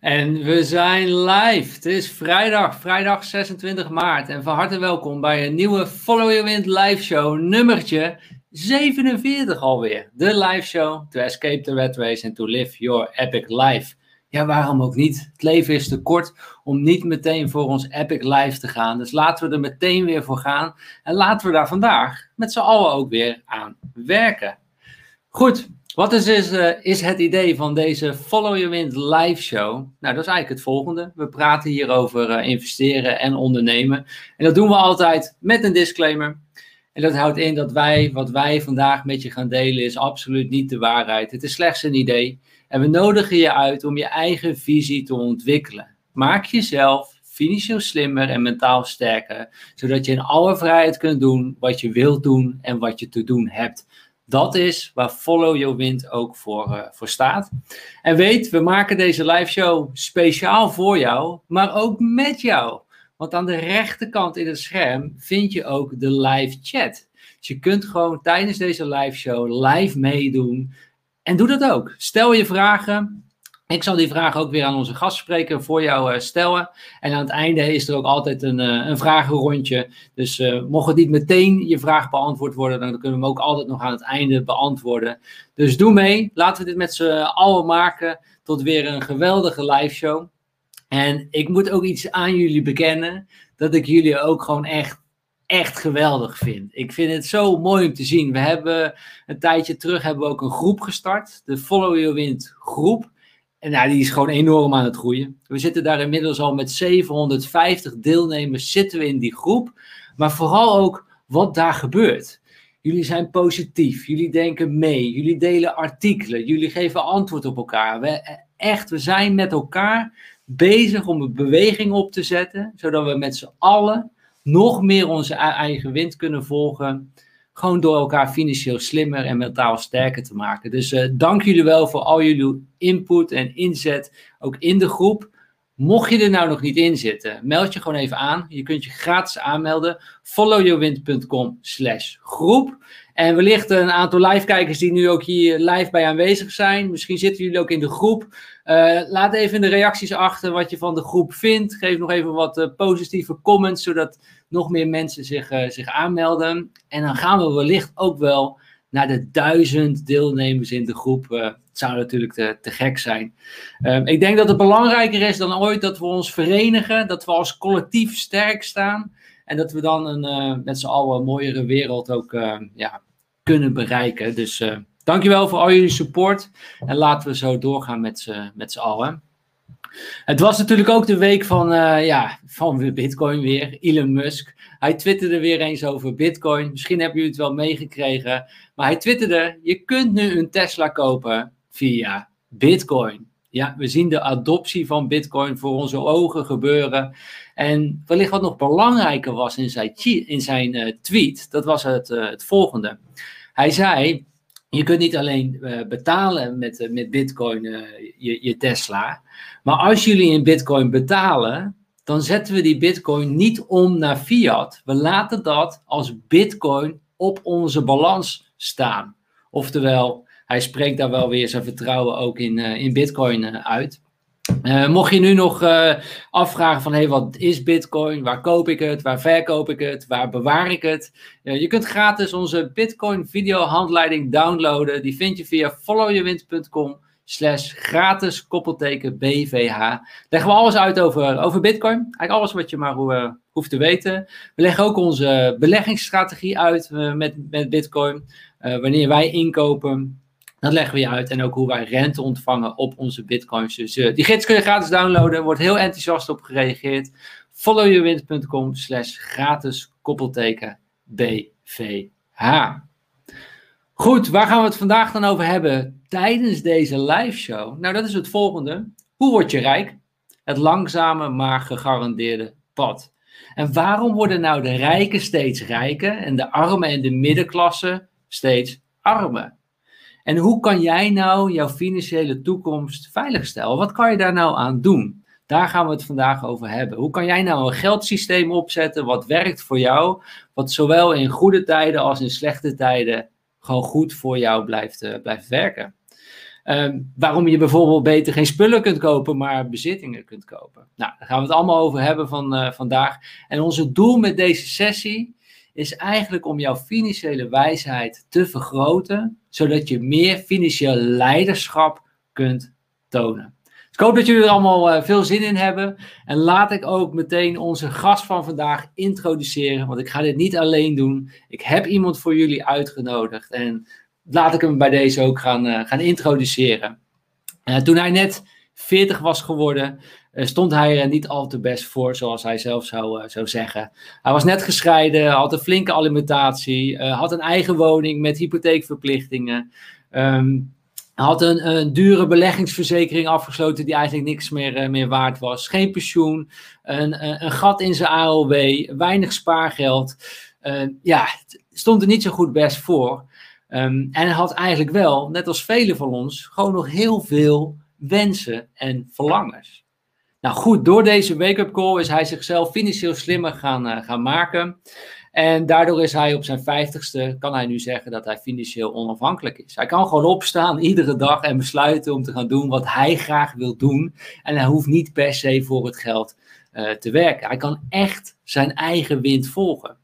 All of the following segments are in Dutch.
En we zijn live. Het is vrijdag, vrijdag 26 maart. En van harte welkom bij een nieuwe Follow Your Wind live show, nummertje 47 alweer. De live show to escape the red race and to live your epic life. Ja, waarom ook niet? Het leven is te kort om niet meteen voor ons epic life te gaan. Dus laten we er meteen weer voor gaan. En laten we daar vandaag met z'n allen ook weer aan werken. Goed, wat is, is, uh, is het idee van deze Follow Your Wind live show? Nou, dat is eigenlijk het volgende. We praten hier over uh, investeren en ondernemen. En dat doen we altijd met een disclaimer. En dat houdt in dat wij, wat wij vandaag met je gaan delen, is absoluut niet de waarheid. Het is slechts een idee. En we nodigen je uit om je eigen visie te ontwikkelen. Maak jezelf financieel slimmer en mentaal sterker, zodat je in alle vrijheid kunt doen wat je wilt doen en wat je te doen hebt. Dat is waar Follow Your Wind ook voor, uh, voor staat. En weet, we maken deze live show speciaal voor jou, maar ook met jou. Want aan de rechterkant in het scherm vind je ook de live chat. Dus je kunt gewoon tijdens deze live show live meedoen. En doe dat ook. Stel je vragen. Ik zal die vragen ook weer aan onze gastspreker voor jou uh, stellen. En aan het einde is er ook altijd een, uh, een vragenrondje. Dus uh, mocht het niet meteen je vraag beantwoord worden, dan kunnen we hem ook altijd nog aan het einde beantwoorden. Dus doe mee. Laten we dit met z'n allen maken tot weer een geweldige live show. En ik moet ook iets aan jullie bekennen, dat ik jullie ook gewoon echt, echt geweldig vind. Ik vind het zo mooi om te zien. We hebben een tijdje terug hebben we ook een groep gestart, de Follow Your Wind groep. En nou, die is gewoon enorm aan het groeien. We zitten daar inmiddels al met 750 deelnemers zitten we in die groep. Maar vooral ook wat daar gebeurt. Jullie zijn positief, jullie denken mee, jullie delen artikelen, jullie geven antwoord op elkaar. We, echt, we zijn met elkaar bezig om een beweging op te zetten, zodat we met z'n allen nog meer onze eigen wind kunnen volgen. Gewoon door elkaar financieel slimmer en mentaal sterker te maken. Dus uh, dank jullie wel voor al jullie input en inzet, ook in de groep. Mocht je er nou nog niet in zitten, meld je gewoon even aan. Je kunt je gratis aanmelden. followyourwind.com slash groep. En wellicht een aantal live-kijkers die nu ook hier live bij aanwezig zijn. Misschien zitten jullie ook in de groep. Uh, laat even in de reacties achter wat je van de groep vindt. Geef nog even wat uh, positieve comments, zodat nog meer mensen zich, uh, zich aanmelden. En dan gaan we wellicht ook wel naar de duizend deelnemers in de groep. het zou natuurlijk te, te gek zijn. Ehm, ik denk dat het belangrijker is dan ooit dat we ons verenigen, dat we als collectief sterk staan. En dat we dan een, met z'n allen een mooiere wereld ook ja, kunnen bereiken. Dus Dankjewel voor al jullie support. En laten we zo doorgaan met z'n allen. Het was natuurlijk ook de week van, uh, ja, van Bitcoin weer. Elon Musk. Hij twitterde weer eens over Bitcoin. Misschien hebben jullie het wel meegekregen. Maar hij twitterde: Je kunt nu een Tesla kopen via Bitcoin. Ja, we zien de adoptie van Bitcoin voor onze ogen gebeuren. En wellicht wat nog belangrijker was in zijn, in zijn uh, tweet, dat was het, uh, het volgende. Hij zei: je kunt niet alleen uh, betalen met, uh, met Bitcoin uh, je, je, Tesla. Maar als jullie in Bitcoin betalen, dan zetten we die Bitcoin niet om naar fiat. We laten dat als Bitcoin op onze balans staan. Oftewel, hij spreekt daar wel weer zijn vertrouwen ook in, in Bitcoin uit. Uh, mocht je nu nog uh, afvragen van hey, wat is Bitcoin? Waar koop ik het? Waar verkoop ik het? Waar bewaar ik het? Uh, je kunt gratis onze Bitcoin video handleiding downloaden. Die vind je via followyourwind.com slash gratis koppelteken BVH. Leggen we alles uit over, over Bitcoin. Eigenlijk alles wat je maar hoeft te weten. We leggen ook onze beleggingsstrategie uit met, met Bitcoin. wanneer wij inkopen, dat leggen we je uit. En ook hoe wij rente ontvangen op onze bitcoins. Dus uh, die gids kun je gratis downloaden. Er wordt heel enthousiast op gereageerd. followyourwind.com slash gratis koppelteken BVH. Goed, waar gaan we het vandaag dan over hebben tijdens deze live show? Nou, dat is het volgende. Hoe word je rijk? Het langzame, maar gegarandeerde pad. En waarom worden nou de rijken steeds rijker en de armen en de middenklasse steeds armer? En hoe kan jij nou jouw financiële toekomst veiligstellen? Wat kan je daar nou aan doen? Daar gaan we het vandaag over hebben. Hoe kan jij nou een geldsysteem opzetten wat werkt voor jou, wat zowel in goede tijden als in slechte tijden gewoon goed voor jou blijft, uh, blijft werken? Ehm, waarom je bijvoorbeeld beter geen spullen kunt kopen, maar bezittingen kunt kopen. Nou, daar gaan we het allemaal over hebben van, uh, vandaag. En onze doel met deze sessie is eigenlijk om jouw financiële wijsheid te vergroten, zodat je meer financieel leiderschap kunt tonen. Dus ik hoop dat jullie er allemaal uh, veel zin in hebben. En laat ik ook meteen onze gast van vandaag introduceren, want ik ga dit niet alleen doen. Ik heb iemand voor jullie uitgenodigd en laat ik hem bij deze ook gaan, uh, gaan introduceren. Uh, toen hij net 40 was geworden, stond hij er niet al te best voor, zoals hij zelf zou, zou zeggen. Hij was net gescheiden, had een flinke alimentatie, had een eigen woning met hypotheekverplichtingen. Um, had een, een, dure beleggingsverzekering afgesloten die eigenlijk niks meer, meer waard was. Geen pensioen, een, een, gat in zijn AOW, weinig spaargeld. ja, stond er niet zo goed best voor. Um, en had eigenlijk wel, net als velen van ons, gewoon nog heel veel wensen en verlangens. Nou goed, door deze wake-up call is hij zichzelf financieel slimmer gaan, uh, gaan maken. En daardoor is hij op zijn vijftigste, kan hij nu zeggen dat hij financieel onafhankelijk is. Hij kan gewoon opstaan iedere dag en besluiten om te gaan doen wat hij graag wil doen. En hij hoeft niet per se voor het geld uh, te werken. Hij kan echt zijn eigen wind volgen.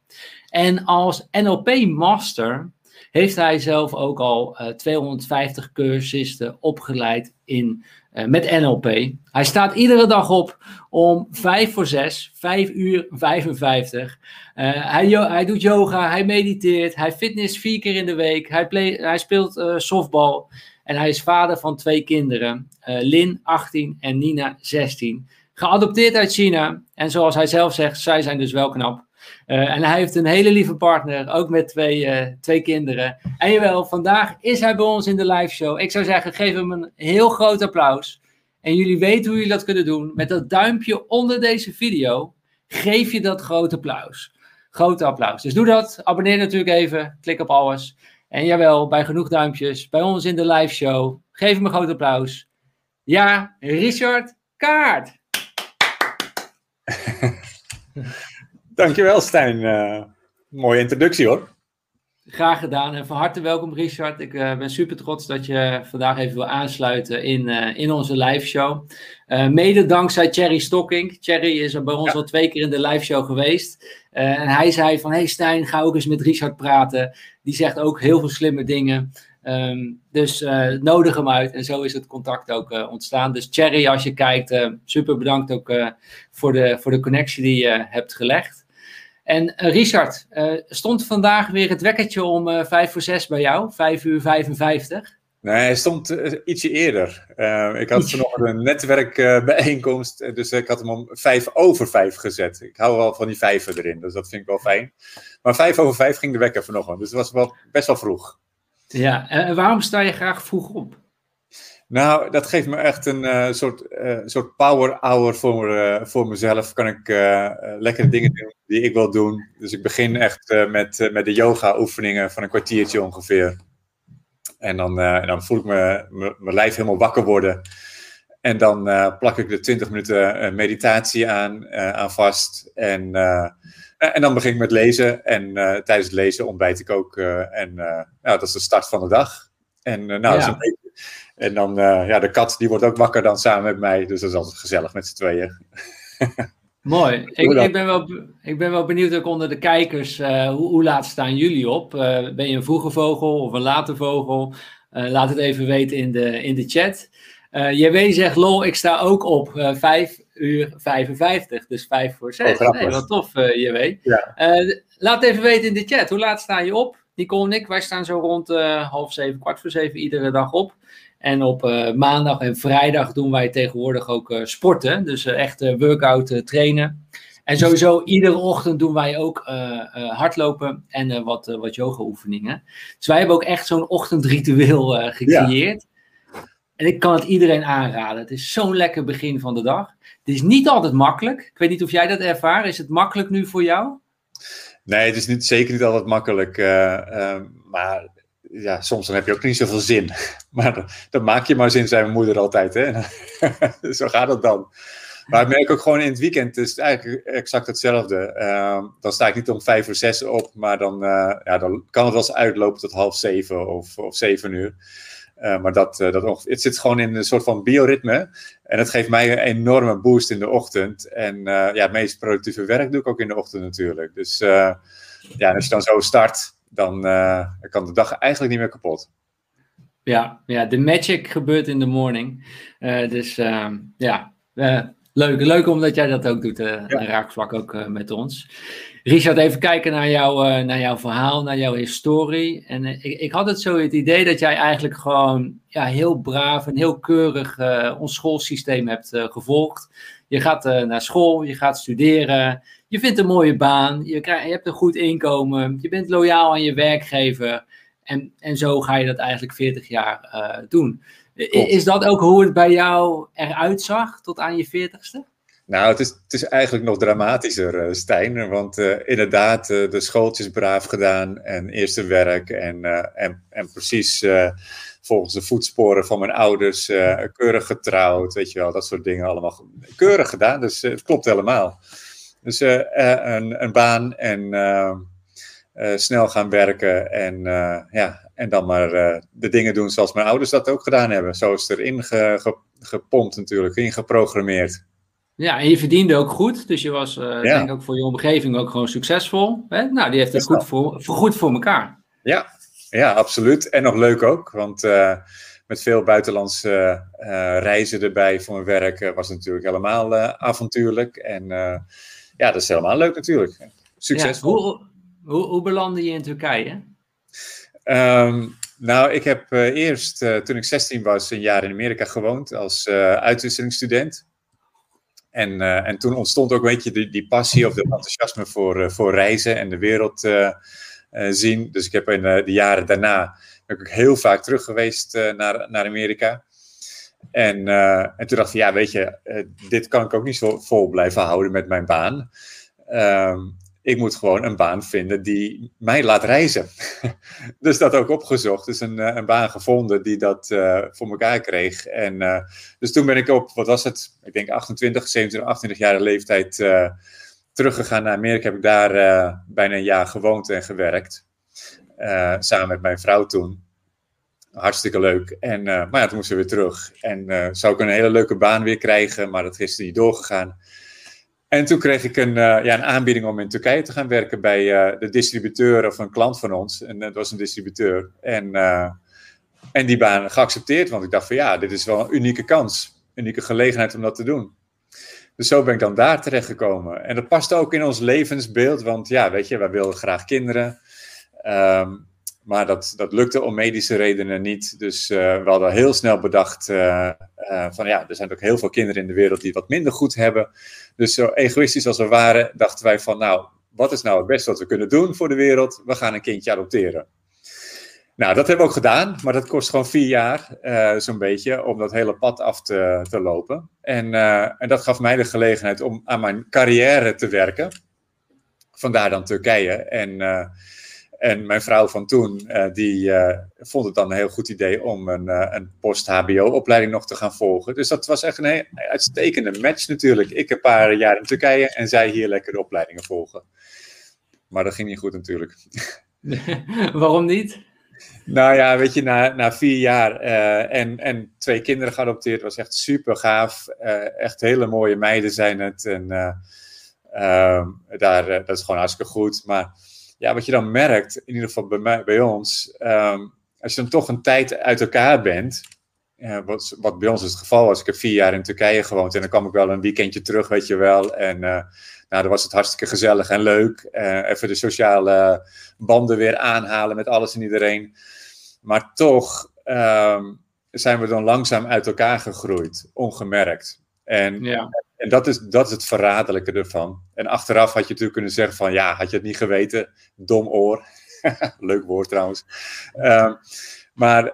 En als NLP-master heeft hij zelf ook al uh, 250 cursisten opgeleid in, met NLP. Hij staat iedere dag op om 5 voor 6, 5 uur 55. Uh, hij, hij, doet yoga, hij mediteert, hij fitness vier keer in de week, hij, play, hij speelt uh, softbal en hij is vader van twee kinderen, Lin 18 en Nina 16. Geadopteerd uit China en zoals hij zelf zegt, zij zijn dus wel knap. Uh, en hij heeft een hele lieve partner, ook met twee, uh, twee kinderen. En jawel, vandaag is hij bij ons in de live show. Ik zou zeggen, geef hem een heel groot applaus. En jullie weten hoe jullie dat kunnen doen. Met dat duimpje onder deze video geef je dat grote applaus. Grote applaus. Dus doe dat. Abonneer natuurlijk even. Klik op alles. En jawel, bij genoeg duimpjes, bij ons in de live show. Geef hem een groot applaus. Ja, Richard Kaart. Dankjewel, Stijn. Uh, mooie introductie hoor. Graag gedaan en van harte welkom, Richard. Ik uh, ben super trots dat je vandaag even wil aansluiten in, uh, in onze live show. mede dankzij Thierry Stocking. Thierry is er bij ons ja. al twee keer in de live show geweest. en hij zei van, hey Stijn, ga ook eens met Richard praten. Die zegt ook heel veel slimme dingen. Um, dus uh, nodig hem uit. En zo is het contact ook uh, ontstaan. Dus Thierry, als je kijkt, uh, super bedankt ook voor, de, voor de connectie die je hebt gelegd. En Richard, stond vandaag weer het wekkertje om vijf voor zes bij jou? Vijf uur 55? Nee, hij stond ietsje eerder. ik had vanochtend een netwerkbijeenkomst, dus ik had hem om vijf over vijf gezet. Ik hou wel van die vijven erin, dus dat vind ik wel fijn. Maar vijf over vijf ging de wekker vanochtend, dus het was wel, best wel vroeg. Ja, en waarom sta je graag vroeg op? Nou, dat geeft me echt een uh, soort, uh, soort power hour voor, uh, voor mezelf. Kan ik lekkere dingen doen die ik wil doen. Dus ik begin echt met, met de yoga oefeningen van een kwartiertje ongeveer. En dan, dan voel ik me, mijn lijf helemaal wakker worden. En dan plak ik de 20 minuten meditatie aan, aan vast. En eh, en dan begin ik met lezen. En tijdens het lezen ontbijt ik ook. En nou, dat is de start van de dag. En, nou, ja. een beetje... en dan, ja, de kat die wordt ook wakker dan samen met mij. Dus dat is altijd gezellig met z'n tweeën. Mooi. Ik, ik, ben wel, ik ben wel benieuwd ook onder de kijkers. hoe, hoe, laat staan jullie op? ben je een vroege vogel of een late vogel? laat het even weten in de, in de chat. JW zegt, lol, ik sta ook op uh, 5 uur 55, dus 5 voor 6. Oh, nee, wat tof, JW. Ja. Laat even weten in de chat, hoe laat sta je op? Nicole en ik, wij staan zo rond half zeven, kwart voor zeven iedere dag op. En op maandag en vrijdag doen wij tegenwoordig ook sporten, dus echt workout trainen. En sowieso iedere ochtend doen wij ook hardlopen en wat, wat yoga oefeningen. Dus wij hebben ook echt zo'n ochtendritueel gecreëerd. Ja. En ik kan het iedereen aanraden. Het is zo'n lekker begin van de dag. Het is niet altijd makkelijk. Ik weet niet of jij dat ervaart. Is het makkelijk nu voor jou? Nee, het is niet, zeker niet altijd makkelijk. Maar ja, soms dan heb je ook niet zoveel zin. Maar dan, maak je maar zin, zei mijn moeder altijd. Hè? Zo gaat het dan. Maar ik merk ook gewoon in het weekend, is eigenlijk exact hetzelfde. Uh, dan sta ik niet om vijf of zes op, maar dan, ja, dan kan het wel eens uitlopen tot half zeven of, of zeven uur. maar dat, dat het zit gewoon in een soort van bioritme. En het geeft mij een enorme boost in de ochtend. En ja, het meest productieve werk doe ik ook in de ochtend natuurlijk. Dus ja, als je dan zo start, dan kan de dag eigenlijk niet meer kapot. Ja, ja, de magic gebeurt in de morning. dus ehm, ja, leuk, leuk omdat jij dat ook doet, ja. raakvlak ook met ons. Richard, even kijken naar, jou, naar jouw verhaal, naar jouw historie. En ik, ik, had het zo het idee dat jij eigenlijk gewoon ja, heel braaf en heel keurig ons schoolsysteem hebt gevolgd. Je gaat naar school, je gaat studeren, je vindt een mooie baan, je, krijg, je hebt een goed inkomen, je bent loyaal aan je werkgever. En, en zo ga je dat eigenlijk 40 jaar doen. Is dat ook hoe het bij jou eruit zag tot aan je 40ste? Nou, het is, het is eigenlijk nog dramatischer, uh, Stijn. Want uh, inderdaad, de schooltjes braaf gedaan en eerste werk. En, en, en precies volgens de voetsporen van mijn ouders keurig getrouwd. Weet je wel, dat soort dingen allemaal keurig gedaan. Dus het klopt helemaal. Dus een, een baan en snel gaan werken. En, ja, en dan maar de dingen doen zoals mijn ouders dat ook gedaan hebben. Zo is het erin ge, gepompt natuurlijk, ingeprogrammeerd. Ja, en je verdiende ook goed. Dus je was, denk ik ook voor je omgeving ook gewoon successeil. Hè? Nou, die heeft het goed voor, goed voor elkaar. Ja. ja, absoluut. En nog leuk ook, want met veel buitenlandse uh, reizen erbij voor mijn werk was het natuurlijk helemaal avontuurlijk. En ja, dat is helemaal leuk natuurlijk. Succesvol. Ja, hoe, hoe, hoe belandde je in Turkije? Um, nou, ik heb eerst, toen ik 16 was, een jaar in Amerika gewoond als uitwisselingsstudent. En, uh, en toen ontstond ook een beetje die, die passie of de enthousiasme voor, uh, voor reizen en de wereld uh, zien. Dus ik heb in de jaren daarna ben ik heel vaak terug geweest naar, naar Amerika. En, en toen dacht ik, ja, weet je, dit kan ik ook niet zo vol blijven houden met mijn baan. Um, ik moet gewoon een baan vinden die mij laat reizen. dus dat ook opgezocht. Dus een, eh, een baan gevonden die dat voor elkaar kreeg. En dus toen ben ik op, wat was het? Ik denk 28, 27, 28 jaar leeftijd teruggegaan naar Amerika. Heb ik daar bijna een jaar gewoond en gewerkt. samen met mijn vrouw toen. Hartstikke leuk. En, maar ja, toen moesten we weer terug. En zou ik een hele leuke baan weer krijgen, maar dat is niet doorgegaan. En toen kreeg ik een, uh, ja, een aanbieding om in Turkije te gaan werken bij de distributeur of een klant van ons. En dat was een distributeur. En, en die baan geaccepteerd, want ik dacht van ja, dit is wel een unieke kans. Unieke gelegenheid om dat te doen. Dus zo ben ik dan daar terechtgekomen. En dat past ook in ons levensbeeld, want ja, weet je, wij wilden graag kinderen. Um, maar dat, dat lukte om medische redenen niet. Dus uh, we hadden heel snel bedacht uh, uh, van ja, er zijn ook heel veel kinderen in de wereld die wat minder goed hebben. Dus zo egoïstisch als we waren, dachten wij van nou, wat is nou het beste wat we kunnen doen voor de wereld? We gaan een kindje adopteren. Nou, dat hebben we ook gedaan, maar dat kost gewoon vier jaar, zo'n beetje, om dat hele pad af te, te lopen. En, en dat gaf mij de gelegenheid om aan mijn carrière te werken. Vandaar dan Turkije. En en mijn vrouw van toen, uh, die uh, vond het dan een heel goed idee om een, uh, een post-HBO-opleiding nog te gaan volgen. Dus dat was echt een uitstekende match natuurlijk. Ik een paar jaar in Turkije en zij hier lekker de opleidingen volgen. Maar dat ging niet goed natuurlijk. Waarom niet? Nou ja, weet je, na, na vier jaar en, en twee kinderen geadopteerd was echt super gaaf. echt hele mooie meiden zijn het. En ehm, daar, dat is gewoon hartstikke goed. Maar ja, wat je dan merkt, in ieder geval bij, mij, bij ons, um, als je dan toch een tijd uit elkaar bent, uh, wat, wat, bij ons het geval was, ik heb vier jaar in Turkije gewoond en dan kwam ik wel een weekendje terug, weet je wel. En uh, nou, dan was het hartstikke gezellig en leuk. Uh, even de sociale banden weer aanhalen met alles en iedereen. Maar toch um, zijn we dan langzaam uit elkaar gegroeid, ongemerkt. En, ja. en dat, is, dat is het verraderlijke ervan. En achteraf had je natuurlijk kunnen zeggen van ja, had je het niet geweten, dom oor. Leuk woord trouwens. Um, maar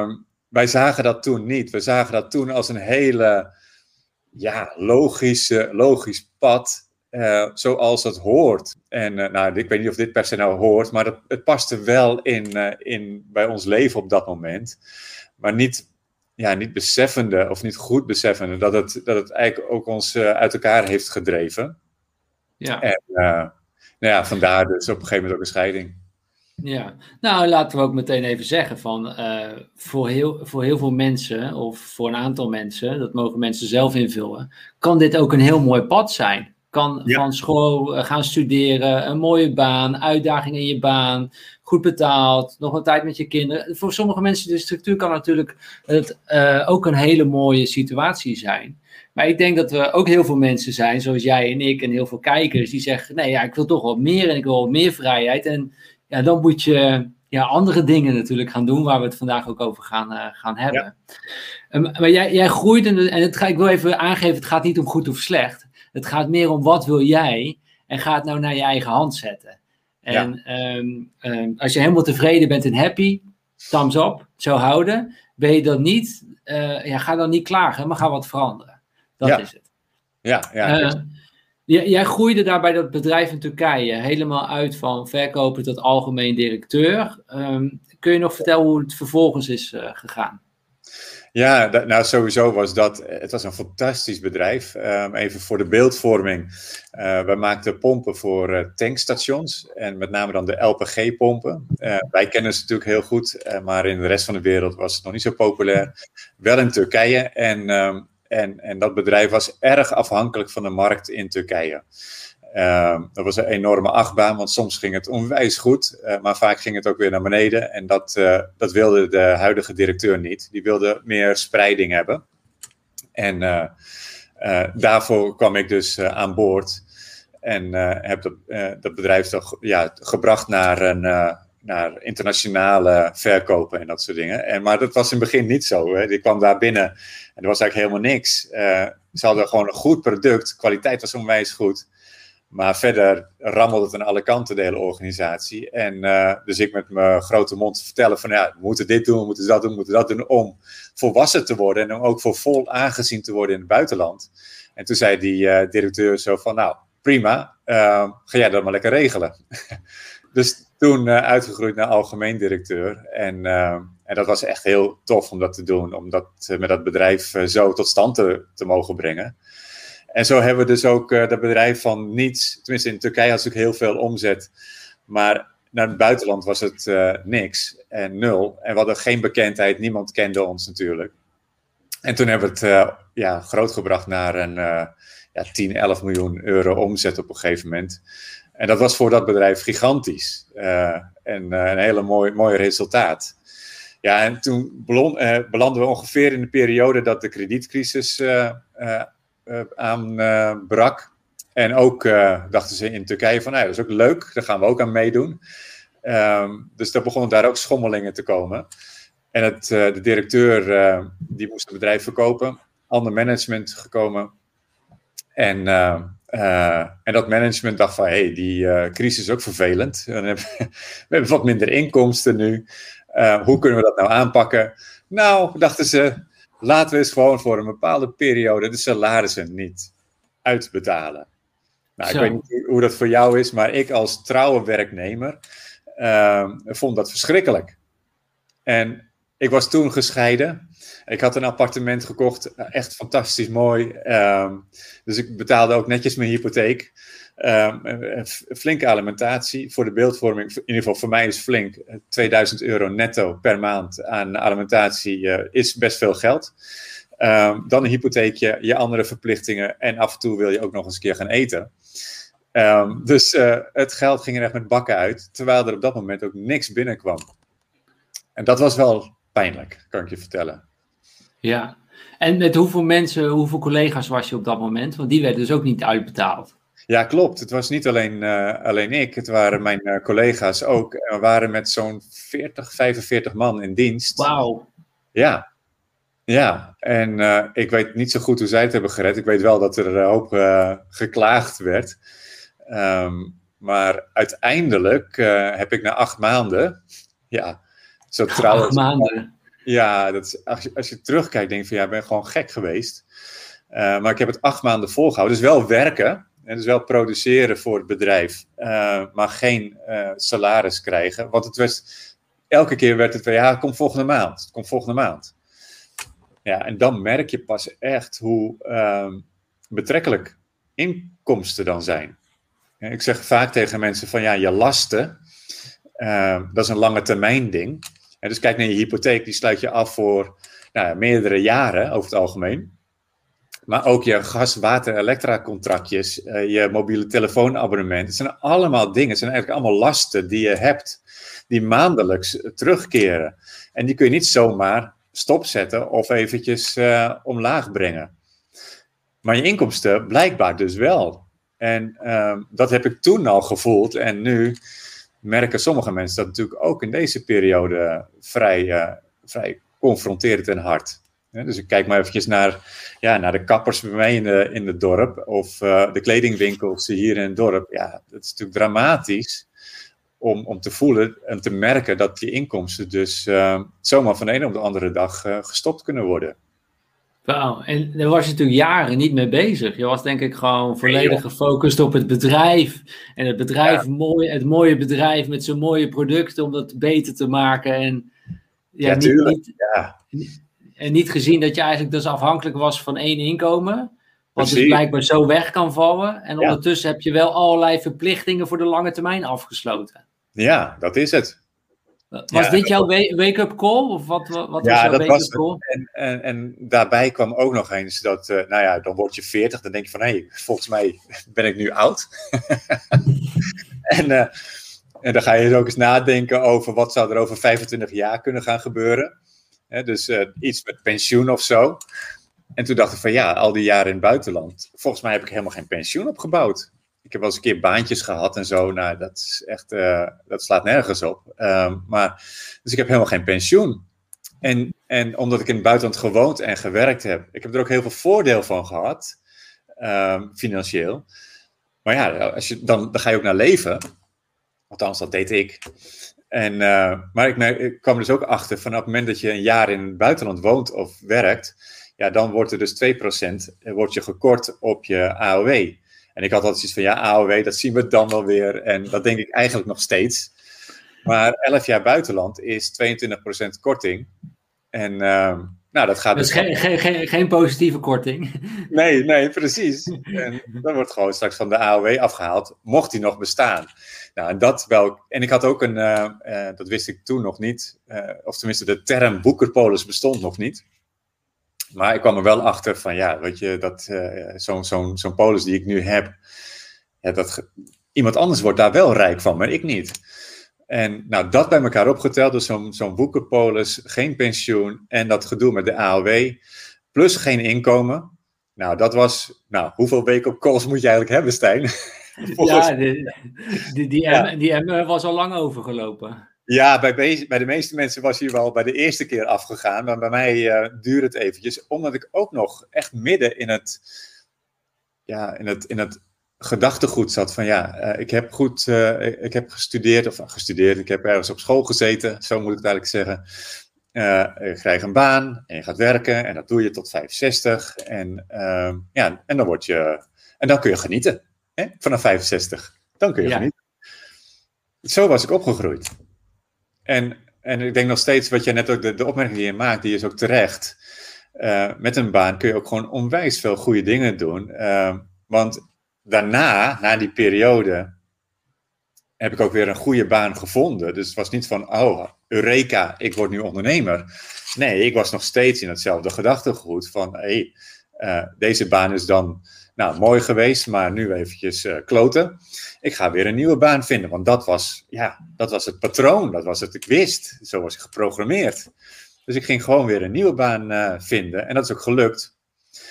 um, wij zagen dat toen niet. We zagen dat toen als een hele ja, logische, logisch pad. Uh, zoals het hoort. En uh, nou, ik weet niet of dit per se nou hoort, maar het, het paste wel in, uh, in, bij ons leven op dat moment. Maar niet ja, niet beseffende of niet goed beseffende dat het, dat het eigenlijk ook ons uh, uit elkaar heeft gedreven. Ja. En uh, nou ja, vandaar dus op een gegeven moment ook een scheiding. Ja, nou laten we ook meteen even zeggen van uh, voor, heel, voor heel veel mensen of voor een aantal mensen, dat mogen mensen zelf invullen, kan dit ook een heel mooi pad zijn. Kan van school gaan studeren, een mooie baan, uitdaging in je baan, goed betaald, nog een tijd met je kinderen. Voor sommige mensen de structuur kan natuurlijk het, uh, ook een hele mooie situatie zijn. Maar ik denk dat er ook heel veel mensen zijn, zoals jij en ik en heel veel kijkers, die zeggen, nee ja, ik wil toch wat meer en ik wil wat meer vrijheid en ja, dan moet je ja, andere dingen natuurlijk gaan doen, waar we het vandaag ook over gaan, uh, gaan hebben. Um, maar jij, jij groeit, en, en het ga, ik wil even aangeven, het gaat niet om goed of slecht. Het gaat meer om wat wil jij en ga het nou naar je eigen hand zetten. En ja. um, um, als je helemaal tevreden bent en happy, thumbs up, zo houden. Ben je dat niet, uh, ja, ga dan niet klagen, maar ga wat veranderen. Dat ja. is het. Ja, ja. Uh, Jij groeide daar bij dat bedrijf in Turkije helemaal uit van verkoper tot algemeen directeur. Um, kun je nog vertellen hoe het vervolgens is uh, gegaan? Ja, nou sowieso was dat, het was een fantastisch bedrijf. Um, even voor de beeldvorming. Uh, we maakten pompen voor uh, tankstations en met name dan de LPG-pompen. wij kennen ze natuurlijk heel goed, maar in de rest van de wereld was het nog niet zo populair. Wel in Turkije en um, en, en dat bedrijf was erg afhankelijk van de markt in Turkije. Uh, dat was een enorme achtbaan, want soms ging het onwijs goed, uh, maar vaak ging het ook weer naar beneden. En dat, uh, dat wilde de huidige directeur niet. Die wilde meer spreiding hebben. En eh, daarvoor kwam ik dus aan boord. En heb dat, dat bedrijf toch ja, gebracht naar een, naar internationale verkopen en dat soort dingen. En, maar dat was in het begin niet zo. Hè. Die kwam daar binnen en er was eigenlijk helemaal niks. Ze hadden gewoon een goed product, kwaliteit was onwijs goed. Maar verder rammelde het aan alle kanten, de hele organisatie. En uh, dus ik met mijn grote mond vertellen van ja, we moeten dit doen, we moeten dat doen, we moeten dat doen om volwassen te worden en om ook voor vol aangezien te worden in het buitenland. En toen zei die uh, directeur zo van nou, prima, ga jij dat maar lekker regelen. dus toen uitgegroeid naar algemeen directeur. En, en dat was echt heel tof om dat te doen, om dat met dat bedrijf zo tot stand te, te mogen brengen. En zo hebben we dus ook dat bedrijf van niets, tenminste in Turkije had natuurlijk heel veel omzet, maar naar het buitenland was het niks en nul. En we hadden geen bekendheid, niemand kende ons natuurlijk. En toen hebben we het ja, grootgebracht naar een ja, 10, 11 miljoen euro omzet op een gegeven moment. En dat was voor dat bedrijf gigantisch. Uh, en uh, een hele mooi, mooi resultaat. Ja, en toen uh, belanden we ongeveer in de periode dat de kredietcrisis aanbrak. en ook dachten ze in Turkije van, nou, dat is ook leuk, daar gaan we ook aan meedoen. Um, dus daar begonnen daar ook schommelingen te komen. En het, de directeur, die moest het bedrijf verkopen. Ander management gekomen. En en dat management dacht van, hé, hey, die uh, crisis is ook vervelend. We hebben, wat minder inkomsten nu. Hoe kunnen we dat nou aanpakken? Nou, dachten ze, laten we eens gewoon voor een bepaalde periode de salarissen niet uitbetalen. Nou, ik weet niet hoe dat voor jou is, maar ik als trouwe werknemer vond dat verschrikkelijk. En ik was toen gescheiden. Ik had een appartement gekocht, echt fantastisch mooi. Um, dus ik betaalde ook netjes mijn hypotheek. Um, een flinke alimentatie voor de beeldvorming. In ieder geval voor mij is flink. 2000 euro netto per maand aan alimentatie uh, is best veel geld. Um, dan een hypotheekje, je andere verplichtingen en af en toe wil je ook nog eens een keer gaan eten. Um, dus uh, het geld ging er echt met bakken uit, terwijl er op dat moment ook niks binnenkwam. En dat was wel pijnlijk, kan ik je vertellen. Ja, en met hoeveel mensen, hoeveel collega's was je op dat moment? Want die werden dus ook niet uitbetaald. Ja, klopt. Het was niet alleen, uh, alleen ik, het waren mijn uh, collega's ook. We waren met zo'n 40, 45 man in dienst. Wauw. Ja, ja. En uh, ik weet niet zo goed hoe zij het hebben gered. Ik weet wel dat er een hoop geklaagd werd. Um, maar uiteindelijk heb ik na acht maanden, ja, zo trouwens. Acht maanden. Ja, dat is, als, je, als je terugkijkt, denk je van ja, ik ben gewoon gek geweest. Maar ik heb het acht maanden volgehouden. Dus wel werken. En dus wel produceren voor het bedrijf. Uh, maar geen uh, salaris krijgen. Want het was, elke keer werd het van ja, komt volgende maand. Komt volgende maand. Ja, en dan merk je pas echt hoe ehm, betrekkelijk inkomsten dan zijn. Ik zeg vaak tegen mensen van ja, je lasten Ehm, dat is een lange termijn ding. Dus kijk naar je hypotheek, die sluit je af voor nou, meerdere jaren over het algemeen. Maar ook je gas, water, elektra contractjes, uh, je mobiele telefoonabonnement. Het zijn allemaal dingen, het zijn eigenlijk allemaal lasten die je hebt, die maandelijks terugkeren. En die kun je niet zomaar stopzetten of eventjes uh, omlaag brengen. Maar je inkomsten blijkbaar dus wel. En uh, dat heb ik toen al gevoeld. En nu merken sommige mensen dat natuurlijk ook in deze periode vrij, uh, vrij confronterend en hard. Dus ik kijk maar eventjes naar, ja, naar de kappers bij mij in, de, in het dorp. Of uh, de kledingwinkels hier in het dorp. Ja, dat is natuurlijk dramatisch om, om te voelen en te merken dat die inkomsten dus uh, zomaar van de ene op de andere dag uh, gestopt kunnen worden. Wauw, en daar was je natuurlijk jaren niet mee bezig. Je was denk ik gewoon volledig gefocust op het bedrijf. En het bedrijf, ja. mooi, het mooie bedrijf met zijn mooie producten om dat beter te maken. En ja, ja niet, niet, ja. En niet gezien dat je eigenlijk dus afhankelijk was van één inkomen. Wat dus blijkbaar zo weg kan vallen. En ondertussen heb je wel allerlei verplichtingen voor de lange termijn afgesloten. Ja, dat is het. Was ja, dit jouw wake-up call? Of wat, wat was ja, jouw wake-up call? En, en, en, daarbij kwam ook nog eens dat, uh, nou ja, dan word je 40, dan denk je van, hé, hey, volgens mij ben ik nu oud. en, uh, en dan ga je ook eens nadenken over wat zou er over 25 jaar kunnen gaan gebeuren. He, dus uh, iets met pensioen of zo. En toen dacht ik van, ja, al die jaren in het buitenland, volgens mij heb ik helemaal geen pensioen opgebouwd ik heb wel eens een keer baantjes gehad en zo. Nou, dat is echt, uh, dat slaat nergens op. Um, maar, dus ik heb helemaal geen pensioen. En, en omdat ik in het buitenland gewoond en gewerkt heb, ik heb er ook heel veel voordeel van gehad, um, financieel. Maar ja, als je, dan, dan ga je ook naar leven. Althans, dat deed ik. En, uh, maar ik, kwam dus ook achter, vanaf het moment dat je een jaar in het buitenland woont of werkt, ja, dan wordt er dus 2% wordt je gekort op je AOW. En ik had altijd zoiets van, ja, AOW, dat zien we dan wel weer. En dat denk ik eigenlijk nog steeds. Maar 11 jaar buitenland is 22% korting. En uh, nou, dat gaat dus... dus geen, geen, geen, geen, positieve korting? Nee, nee, precies. En dan wordt gewoon straks van de AOW afgehaald, mocht die nog bestaan. Nou, en dat wel... En ik had ook een... Uh, uh, dat wist ik toen nog niet. Uh, of tenminste, de term boekerpolis bestond nog niet. Maar ik kwam er wel achter van, ja, weet je, dat zo'n zo'n zo'n polis die ik nu heb, ja, dat iemand anders wordt daar wel rijk van, maar ik niet. En nou, dat bij elkaar opgeteld, dus zo'n zo'n boekenpolis, geen pensioen en dat gedoe met de AOW, plus geen inkomen. Nou, dat was, nou, hoeveel weken op calls moet je eigenlijk hebben, Stijn? Ja, die, die, die, ja. M, die M was al lang overgelopen. Ja, bij, bij de meeste mensen was hij wel bij de eerste keer afgegaan. Maar bij mij uh, duurde het eventjes. Omdat ik ook nog echt midden in het, ja, in het, in het gedachtegoed zat. Van ja, uh, ik heb goed uh, ik heb gestudeerd. Of gestudeerd, ik heb ergens op school gezeten. Zo moet ik het eigenlijk zeggen. je krijgt een baan en je gaat werken. En dat doe je tot 65. En, ja, en dan word je... En dan kun je genieten. Hè? Vanaf 65. Dan kun je ja. genieten. Zo was ik opgegroeid. En, en ik denk nog steeds, wat je net ook, de, de opmerking die je maakt, die is ook terecht. Uh, met een baan kun je ook gewoon onwijs veel goede dingen doen. Uh, want daarna, na die periode, heb ik ook weer een goede baan gevonden. Dus het was niet van, oh, Eureka, ik word nu ondernemer. Nee, ik was nog steeds in hetzelfde gedachtegoed van, hé, hey, uh, deze baan is dan nou, mooi geweest, maar nu eventjes uh, kloten. Ik ga weer een nieuwe baan vinden, want dat was, ja, dat was het patroon, dat was het ik wist. Zo was ik geprogrammeerd. Dus ik ging gewoon weer een nieuwe baan uh, vinden en dat is ook gelukt.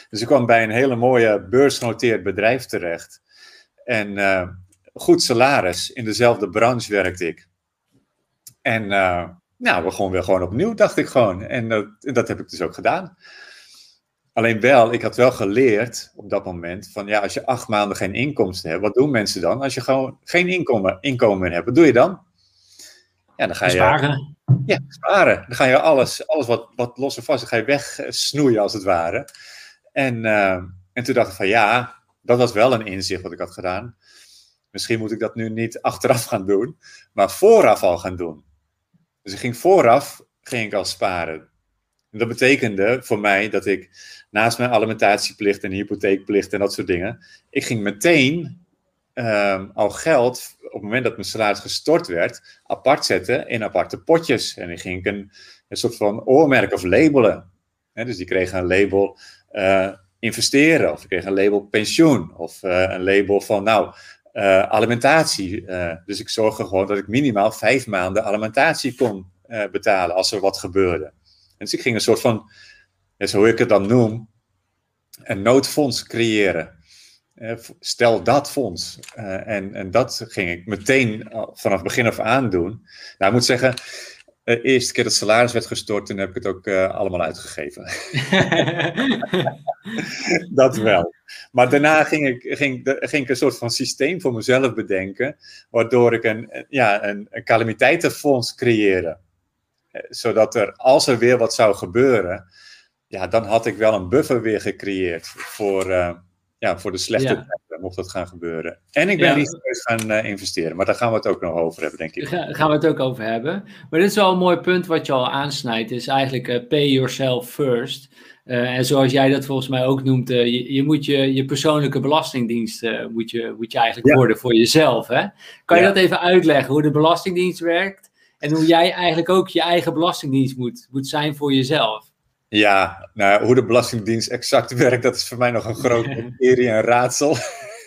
Dus ik kwam bij een hele mooie beursgenoteerd bedrijf terecht. En uh, goed salaris, in dezelfde branche werkte ik. En nou, we gewoon weer gewoon opnieuw, dacht ik gewoon. En dat heb ik dus ook gedaan. Alleen wel, ik had wel geleerd op dat moment van ja, als je acht maanden geen inkomsten hebt, wat doen mensen dan? Als je gewoon geen inkomen, inkomen hebt, wat doe je dan? Ja, dan ga je sparen. Ja, sparen. Dan ga je alles, alles wat, wat los en vast, dan ga je wegsnoeien als het ware. En, uh, en toen dacht ik van ja, dat was wel een inzicht wat ik had gedaan. Misschien moet ik dat nu niet achteraf gaan doen, maar vooraf al gaan doen. Dus ik ging vooraf, ging ik al sparen. En dat betekende voor mij dat ik naast mijn alimentatieplicht en hypotheekplicht en dat soort dingen, ik ging meteen ehm, al geld, op het moment dat mijn salaris gestort werd, apart zetten in aparte potjes. En die ging ik een, soort van oormerk of labelen. dus die kregen een label uh, investeren, of die kregen een label pensioen, of uh, een label van, nou, uh, alimentatie. dus ik zorgde gewoon dat ik minimaal vijf maanden alimentatie kon betalen als er wat gebeurde. En dus ik ging een soort van, zo hoe ik het dan noem, een noodfonds creëren. Eh, stel dat fonds. Uh, en, en dat ging ik meteen vanaf begin af aan doen. Nou, ik moet zeggen, de eerste keer dat het salaris werd gestort, toen heb ik het ook uh, allemaal uitgegeven. dat wel. Maar daarna ging ik, ging, ging ik een soort van systeem voor mezelf bedenken, waardoor ik een, ja, een, een calamiteitenfonds creëerde. Zodat er, als er weer wat zou gebeuren, ja, dan had ik wel een buffer weer gecreëerd voor, uh, ja, voor de slechte ja. tijden, mocht dat gaan gebeuren. En ik ben ja. risicus gaan uh, investeren, maar daar gaan we het ook nog over hebben, denk ik. Daar gaan we het ook over hebben. Maar dit is wel een mooi punt wat je al aansnijdt, is eigenlijk uh, pay yourself first. en zoals jij dat volgens mij ook noemt, je, je, moet je, je persoonlijke belastingdienst moet je, moet je eigenlijk worden voor jezelf. Hè? Kan je dat even uitleggen, hoe de belastingdienst werkt? En hoe jij eigenlijk ook je eigen belastingdienst moet, moet zijn voor jezelf? Ja, nou, hoe de Belastingdienst exact werkt, dat is voor mij nog een groot mysterie en raadsel.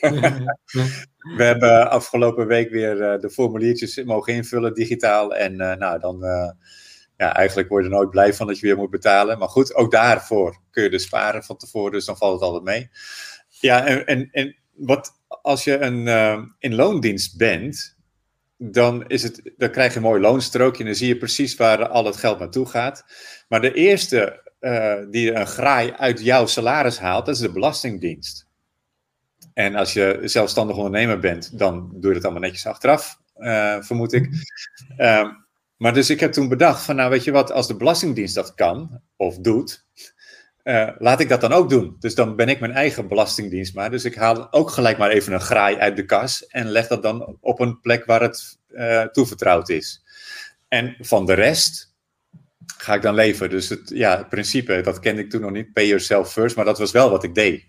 We hebben afgelopen week weer uh, de formuliertjes mogen invullen digitaal. En uh, nou, dan, uh, ja, eigenlijk word je er nooit blij van dat je weer moet betalen. Maar goed, ook daarvoor kun je dus sparen van tevoren, dus dan valt het altijd mee. Ja, en, en, en wat, als je een, in loondienst bent, dan, is het, dan krijg je een mooi loonstrookje en dan zie je precies waar al het geld naartoe gaat. Maar de eerste uh, die een graai uit jouw salaris haalt, dat is de Belastingdienst. En als je zelfstandig ondernemer bent, dan doe je dat allemaal netjes achteraf, uh, vermoed ik. Uh, maar dus ik heb toen bedacht van, nou weet je wat, als de Belastingdienst dat kan of doet, uh, laat ik dat dan ook doen. Dus dan ben ik mijn eigen belastingdienst maar. Dus ik haal ook gelijk maar even een graai uit de kas en leg dat dan op een plek waar het toevertrouwd is. En van de rest, ga ik dan leven? Dus het, ja, het principe, dat kende ik toen nog niet, pay yourself first, maar dat was wel wat ik deed.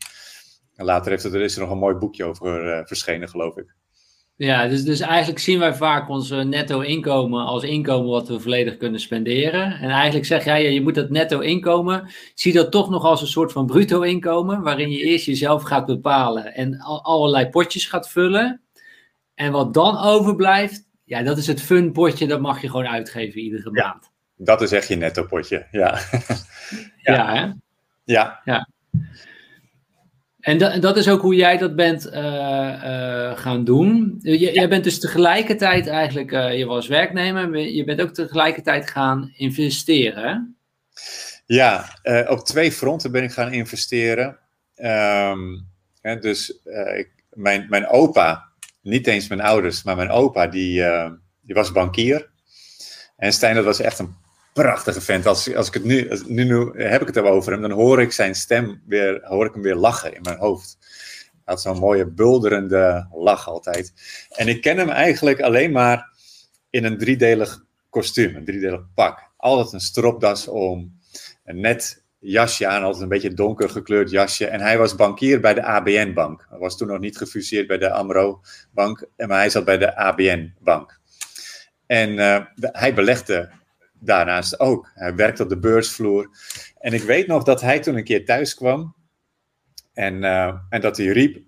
En later heeft er, is er nog een mooi boekje over uh, verschenen, geloof ik. Ja, dus, dus eigenlijk zien wij vaak ons netto inkomen als inkomen wat we volledig kunnen spenderen. En eigenlijk zeg jij, ja, je moet dat netto inkomen, zie dat toch nog als een soort van bruto inkomen, waarin je eerst jezelf gaat bepalen en al, allerlei potjes gaat vullen. En wat dan overblijft, ja, dat is het fun potje, dat mag je gewoon uitgeven iedere ja. maand. Dat is echt je netto potje, ja. ja. ja, hè? Ja. ja. En dat, dat is ook hoe jij dat bent uh, uh, gaan doen. Je, jij bent dus tegelijkertijd eigenlijk, uh, je was werknemer, je bent ook tegelijkertijd gaan investeren. Ja, op twee fronten ben ik gaan investeren. Um, hè, dus ik, mijn, mijn opa, niet eens mijn ouders, maar mijn opa, die, die was bankier. En Stijn, dat was echt een prachtige vent. Als, als ik het nu, nu, nu heb ik het over hem, dan hoor ik zijn stem weer, hoor ik hem weer lachen in mijn hoofd. Hij had zo'n mooie bulderende lach altijd. En ik ken hem eigenlijk alleen maar in een driedelig kostuum, een driedelig pak. Altijd een stropdas om, een net jasje aan, altijd een beetje donker gekleurd jasje. En hij was bankier bij de ABN-bank. Hij was toen nog niet gefuseerd bij de AMRO-bank, maar hij zat bij de ABN-bank. En uh, hij belegde daarnaast ook. Hij werkte op de beursvloer. En ik weet nog dat hij toen een keer thuis kwam. En, uh, en dat hij riep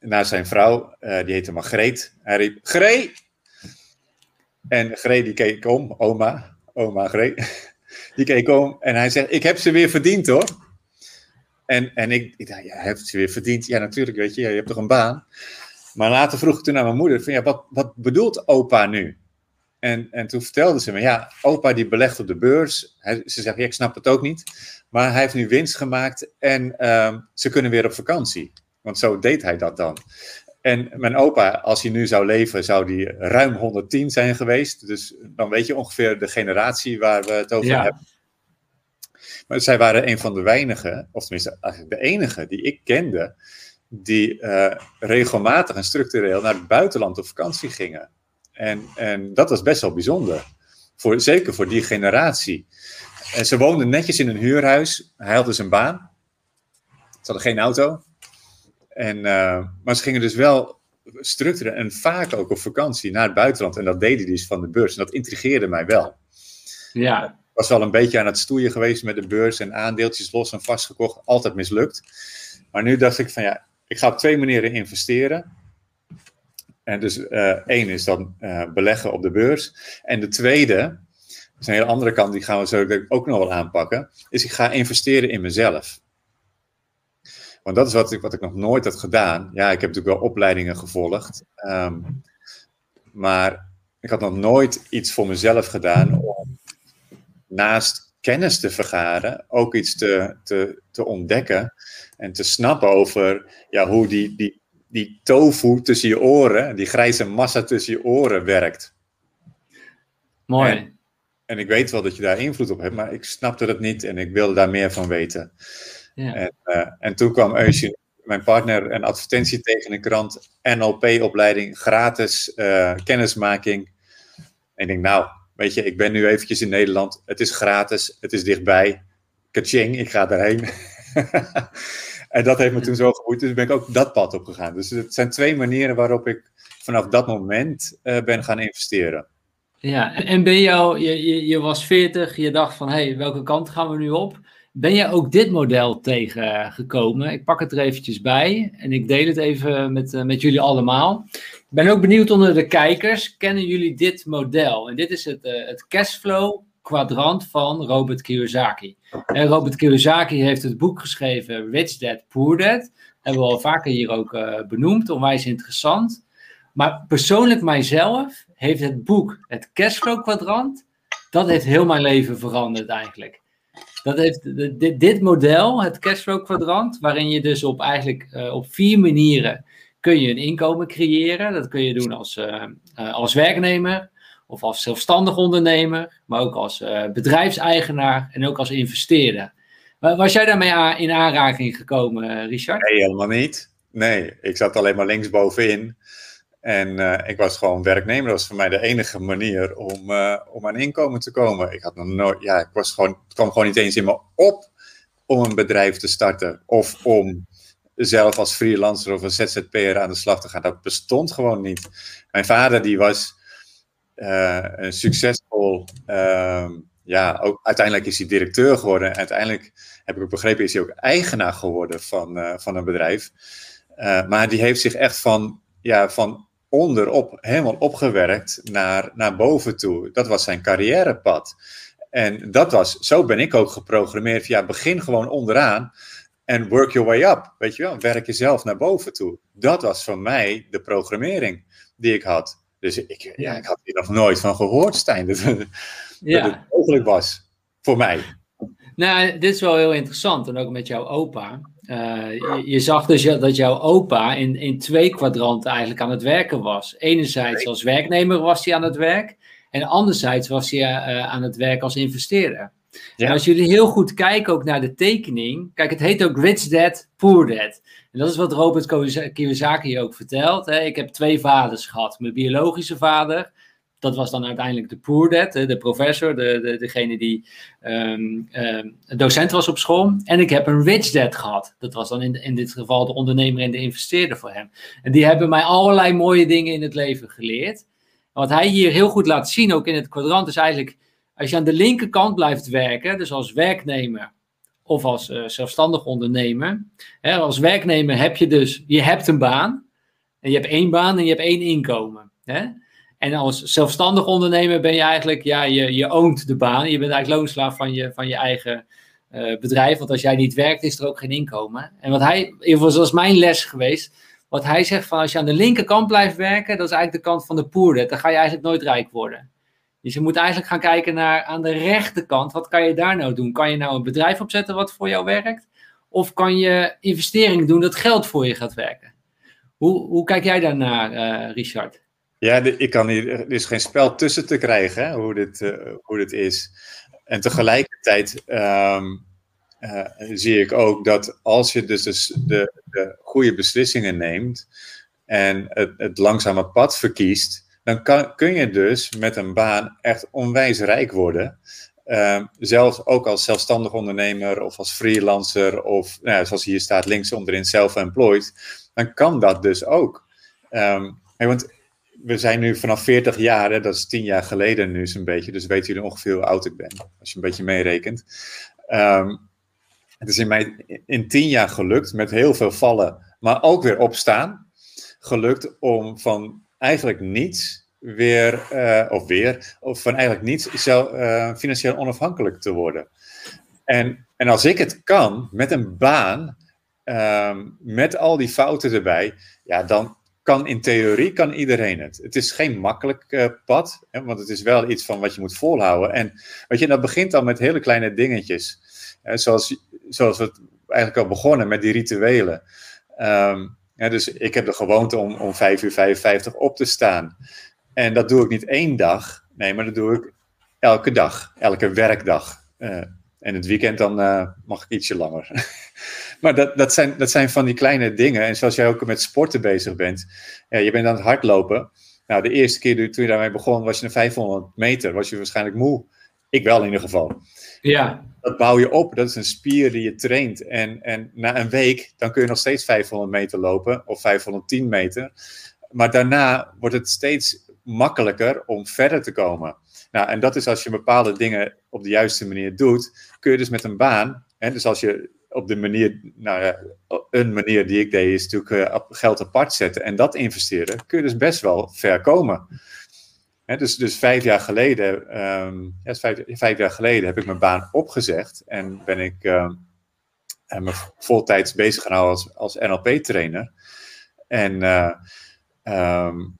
naar zijn vrouw, uh, die heette Margreet. Hij riep, Gree! En Gree die keek om, oma, oma Gree. Die keek om en hij zegt, ik heb ze weer verdiend hoor. En, en ik, ik dacht, ja, heb ze weer verdiend? Ja, natuurlijk, weet je, je hebt toch een baan? Maar later vroeg ik toen aan mijn moeder, van ja, wat, wat bedoelt opa nu? En, en toen vertelde ze me, ja, opa die belegt op de beurs. Hij, ze zegt, ja, ik snap het ook niet. Maar hij heeft nu winst gemaakt en uh, ze kunnen weer op vakantie. Want zo deed hij dat dan. En mijn opa, als hij nu zou leven, zou die ruim 110 zijn geweest. Dus dan weet je ongeveer de generatie waar we het over ja. hebben. Maar zij waren een van de weinigen, of tenminste eigenlijk de enige die ik kende, die uh, regelmatig en structureel naar het buitenland op vakantie gingen. En, en dat was best wel bijzonder. Voor, zeker voor die generatie. En ze woonden netjes in een huurhuis. Hij had dus een baan. Ze hadden geen auto. En, uh, maar ze gingen dus wel structureel en vaak ook op vakantie naar het buitenland. En dat deed hij dus van de beurs. En dat intrigeerde mij wel. Ja. Ik was wel een beetje aan het stoeien geweest met de beurs en aandeeltjes los en vastgekocht. Altijd mislukt. Maar nu dacht ik van ja, ik ga op twee manieren investeren. En dus uh, één is dan uh, beleggen op de beurs. En de tweede, dat is een hele andere kant, die gaan we zo ook nog wel aanpakken, is ik ga investeren in mezelf. Want dat is wat ik, wat ik nog nooit had gedaan. Ja, ik heb natuurlijk wel opleidingen gevolgd. Um, maar ik had nog nooit iets voor mezelf gedaan om naast kennis te vergaren, ook iets te, te, te ontdekken en te snappen over ja, hoe die, die, die tofu tussen je oren, die grijze massa tussen je oren werkt. Mooi. En, en ik weet wel dat je daar invloed op hebt, maar ik snapte het niet en ik wilde daar meer van weten. Ja. En, uh, en toen kwam Eusje, mijn partner, een advertentie tegen een krant, NLP-opleiding, gratis uh, kennismaking. En ik denk, nou, weet je, ik ben nu eventjes in Nederland, het is gratis, het is dichtbij. Kaching, ik ga daarheen. en dat heeft me toen zo geboeid, dus ben ik ook dat pad opgegaan. Dus het zijn twee manieren waarop ik vanaf dat moment uh, ben gaan investeren. Ja, en ben jou, je, je, je was 40, je dacht van, hé, hey, welke kant gaan we nu op? Ben jij ook dit model tegengekomen? Ik pak het er eventjes bij en ik deel het even met, uh, met jullie allemaal. Ik ben ook benieuwd onder de kijkers, kennen jullie dit model? En dit is het, uh, het cashflow kwadrant van Robert Kiyosaki. En Robert Kiyosaki heeft het boek geschreven Rich Dad, Poor Dad. Hebben we al vaker hier ook uh, benoemd, onwijs interessant. Maar persoonlijk mijzelf heeft het boek, het cashflow kwadrant, dat heeft heel mijn leven veranderd eigenlijk. Dat heeft dit, model, het cashflow kwadrant, waarin je dus op eigenlijk uh, op vier manieren kun je een inkomen creëren. Dat kun je doen als, uh, als werknemer of als zelfstandig ondernemer, maar ook als bedrijfseigenaar en ook als investeerder. Was jij daarmee in aanraking gekomen, Richard? Nee, helemaal niet. Nee, ik zat alleen maar linksbovenin. En uh, ik was gewoon werknemer. Dat was voor mij de enige manier om, om aan inkomen te komen. Ik had nog nooit, ja, ik was gewoon, het kwam gewoon niet eens in me op om een bedrijf te starten. Of om zelf als freelancer of een ZZP'er aan de slag te gaan. Dat bestond gewoon niet. Mijn vader die was een succesvol, ehm, ja, ook, uiteindelijk is hij directeur geworden. En uiteindelijk heb ik ook begrepen, is hij ook eigenaar geworden van, van een bedrijf. maar die heeft zich echt van, ja, van onderop helemaal opgewerkt naar, naar boven toe. Dat was zijn carrièrepad. En dat was, zo ben ik ook geprogrammeerd. Ja, begin gewoon onderaan en work your way up. Weet je wel, werk jezelf naar boven toe. Dat was voor mij de programmering die ik had. Dus ik, ja, ik had hier nog nooit van gehoord, Stijn, dat, ja. dat het mogelijk was voor mij. Nou, dit is wel heel interessant. En ook met jouw opa. Uh, je, je, zag dus dat jouw opa in, in twee kwadranten eigenlijk aan het werken was. Enerzijds als werknemer was hij aan het werk. En anderzijds was hij uh, aan het werk als investeerder. Ja. En als jullie heel goed kijken ook naar de tekening. Kijk, het heet ook Rich Dad, Poor Dad. En dat is wat Robert Kiyosaki ook vertelt. Hè. Ik heb twee vaders gehad. Mijn biologische vader dat was dan uiteindelijk de poor dad, de professor, de, de, degene die um, um, docent was op school. En ik heb een rich dad gehad. Dat was dan in, in dit geval de ondernemer en de investeerder voor hem. En die hebben mij allerlei mooie dingen in het leven geleerd. En wat hij hier heel goed laat zien, ook in het kwadrant, is eigenlijk als je aan de linkerkant blijft werken, dus als werknemer of als uh, zelfstandig ondernemer. Hè, als werknemer heb je dus, je hebt een baan. En je hebt één baan en je hebt één inkomen. Hè? En als zelfstandig ondernemer ben je eigenlijk, ja, je, je oont de baan. Je bent eigenlijk loonslaaf van je, van je eigen uh, bedrijf. Want als jij niet werkt, is er ook geen inkomen. En wat hij, geval, zoals mijn les geweest. Wat hij zegt van als je aan de linkerkant blijft werken, dat is eigenlijk de kant van de poeder. Dan ga je eigenlijk nooit rijk worden. Dus je moet eigenlijk gaan kijken naar aan de rechterkant. Wat kan je daar nou doen? Kan je nou een bedrijf opzetten wat voor jou werkt? Of kan je investeringen doen dat geld voor je gaat werken? Hoe, hoe kijk jij daarnaar, uh, Richard? Ja, ik kan hier, er is geen spel tussen te krijgen, hè, hoe, dit, uh, hoe dit is. En tegelijkertijd um, uh, zie ik ook dat als je dus, dus de, de goede beslissingen neemt en het, het langzame pad verkiest, dan kan, kun je dus met een baan echt onwijs rijk worden. Um, zelfs ook als zelfstandig ondernemer of als freelancer of nou, zoals hier staat links onderin self-employed, dan kan dat dus ook. Ehm, want we zijn nu vanaf 40 jaar, hè, dat is 10 jaar geleden nu zo'n beetje, dus weten jullie ongeveer hoe oud ik ben, als je een beetje meerekent. Um, het is in mij in 10 jaar gelukt, met heel veel vallen, maar ook weer opstaan, gelukt om van eigenlijk niets weer, uh, of weer, of van eigenlijk niets zelf, uh, financieel onafhankelijk te worden. En, en als ik het kan, met een baan, um, met al die fouten erbij, ja, dan kan in theorie kan iedereen het. Het is geen makkelijk uh, pad, hè, want het is wel iets van wat je moet volhouden. En weet je, dat begint al met hele kleine dingetjes. zoals, zoals we eigenlijk al begonnen met die rituelen. Um, ja, dus ik heb de gewoonte om om 5 uur 55 op te staan. En dat doe ik niet één dag, nee, maar dat doe ik elke dag, elke werkdag. Uh, en het weekend dan uh, mag ik ietsje langer. maar dat, dat, zijn, dat zijn van die kleine dingen. En zoals jij ook met sporten bezig bent. Ja, je bent aan het hardlopen. Nou, de eerste keer toen je daarmee begon, was je een 500 meter. Was je waarschijnlijk moe. Ik wel in ieder geval. Ja. Dat bouw je op. Dat is een spier die je traint. En, en na een week, dan kun je nog steeds 500 meter lopen. Of 510 meter. Maar daarna wordt het steeds makkelijker om verder te komen. Nou, en dat is als je bepaalde dingen op de juiste manier doet, kun je dus met een baan, hè, dus als je op de manier, nou ja, een manier die ik deed, is natuurlijk uh, geld apart zetten en dat investeren, kun je dus best wel ver komen. Dus, dus vijf jaar geleden, um, ja, vijf, jaar geleden heb ik mijn baan opgezegd en ben ik uh, me voltijds bezig gehouden als, als NLP-trainer. En uh, um,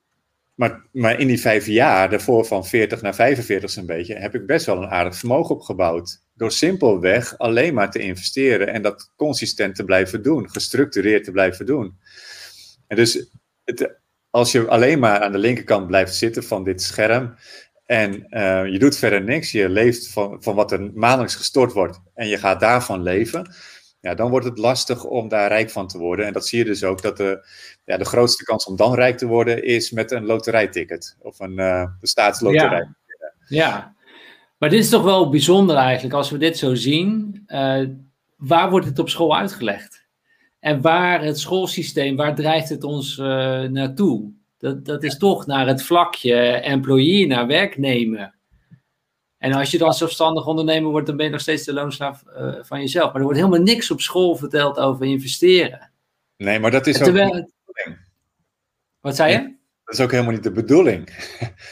maar, maar in die vijf jaar, daarvoor van 40 naar 45 zo'n beetje, heb ik best wel een aardig vermogen opgebouwd. Door simpelweg alleen maar te investeren en dat consistent te blijven doen, gestructureerd te blijven doen. En dus het, als je alleen maar aan de linkerkant blijft zitten van dit scherm en uh, je doet verder niks, je leeft van, van wat er maandelijks gestort wordt en je gaat daarvan leven, ja, dan wordt het lastig om daar rijk van te worden. En dat zie je dus ook, dat de, ja, de grootste kans om dan rijk te worden is met een loterijticket of een uh, staatsloterij. Ja. maar dit is toch wel bijzonder eigenlijk, als we dit zo zien. Uh, waar wordt het op school uitgelegd? En waar het schoolsysteem, waar drijft het ons uh, naartoe? Dat, dat is toch naar het vlakje employee, naar werknemer. En als je dan zelfstandig ondernemer wordt, dan ben je nog steeds de loonslaaf uh, van jezelf. Maar er wordt helemaal niks op school verteld over investeren. Nee, maar dat is ook niet de bedoeling. Wat zei je? Dat is ook helemaal niet de bedoeling.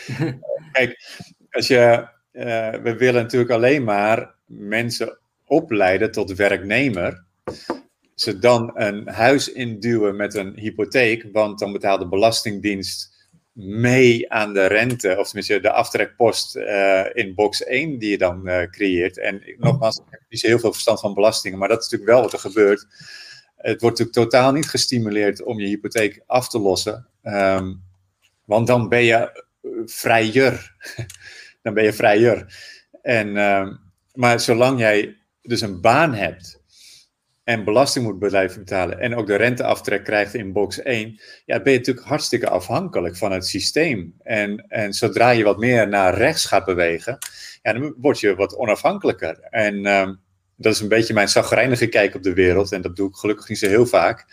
Kijk, als je, uh, we willen natuurlijk alleen maar mensen opleiden tot werknemer. Ze dan een huis induwen met een hypotheek, want dan betaalt de Belastingdienst mee aan de rente, of tenminste de aftrekpost uh, in box 1 die je dan uh, creëert. En nogmaals, ik heb niet heel veel verstand van belastingen, maar dat is natuurlijk wel wat er gebeurt. Het wordt natuurlijk totaal niet gestimuleerd om je hypotheek af te lossen, um, want dan ben je vrijer. dan ben je vrijer. En, um, maar zolang jij dus een baan hebt en belasting moet blijven betalen en ook de renteaftrek krijgt in box 1, ja, ben je natuurlijk hartstikke afhankelijk van het systeem. En, en zodra je wat meer naar rechts gaat bewegen, ja, dan word je wat onafhankelijker. En um, dat is een beetje mijn zagrijnige kijk op de wereld en dat doe ik gelukkig niet zo heel vaak.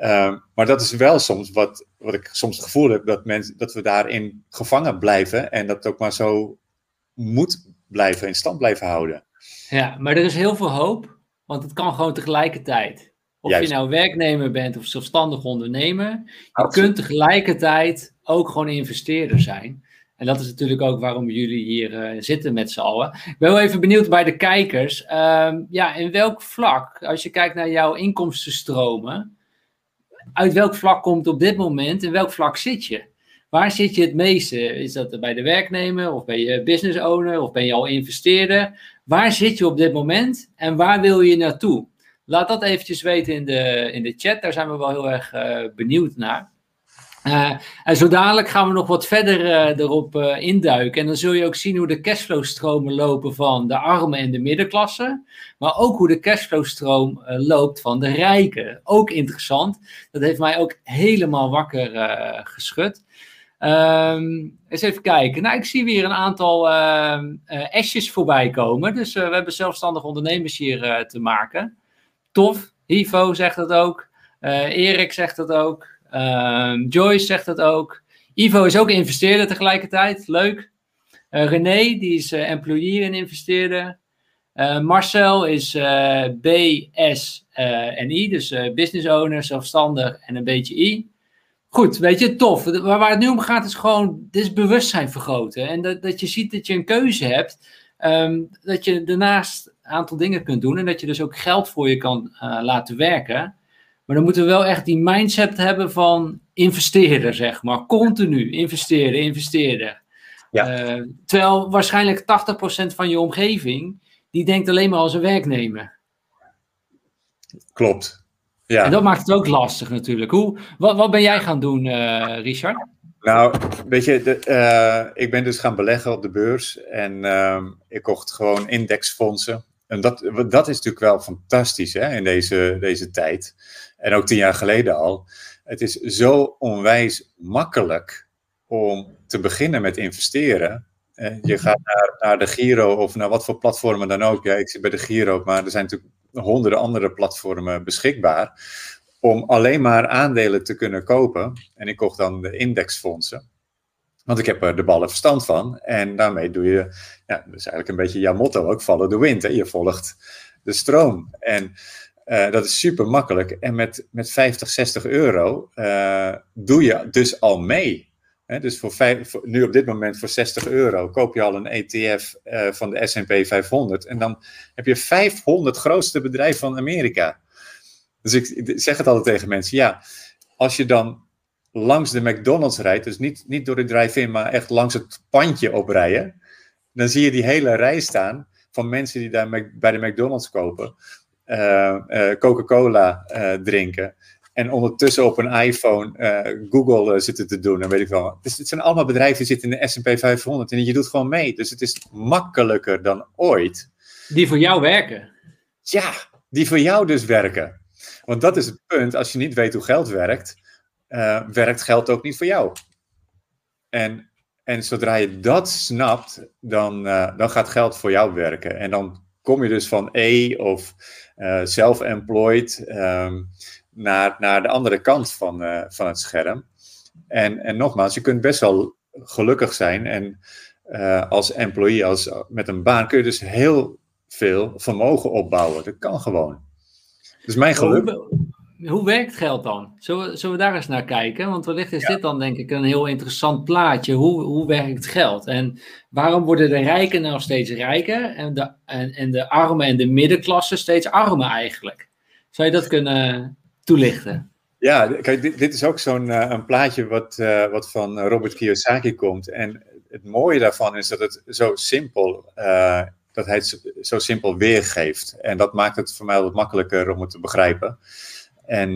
Um, maar dat is wel soms wat, wat ik soms het gevoel heb dat, mensen, dat we daarin gevangen blijven en dat ook maar zo moet blijven, in stand blijven houden. Ja, maar er is heel veel hoop want het kan gewoon tegelijkertijd. Of je nou werknemer bent of zelfstandig ondernemer. Je Absoluut. kunt tegelijkertijd ook gewoon investeerder zijn. En dat is natuurlijk ook waarom jullie hier uh, zitten met z'n allen. Ik ben wel even benieuwd bij de kijkers. Um, ja, in welk vlak, als je kijkt naar jouw inkomstenstromen, uit welk vlak komt op dit moment, in welk vlak zit je? Waar zit je het meeste? Is dat bij de werknemer of ben je business owner of ben je al investeerder? Waar zit je op dit moment en waar wil je naartoe? Laat dat eventjes weten in de, in de chat, daar zijn we wel heel erg uh, benieuwd naar. Uh, en zo dadelijk gaan we nog wat verder uh, erop induiken. En dan zul je ook zien hoe de cashflow-stromen lopen van de armen en de middenklasse. Maar ook hoe de cashflow-stroom loopt van de rijken. Ook interessant. Dat heeft mij ook helemaal wakker geschud. Um, eens even kijken. Nou, ik zie weer een aantal uh, uh, voorbij komen. Dus uh, we hebben zelfstandige ondernemers hier uh, te maken. Tof. Hivo zegt dat ook. Erik zegt dat ook. Ehm, Joyce zegt dat ook. Ivo is ook investeerder tegelijkertijd. Leuk. René, die is employee en investeerder. Marcel is BS en I, dus business owner, zelfstandig en een beetje I. Goed, weet je, tof. Waar, waar het nu om gaat is gewoon, dit is bewustzijn vergroten. En dat, dat je ziet dat je een keuze hebt. Ehm, dat je daarnaast een aantal dingen kunt doen. En dat je dus ook geld voor je kan laten werken. Maar dan moeten we wel echt die mindset hebben van investeren, zeg maar. Continu investeren, investeren. Ja. Uh, terwijl waarschijnlijk 80% van je omgeving, die denkt alleen maar als een werknemer. Klopt. Ja. En dat maakt het ook lastig natuurlijk. Hoe, wat, wat ben jij gaan doen, uh, Richard? Nou, weet je, de, uh, ik ben dus gaan beleggen op de beurs en ehm, ik kocht gewoon indexfondsen. En dat, dat is natuurlijk wel fantastisch hè, in deze, deze tijd. En ook tien jaar geleden al. Het is zo onwijs makkelijk om te beginnen met investeren. Eh, je gaat naar, naar, de Giro of naar wat voor platformen dan ook. Ja, ik zit bij de Giro, maar er zijn natuurlijk honderden andere platformen beschikbaar. Om alleen maar aandelen te kunnen kopen. En ik kocht dan de indexfondsen. Want ik heb er de ballen verstand van. En daarmee doe je, ja, dat is eigenlijk een beetje jouw motto ook, follow the wind. Hè? Je volgt de stroom. En uh, dat is super makkelijk. En met, met 50, 60 euro uh, doe je dus al mee. Dus voor, nu op dit moment voor 60 euro koop je al een ETF uh, van de S&P 500. En dan heb je 500 grootste bedrijven van Amerika. Dus ik, zeg het altijd tegen mensen. Ja, als je dan langs de McDonald's rijdt, dus niet, niet door de drive-in, maar echt langs het pandje oprijden. Dan zie je die hele rij staan van mensen die daar bij de McDonald's kopen. Eh, eh, Coca-Cola eh, drinken. En ondertussen op een iPhone Google zitten te doen. En weet ik wel. Dus het zijn allemaal bedrijven die zitten in de SP 500. En je doet gewoon mee. Dus het is makkelijker dan ooit. Die voor jou werken. Ja, die voor jou dus werken. Want dat is het punt. Als je niet weet hoe geld werkt, werkt geld ook niet voor jou. En, en zodra je dat snapt, dan, dan gaat geld voor jou werken. En dan kom je dus van E of uh, self-employed um, naar, naar de andere kant van, uh, van het scherm. En, en nogmaals, je kunt best wel gelukkig zijn en uh, als employee, als, met een baan, kun je dus heel veel vermogen opbouwen. Dat kan gewoon. Dus mijn geluk hoe werkt geld dan? Zullen, zullen, we daar eens naar kijken? Want wellicht is dit dan denk ik een heel interessant plaatje. Hoe, hoe werkt geld? En waarom worden de rijken nou steeds rijker en de, en, en de armen en de middenklasse steeds armer eigenlijk? Zou je dat kunnen toelichten? Ja, kijk, dit, dit is ook zo'n uh, een plaatje wat, uh, wat van Robert Kiyosaki komt. En het mooie daarvan is dat het zo simpel, uh, dat hij het zo simpel weergeeft. En dat maakt het voor mij wat makkelijker om het te begrijpen. En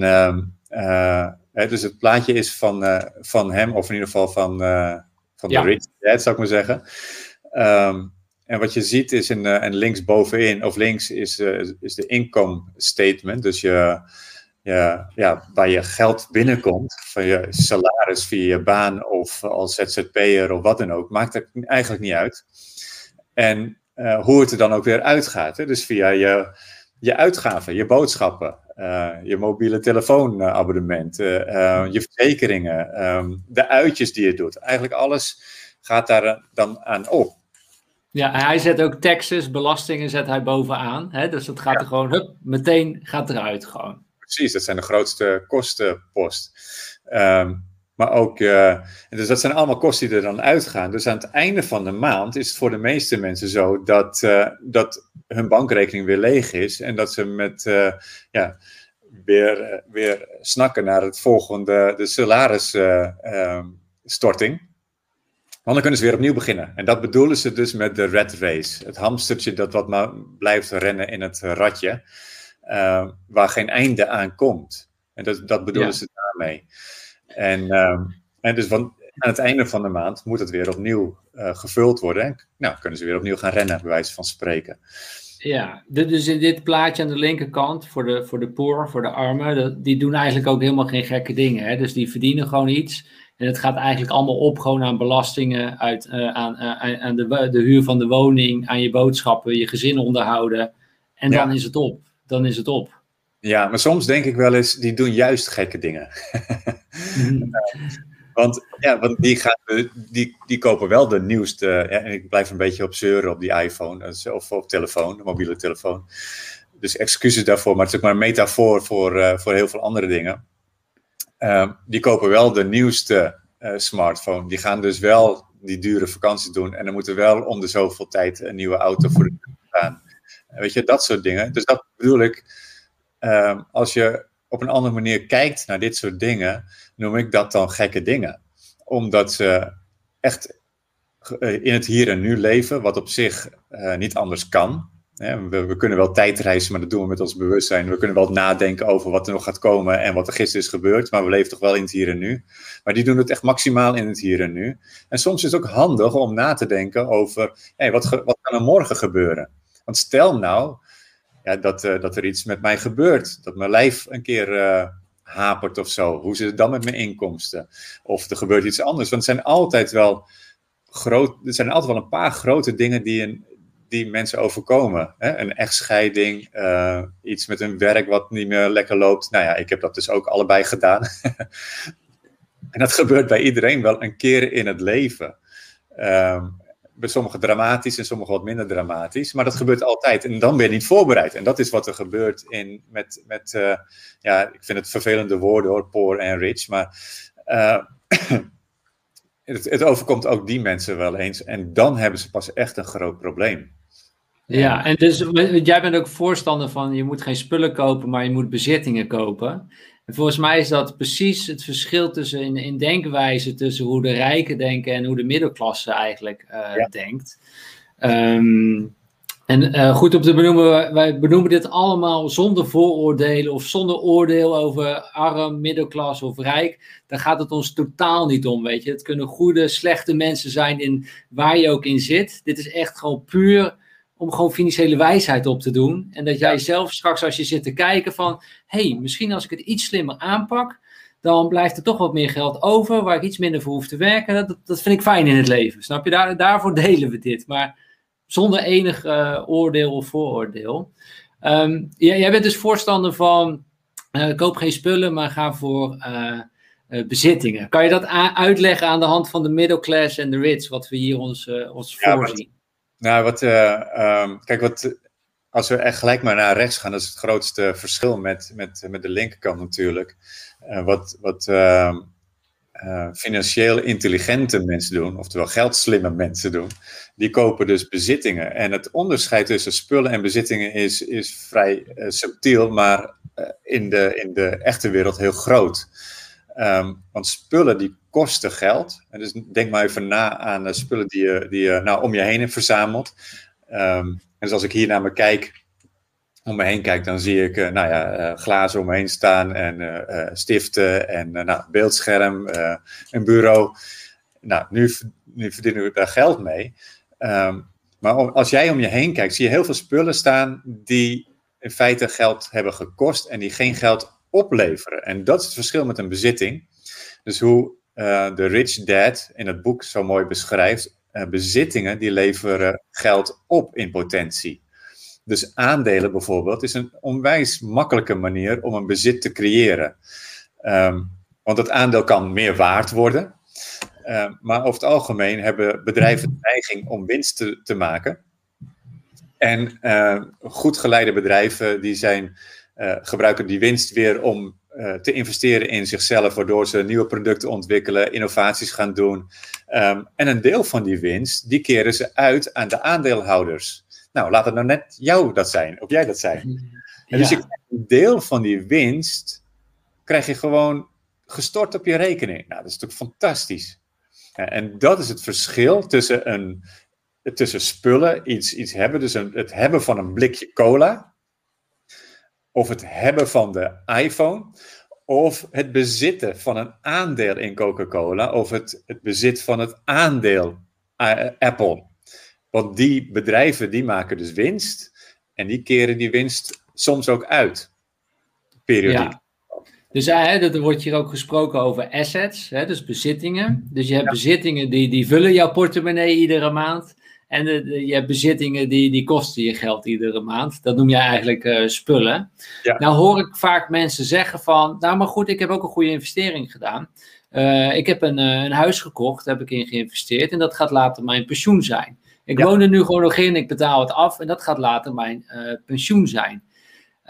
uh, dus het plaatje is van, van hem, of in ieder geval van, van ja. de Rich Dad, zou ik maar zeggen. Um, en wat je ziet is, in, en links bovenin, of links, is, is de income statement. Dus je, je, ja, waar je geld binnenkomt, van je salaris via je baan of als ZZP'er of wat dan ook, maakt het eigenlijk niet uit. En hoe het er dan ook weer uitgaat. Hè? Dus via je, je uitgaven, je boodschappen, uh, je mobiele telefoonabonnement, uh, je verzekeringen, um, de uitjes die je doet. Eigenlijk alles gaat daar dan aan op. Ja, hij zet ook taxes, belastingen zet hij bovenaan. Hè? Dus dat gaat er gewoon, hup, meteen gaat eruit gewoon. Precies, dat zijn de grootste kostenpost. Um, maar ook, uh, dus dat zijn allemaal kosten die er dan uitgaan. Dus aan het einde van de maand is het voor de meeste mensen zo dat, uh, dat hun bankrekening weer leeg is. En dat ze met, uh, ja, weer, weer snakken naar het volgende, de salarisstorting. Ehm, Want dan kunnen ze weer opnieuw beginnen. En dat bedoelen ze dus met de red race. Het hamstertje dat wat maar blijft rennen in het ratje. Waar geen einde aan komt. En dat, dat bedoelen ja. ze daarmee. En, uh, en dus van, aan het einde van de maand moet het weer opnieuw uh, gevuld worden. En nou, kunnen ze weer opnieuw gaan rennen, bij wijze van spreken. Ja, dus in dit plaatje aan de linkerkant, voor de, voor de poor, voor de armen, die doen eigenlijk ook helemaal geen gekke dingen. Hè? Dus die verdienen gewoon iets. En het gaat eigenlijk allemaal op gewoon aan belastingen, uit, uh, aan, uh, aan de, de huur van de woning, aan je boodschappen, je gezin onderhouden. En dan is het op. Dan is het op. Ja, maar soms denk ik wel eens, die doen juist gekke dingen. Mhm. want ja, want die, gaan, die, die kopen wel de nieuwste. Ja, en ik blijf een beetje op zeuren op die iPhone of op telefoon, mobiele telefoon. Dus excuses daarvoor, maar het is ook maar een metafoor voor, voor heel veel andere dingen. Ehm, die kopen wel de nieuwste smartphone. Die gaan dus wel die dure vakantie doen. En dan moet er wel om de zoveel tijd een nieuwe auto voor de. Weet je, dat soort dingen. Dus dat bedoel ik. Ehm, als je op een andere manier kijkt naar dit soort dingen, noem ik dat dan gekke dingen. Omdat ze echt eh, in het hier en nu leven, wat op zich uh, niet anders kan. We, we, kunnen wel tijdreizen, maar dat doen we met ons bewustzijn. We kunnen wel nadenken over wat er nog gaat komen en wat er gisteren is gebeurd, maar we leven toch wel in het hier en nu. Maar die doen het echt maximaal in het hier en nu. En soms is het ook handig om na te denken over, wat, wat kan er morgen gebeuren? Want stel nou ja, dat, uh, dat er iets met mij gebeurt, dat mijn lijf een keer uh, hapert of zo. Hoe zit het dan met mijn inkomsten? Of er gebeurt iets anders. Want het zijn altijd wel groot, er zijn altijd wel een paar grote dingen die een, die mensen overkomen. Hè? Een echtscheiding, uh, iets met een werk wat niet meer lekker loopt. Nou ja, ik heb dat dus ook allebei gedaan. en dat gebeurt bij iedereen wel een keer in het leven. Um, bij sommigen dramatisch en sommigen wat minder dramatisch. Maar dat gebeurt altijd. En dan ben je niet voorbereid. En dat is wat er gebeurt in, met, met uh, ja, ik vind het vervelende woorden hoor, poor en rich. Maar uh, het, het overkomt ook die mensen wel eens. En dan hebben ze pas echt een groot probleem. Ja, en dus jij bent ook voorstander van je moet geen spullen kopen, maar je moet bezittingen kopen. En volgens mij is dat precies het verschil tussen in, in denkwijze tussen hoe de rijken denken en hoe de middelklasse eigenlijk uh, denkt. Um, en uh, goed om te benoemen, wij benoemen dit allemaal zonder vooroordelen of zonder oordeel over arm, middelklas of rijk. Daar gaat het ons totaal niet om, weet je. Het kunnen goede, slechte mensen zijn in waar je ook in zit. Dit is echt gewoon puur om gewoon financiële wijsheid op te doen. En dat jij zelf straks als je zit te kijken van, hé, hey, misschien als ik het iets slimmer aanpak, dan blijft er toch wat meer geld over, waar ik iets minder voor hoef te werken. Dat, dat vind ik fijn in het leven, snap je? Daar, daarvoor delen we dit, maar zonder enig uh, oordeel of vooroordeel. Um, jij, jij, bent dus voorstander van, uh, koop geen spullen, maar ga voor uh, bezittingen. Kan je dat uitleggen aan de hand van de middelclass en de rich, wat we hier ons, ons ja, voorzien? Nou, wat, uh, um, kijk, wat, als we echt gelijk maar naar rechts gaan, dat is het grootste verschil met, met, met de linkerkant natuurlijk. Uh, wat wat uh, financieel intelligente mensen doen, oftewel geldslimme mensen doen, die kopen dus bezittingen. En het onderscheid tussen spullen en bezittingen is, is vrij subtiel, maar in, de, in de echte wereld heel groot. Um, want spullen die kosten geld. En dus denk maar even na aan de spullen die je, die je nou, om je heen hebt verzameld. Um, en dus als ik hier naar me kijk, om me heen kijk, dan zie ik uh, nou ja, uh, glazen om me heen staan en stiften en nou, beeldscherm, een bureau. Nou, nu, nu verdienen we daar geld mee. Um, maar als jij om je heen kijkt, zie je heel veel spullen staan die in feite geld hebben gekost en die geen geld opleveren. En dat is het verschil met een bezitting. Dus hoe uh, de Rich Dad in het boek zo mooi beschrijft, uh, bezittingen die leveren geld op in potentie. Dus aandelen bijvoorbeeld is een onwijs makkelijke manier om een bezit te creëren. Um, want het aandeel kan meer waard worden. Uh, maar over het algemeen hebben bedrijven de neiging om winst te, te maken. En uh, goed geleide bedrijven die zijn uh, gebruiken die winst weer om uh, te investeren in zichzelf, waardoor ze nieuwe producten ontwikkelen, innovaties gaan doen. Um, en een deel van die winst, die keren ze uit aan de aandeelhouders. Nou, laat het nou net jou dat zijn, of jij dat zijn. Ja. Dus je een deel van die winst krijg je gewoon gestort op je rekening. Nou, dat is natuurlijk fantastisch. En dat is het verschil tussen, een, tussen spullen, iets, iets hebben, dus een, het hebben van een blikje cola of het hebben van de iPhone, of het bezitten van een aandeel in Coca-Cola, of het, het bezit van het aandeel uh, Apple. Want die bedrijven die maken dus winst en die keren die winst soms ook uit. Periodiek. Ja. Dus uh, er wordt hier ook gesproken over assets, hè, dus bezittingen. Dus je hebt bezittingen die, die vullen jouw portemonnee iedere maand. En de, je hebt bezittingen die, die kosten je geld iedere maand. Dat noem je eigenlijk uh, spullen. Ja. Nou hoor ik vaak mensen zeggen van, nou maar goed, ik heb ook een goede investering gedaan. Uh, ik heb een, uh, een huis gekocht, daar heb ik in geïnvesteerd en dat gaat later mijn pensioen zijn. Ik Ja. woon er nu gewoon nog in, ik betaal het af en dat gaat later mijn pensioen zijn.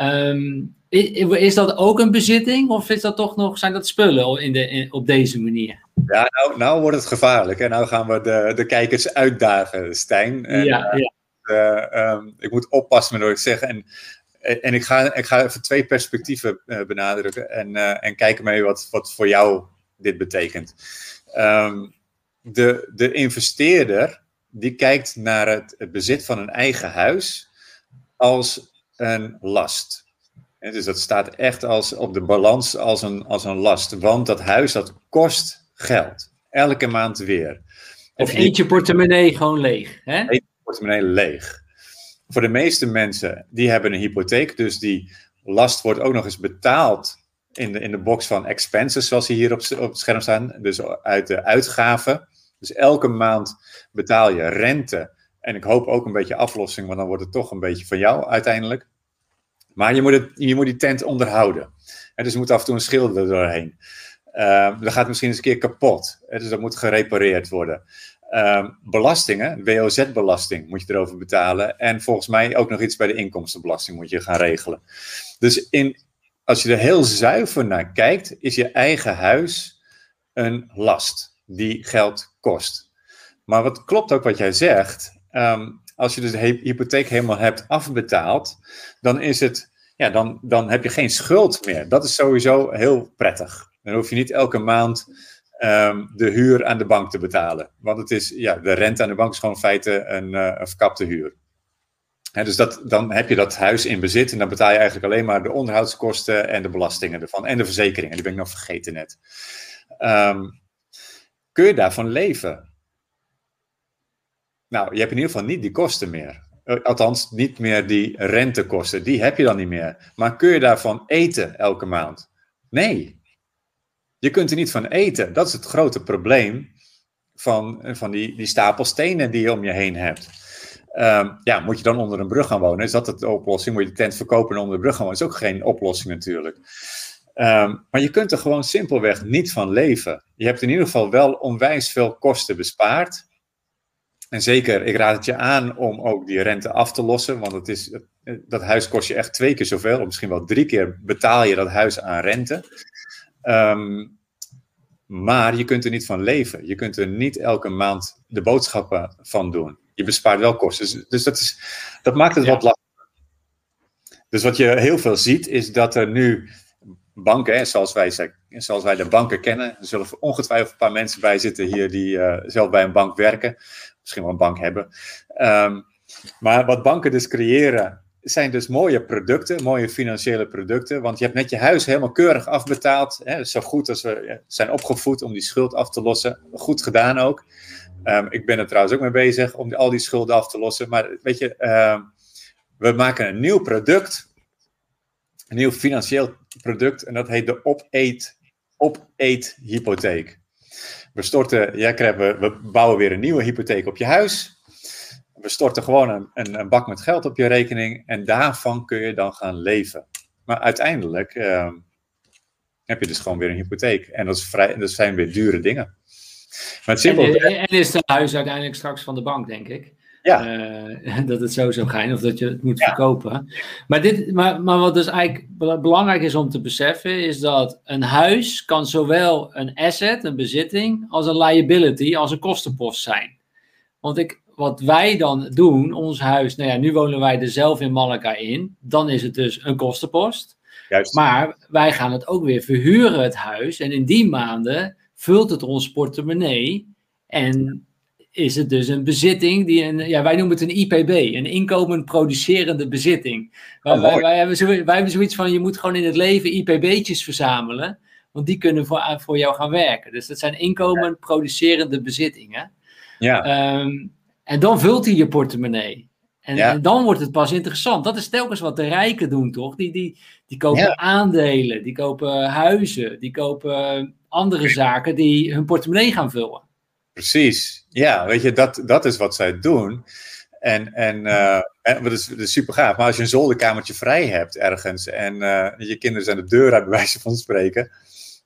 Um, is dat ook een bezitting of is dat toch nog, zijn dat spullen in de, in, op deze manier? Ja, nou, nou wordt het gevaarlijk. En nou gaan we de, de kijkers uitdagen, Stijn. En, ja, ja. Uh, um, ik moet oppassen met wat ik zeg. En, en ik, ga, ik ga even twee perspectieven uh, benadrukken. En, uh, en kijken mee wat, wat voor jou dit betekent. Um, de, de investeerder die kijkt naar het, het bezit van een eigen huis als een last. Dus dat staat echt als, op de balans als een, als een last. Want dat huis dat kost geld. Elke maand weer. Of eet je portemonnee gewoon leeg. Hè? Eet je portemonnee leeg. Voor de meeste mensen, die hebben een hypotheek. Dus die last wordt ook nog eens betaald in de, in de box van expenses, zoals die hier op, op het scherm staan. Dus uit de uitgaven. Dus elke maand betaal je rente. En ik hoop ook een beetje aflossing, want dan wordt het toch een beetje van jou uiteindelijk. Maar je moet, het, je moet die tent onderhouden. En dus er moet af en toe een schilder doorheen. Uh, dat gaat misschien eens een keer kapot. Dus dat moet gerepareerd worden. Uh, belastingen, WOZ-belasting moet je erover betalen. En volgens mij ook nog iets bij de inkomstenbelasting moet je gaan regelen. Dus in, als je er heel zuiver naar kijkt, is je eigen huis een last die geld kost. Maar wat klopt ook wat jij zegt. Um, als je dus de hypotheek helemaal hebt afbetaald, dan is het, ja, dan, dan heb je geen schuld meer. Dat is sowieso heel prettig. Dan hoef je niet elke maand um, de huur aan de bank te betalen. Want het is, ja, de rente aan de bank is gewoon in feite een, uh, een verkapte huur. Dus dat, dan heb je dat huis in bezit en dan betaal je eigenlijk alleen maar de onderhoudskosten en de belastingen ervan. En de verzekeringen, die ben ik nog vergeten net. Um, kun je daarvan leven? Nou, je hebt in ieder geval niet die kosten meer. Althans, niet meer die rentekosten. Die heb je dan niet meer. Maar kun je daarvan eten elke maand? Nee. Je kunt er niet van eten. Dat is het grote probleem van, van die, die stapel stenen die je om je heen hebt. Um, ja, moet je dan onder een brug gaan wonen? Is dat de oplossing? Moet je de tent verkopen en onder de brug gaan wonen? Is ook geen oplossing natuurlijk. Um, maar je kunt er gewoon simpelweg niet van leven. Je hebt in ieder geval wel onwijs veel kosten bespaard. En zeker, ik raad het je aan om ook die rente af te lossen, want het is, dat huis kost je echt twee keer zoveel, of misschien wel drie keer betaal je dat huis aan rente. Um, maar je kunt er niet van leven. Je kunt er niet elke maand de boodschappen van doen. Je bespaart wel kosten. Dus, dus dat, is, dat maakt het ja. wat lastiger. Dus wat je heel veel ziet, is dat er nu banken, hè, zoals, wij, zoals wij de banken kennen, er zullen ongetwijfeld een paar mensen bij zitten hier die uh, zelf bij een bank werken misschien wel een bank hebben. Um, maar wat banken dus creëren, zijn dus mooie producten, mooie financiële producten. Want je hebt net je huis helemaal keurig afbetaald. Hè, zo goed als we zijn opgevoed om die schuld af te lossen. Goed gedaan ook. Um, ik ben er trouwens ook mee bezig om al die schulden af te lossen. Maar weet je, um, we maken een nieuw product. Een nieuw financieel product. En dat heet de opeet, opeet hypotheek. We storten, ja, krijgen, we bouwen weer een nieuwe hypotheek op je huis. We storten gewoon een, een, een, bak met geld op je rekening en daarvan kun je dan gaan leven. Maar uiteindelijk uh, heb je dus gewoon weer een hypotheek. En dat, is vrij, dat zijn weer dure dingen. Maar het simpel... en, en, is het huis uiteindelijk straks van de bank, denk ik. Ja. Uh, dat het zo zou gaan, of dat je het moet ja. verkopen. Maar, dit, maar, maar wat dus eigenlijk belangrijk is om te beseffen, is dat een huis kan zowel een asset, een bezitting, als een liability, als een kostenpost zijn. Want ik, wat wij dan doen, ons huis, nou ja, nu wonen wij er zelf in Malaga in, dan is het dus een kostenpost. Juist. Maar wij gaan het ook weer verhuren, het huis, en in die maanden vult het ons portemonnee en is het dus een bezitting die een, ja, wij noemen het een IPB, een inkomen producerende bezitting. Oh, wij, wij, hebben zo, wij hebben zoiets van, je moet gewoon in het leven IPB'tjes verzamelen, want die kunnen voor, voor jou gaan werken. Dus dat zijn inkomen producerende bezittingen. Ja. Um, en dan vult hij je portemonnee. En, Ja. en, dan wordt het pas interessant. Dat is telkens wat de rijken doen, toch? Die, die, die kopen Ja. aandelen, die kopen huizen, die kopen andere zaken die hun portemonnee gaan vullen. Precies. Ja, weet je, dat, dat is wat zij doen. En, en, uh, en dat, is, dat is super gaaf. Maar als je een zolderkamertje vrij hebt ergens en uh, je kinderen zijn de deur uit, bij wijze van spreken.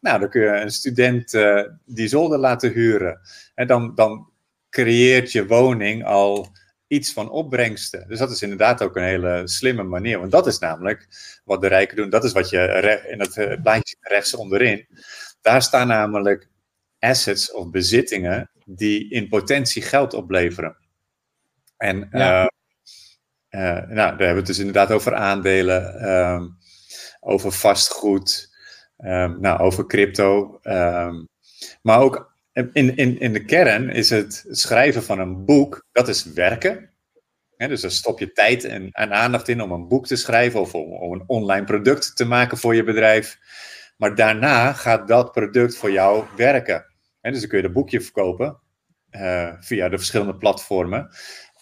Nou, dan kun je een student uh, die zolder laten huren. En dan, dan creëert je woning al iets van opbrengsten. Dus dat is inderdaad ook een hele slimme manier. Want dat is namelijk wat de rijken doen. Dat is wat je in het plaatje rechts onderin. Daar staan namelijk assets of bezittingen die in potentie geld opleveren. En ja. uh, nou, daar hebben we het dus inderdaad over aandelen, um, over vastgoed, um, nou, over crypto. Um, maar ook in, in, in de kern is het schrijven van een boek, dat is werken. dus daar stop je tijd en, en, aandacht in om een boek te schrijven of om, om een online product te maken voor je bedrijf. Maar daarna gaat dat product voor jou werken. dus dan kun je dat boekje verkopen uh, via de verschillende platformen.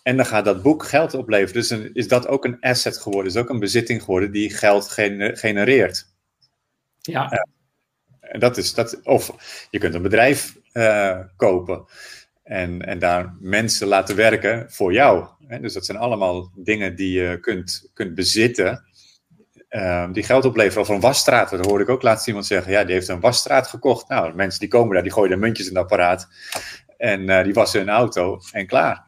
En dan gaat dat boek geld opleveren. Dus is dat ook een asset geworden. Is ook een bezitting geworden die geld genereert. Ja. Uh, dat is dat. Of je kunt een bedrijf uh, kopen. En, en daar mensen laten werken voor jou. Dus dat zijn allemaal dingen die je kunt, kunt bezitten. Uh, die geld opleveren. Of een wasstraat. Dat hoorde ik ook laatst iemand zeggen. Ja, die heeft een wasstraat gekocht. Nou, mensen die komen daar, die gooien de muntjes in het apparaat. En uh, die wassen hun auto en klaar.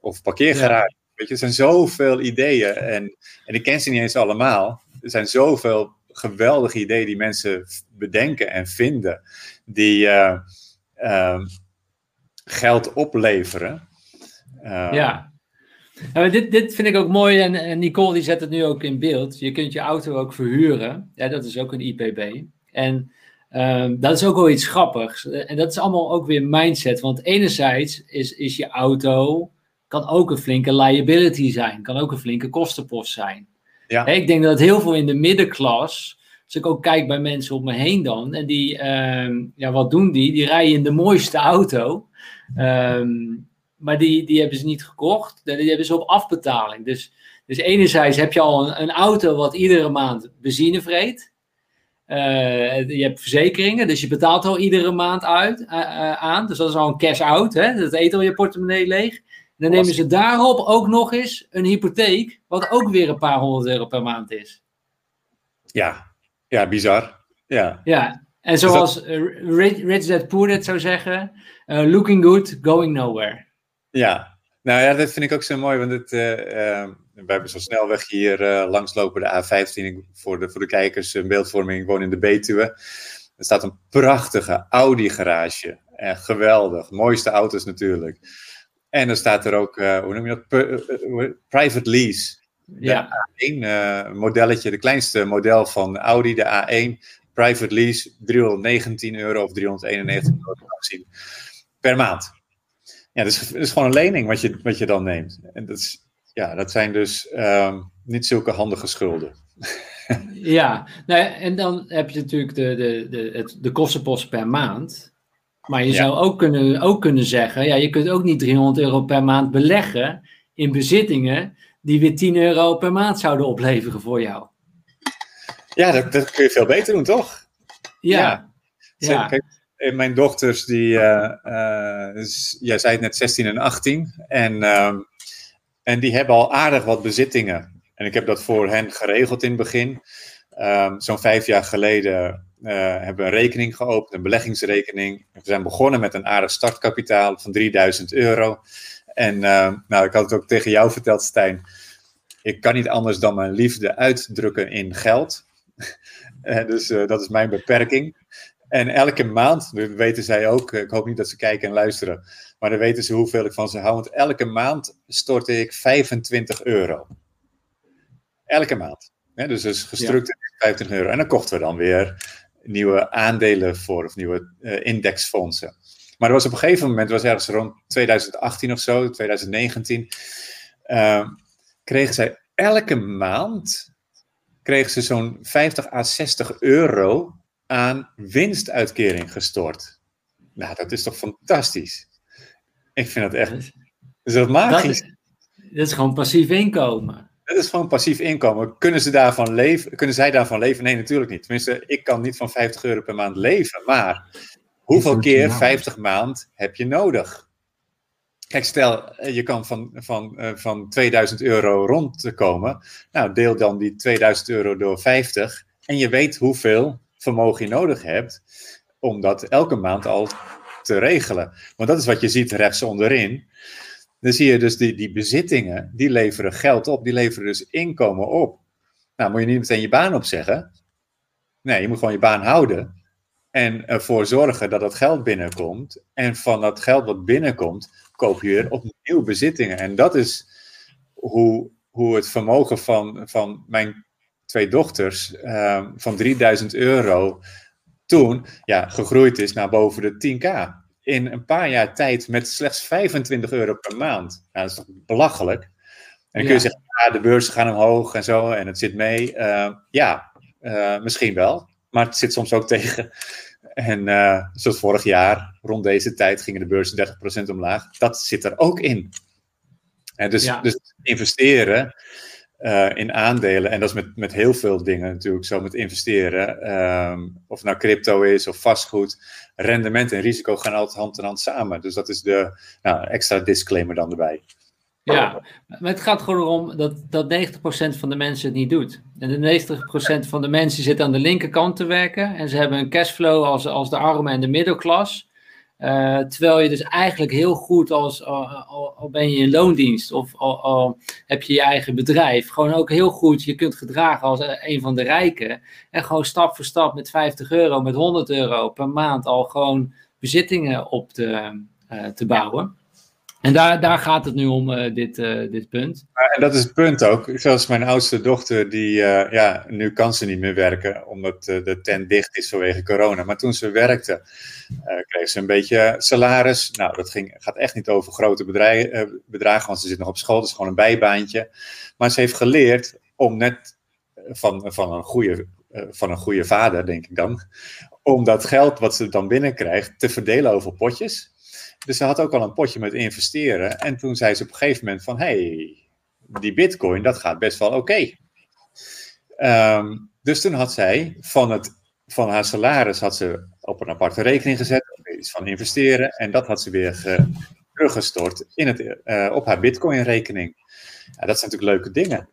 Of parkeergarage. Weet je, er zijn zoveel ideeën. En, en ik ken ze niet eens allemaal. Er zijn zoveel geweldige ideeën die mensen bedenken en vinden. Die uh, uh, geld opleveren. ja. Nou, dit, dit vind ik ook mooi en, en Nicole die zet het nu ook in beeld. Je kunt je auto ook verhuren. Ja, dat is ook een IPB. En um, dat is ook wel iets grappigs. En dat is allemaal ook weer mindset. Want enerzijds is, is je auto kan ook een flinke liability zijn. Kan ook een flinke kostenpost zijn. Ja. ik denk dat heel veel in de middenklas, als ik ook kijk bij mensen om me heen dan, en die, uh, ja, wat doen die? Die rijden in de mooiste auto, um, maar die, die hebben ze niet gekocht, die hebben ze op afbetaling. Dus, dus enerzijds heb je al een, een auto wat iedere maand benzine vreet. Uh, je hebt verzekeringen, dus je betaalt al iedere maand uit, uh, uh, aan. Dus dat is al een cash-out, dat eet al je portemonnee leeg. Dan nemen ze daarop ook nog eens een hypotheek, wat ook weer een paar honderd euro per maand is. Ja, ja bizar. Ja, ja. en zoals dat... Rich, Rich Dad Poor Dad zou zeggen, looking good, going nowhere. Ja, nou ja, dat vind ik ook zo mooi, want het, uh, we hebben zo snelweg hier uh, langslopen, de A15, voor de, voor de kijkers, een beeldvorming, ik woon in de Betuwe. Er staat een prachtige Audi garage, echt geweldig, mooiste auto's natuurlijk. En dan staat er ook, uh, hoe noem je dat? Uh, private lease. Ja. A1 uh, modelletje, de kleinste model van Audi, de A1. Private lease, 319 euro of 391 euro zien per maand. Ja, dat is, dat is gewoon een lening wat je, wat je dan neemt. En dat, is, ja, dat zijn dus um, niet zulke handige schulden. ja, nou, en dan heb je natuurlijk de, de, de, het, de kostenpost per maand. Maar je zou ook kunnen, ook kunnen zeggen, ja, je kunt ook niet 300 euro per maand beleggen in bezittingen die weer 10 euro per maand zouden opleveren voor jou. Ja, dat, dat kun je veel beter doen, toch? Ja. ja. ja. Kijk, mijn dochters, die, uh, uh, jij zei het net 16 en 18, en, uh, en die hebben al aardig wat bezittingen. En ik heb dat voor hen geregeld in het begin. Um, Zo'n vijf jaar geleden uh, hebben een rekening geopend, een beleggingsrekening. We zijn begonnen met een aardig startkapitaal van 3000 euro. En uh, nou, ik had het ook tegen jou verteld, Stijn. Ik kan niet anders dan mijn liefde uitdrukken in geld. dus uh, dat is mijn beperking. En elke maand, dat weten zij ook, ik hoop niet dat ze kijken en luisteren, maar dan weten ze hoeveel ik van ze hou. Want elke maand stortte ik 25 euro. Elke maand. Ja, dus is gestructureerd ja. 25 euro. En dan kochten we dan weer nieuwe aandelen voor, of nieuwe uh, indexfondsen. Maar er was op een gegeven moment, was ergens rond 2018 of zo, 2019, uh, kregen zij elke maand kregen ze zo'n 50 à 60 euro aan winstuitkering gestort. Nou, dat is toch fantastisch? Ik vind dat echt. Is dat magisch? Dat is, dat is gewoon passief inkomen. Dat is gewoon passief inkomen. Kunnen, ze daarvan leven, kunnen zij daarvan leven? Nee, natuurlijk niet. Tenminste, ik kan niet van 50 euro per maand leven. Maar Hoeveel keer 50 maand heb je nodig? Kijk, stel eh, je kan van, van, uh, van 2000 euro rondkomen. Nou, deel dan die 2000 euro door 50 en je weet hoeveel vermogen je nodig hebt om dat elke maand al te regelen. Want dat is wat je ziet rechts onderin. Dan zie je dus die, die bezittingen, die leveren geld op, die leveren dus inkomen op. Nou, moet je niet meteen je baan opzeggen. Nee, je moet gewoon je baan houden. En ervoor zorgen dat dat geld binnenkomt. En van dat geld wat binnenkomt, koop je weer opnieuw bezittingen. En dat is hoe, hoe het vermogen van, van mijn twee dochters uh, van 3000 euro toen ja, gegroeid is naar boven de 10k. In een paar jaar tijd met slechts 25 euro per maand. Nou, dat is toch belachelijk? En dan kun je zeggen, ja, de beurzen gaan omhoog en zo en het zit mee. Uh, ja, uh, misschien wel. Maar het zit soms ook tegen. En uh, zoals vorig jaar, rond deze tijd, gingen de beurzen 30% omlaag. Dat zit er ook in. En dus, ja. dus investeren uh, in aandelen, en dat is met, met heel veel dingen natuurlijk zo met investeren, um, of nou crypto is of vastgoed, rendement en risico gaan altijd hand in hand samen. Dus dat is de nou, extra disclaimer dan erbij. Ja, maar het gaat gewoon erom dat, dat 90% van de mensen het niet doet. En de 90% van de mensen zit aan de linkerkant te werken en ze hebben een cashflow als, als de armen en de middelklas. Uh, terwijl je dus eigenlijk heel goed als, al, ben je in loondienst of al, heb je je eigen bedrijf, gewoon ook heel goed je kunt gedragen als een van de rijken. En gewoon stap voor stap met 50 euro, met 100 euro per maand al gewoon bezittingen op te, te bouwen. En daar, daar gaat het nu om, uh, dit, uh, dit punt. En dat is het punt ook. Zoals mijn oudste dochter, die, uh, ja, nu kan ze niet meer werken, omdat de tent dicht is vanwege corona. Maar toen ze werkte, kreeg ze een beetje salaris. Nou, dat ging, gaat echt niet over grote bedragen, want ze zit nog op school, dat is gewoon een bijbaantje. Maar ze heeft geleerd om net van, van, een, goede, van een goede vader, denk ik dan, om dat geld wat ze dan binnenkrijgt te verdelen over potjes. Dus ze had ook al een potje met investeren. En toen zei ze op een gegeven moment van, hey, die bitcoin, dat gaat best wel oké. Um, dus toen had zij van, het, van haar salaris had ze op een aparte rekening gezet, iets van investeren. En dat had ze weer ge, teruggestort in het, uh, op haar bitcoin rekening. Ja, dat zijn natuurlijk leuke dingen.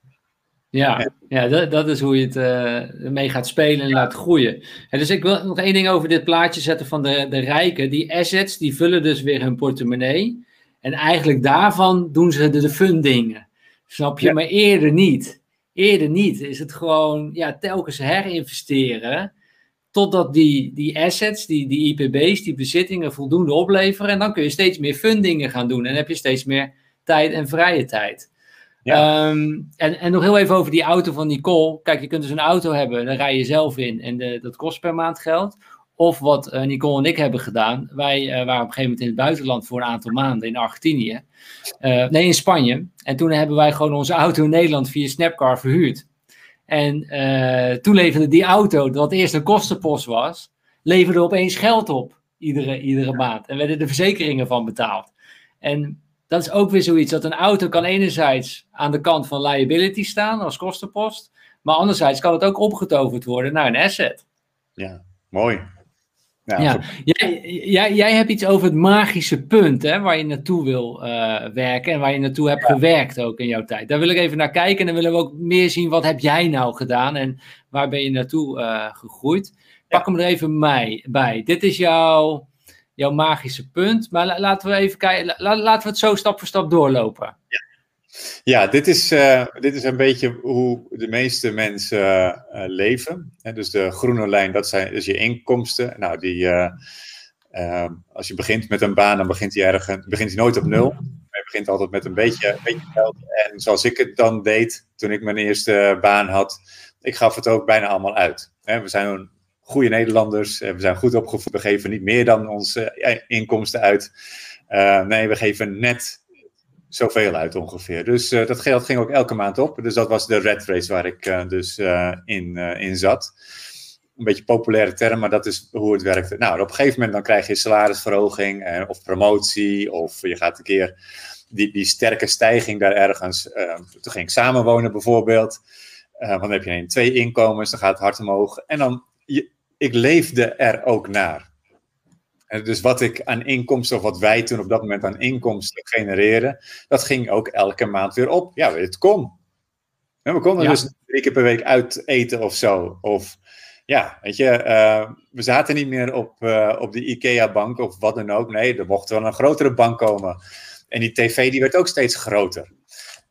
Ja, ja dat, dat is hoe je het uh, mee gaat spelen en laat groeien. En dus ik wil nog één ding over dit plaatje zetten van de, de rijken. Die assets, die vullen dus weer hun portemonnee. En eigenlijk daarvan doen ze de, de fun dingen. Snap je? Ja. Maar eerder niet. Eerder niet. Is het gewoon ja, telkens herinvesteren. Totdat die, die assets, die, die IPB's, die bezittingen voldoende opleveren. En dan kun je steeds meer fundingen gaan doen. En dan heb je steeds meer tijd en vrije tijd. Ja. Um, en, en nog heel even over die auto van Nicole. Kijk, je kunt dus een auto hebben, daar rij je zelf in en de, dat kost per maand geld. Of wat uh, Nicole en ik hebben gedaan. Wij uh, waren op een gegeven moment in het buitenland voor een aantal maanden in Argentinië. Uh, nee, in Spanje. En toen hebben wij gewoon onze auto in Nederland via Snapcar verhuurd. En toen leverde die auto, wat eerst een kostenpost was, leverde opeens geld op iedere, iedere maand. En werden de verzekeringen van betaald. En dat is ook weer zoiets dat een auto kan enerzijds aan de kant van liability staan als kostenpost, maar anderzijds kan het ook opgetoverd worden naar een asset. Ja, mooi. Ja, ja. Jij, jij, jij, hebt iets over het magische punt hè, waar je naartoe wil uh, werken en waar je naartoe hebt ja. gewerkt ook in jouw tijd. Daar wil ik even naar kijken en dan willen we ook meer zien wat heb jij nou gedaan en waar ben je naartoe uh, gegroeid. Pak hem er even mij, bij. Dit is jouw jouw magische punt. Maar laten we even kijken, laten we het zo stap voor stap doorlopen. Ja, ja dit, is, uh, dit is een beetje hoe de meeste mensen uh, leven. He, dus de groene lijn, dat zijn dus je inkomsten. Nou, die, uh, als je begint met een baan, dan begint hij, ergens, begint hij nooit op nul. Je begint altijd met een beetje, een beetje geld. En zoals ik het dan deed toen ik mijn eerste baan had, ik gaf het ook bijna allemaal uit. we zijn goede Nederlanders. we zijn goed opgevoed. We geven niet meer dan onze eh, inkomsten uit. Uh, nee, we geven net zoveel uit ongeveer. Dus dat geld ging ook elke maand op. Dus dat was de red race waar ik dus in, in zat. Een beetje populaire term, maar dat is hoe het werkte. Nou, op een gegeven moment dan krijg je salarisverhoging of promotie. Of je gaat een keer die, die sterke stijging daar ergens. toen ging ik samenwonen bijvoorbeeld. want dan heb je twee inkomens, dan gaat het hard omhoog. En dan ik leefde er ook naar. En dus wat ik aan inkomsten, of wat wij toen op dat moment aan inkomsten genereren, dat ging ook elke maand weer op. Ja, het kon. we konden dus drie keer per week uit eten of zo. Of ja, weet je, eh, we zaten niet meer op, uh, op de IKEA-bank of wat dan ook. Nee, er mocht wel een grotere bank komen. En die tv die werd ook steeds groter.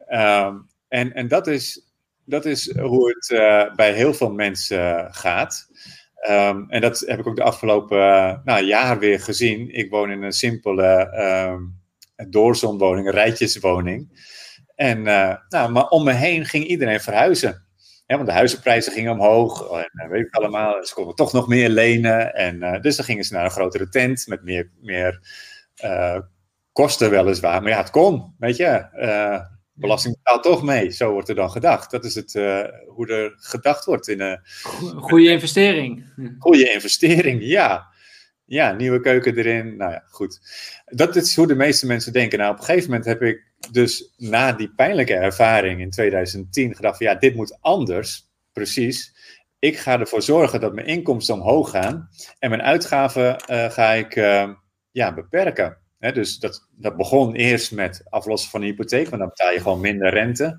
Ehm, en en dat, is, dat is hoe het uh, bij heel veel mensen gaat. Um, en dat heb ik ook de afgelopen nou, jaar weer gezien. Ik woon in een simpele um, doorzonwoning, een rijtjeswoning. En nou, maar om me heen ging iedereen verhuizen want de huizenprijzen gingen omhoog. En eh, weet ik allemaal. Ze konden toch nog meer lenen. En, uh, dus dan gingen ze naar een grotere tent met meer, meer kosten weliswaar. Maar ja, het kon, weet je. belasting betaalt toch mee. Zo wordt er dan gedacht. Dat is het, hoe er gedacht wordt. In een goede investering. Goede investering, ja. Ja, nieuwe keuken erin. Nou ja, goed. Dat is hoe de meeste mensen denken. Nou, op een gegeven moment heb ik dus na die pijnlijke ervaring in 2010 gedacht van ja, dit moet anders. Precies. Ik ga ervoor zorgen dat mijn inkomsten omhoog gaan en mijn uitgaven uh, ga ik uh, ja, beperken. Dus dat, dat begon eerst met aflossen van de hypotheek, want dan betaal je gewoon minder rente.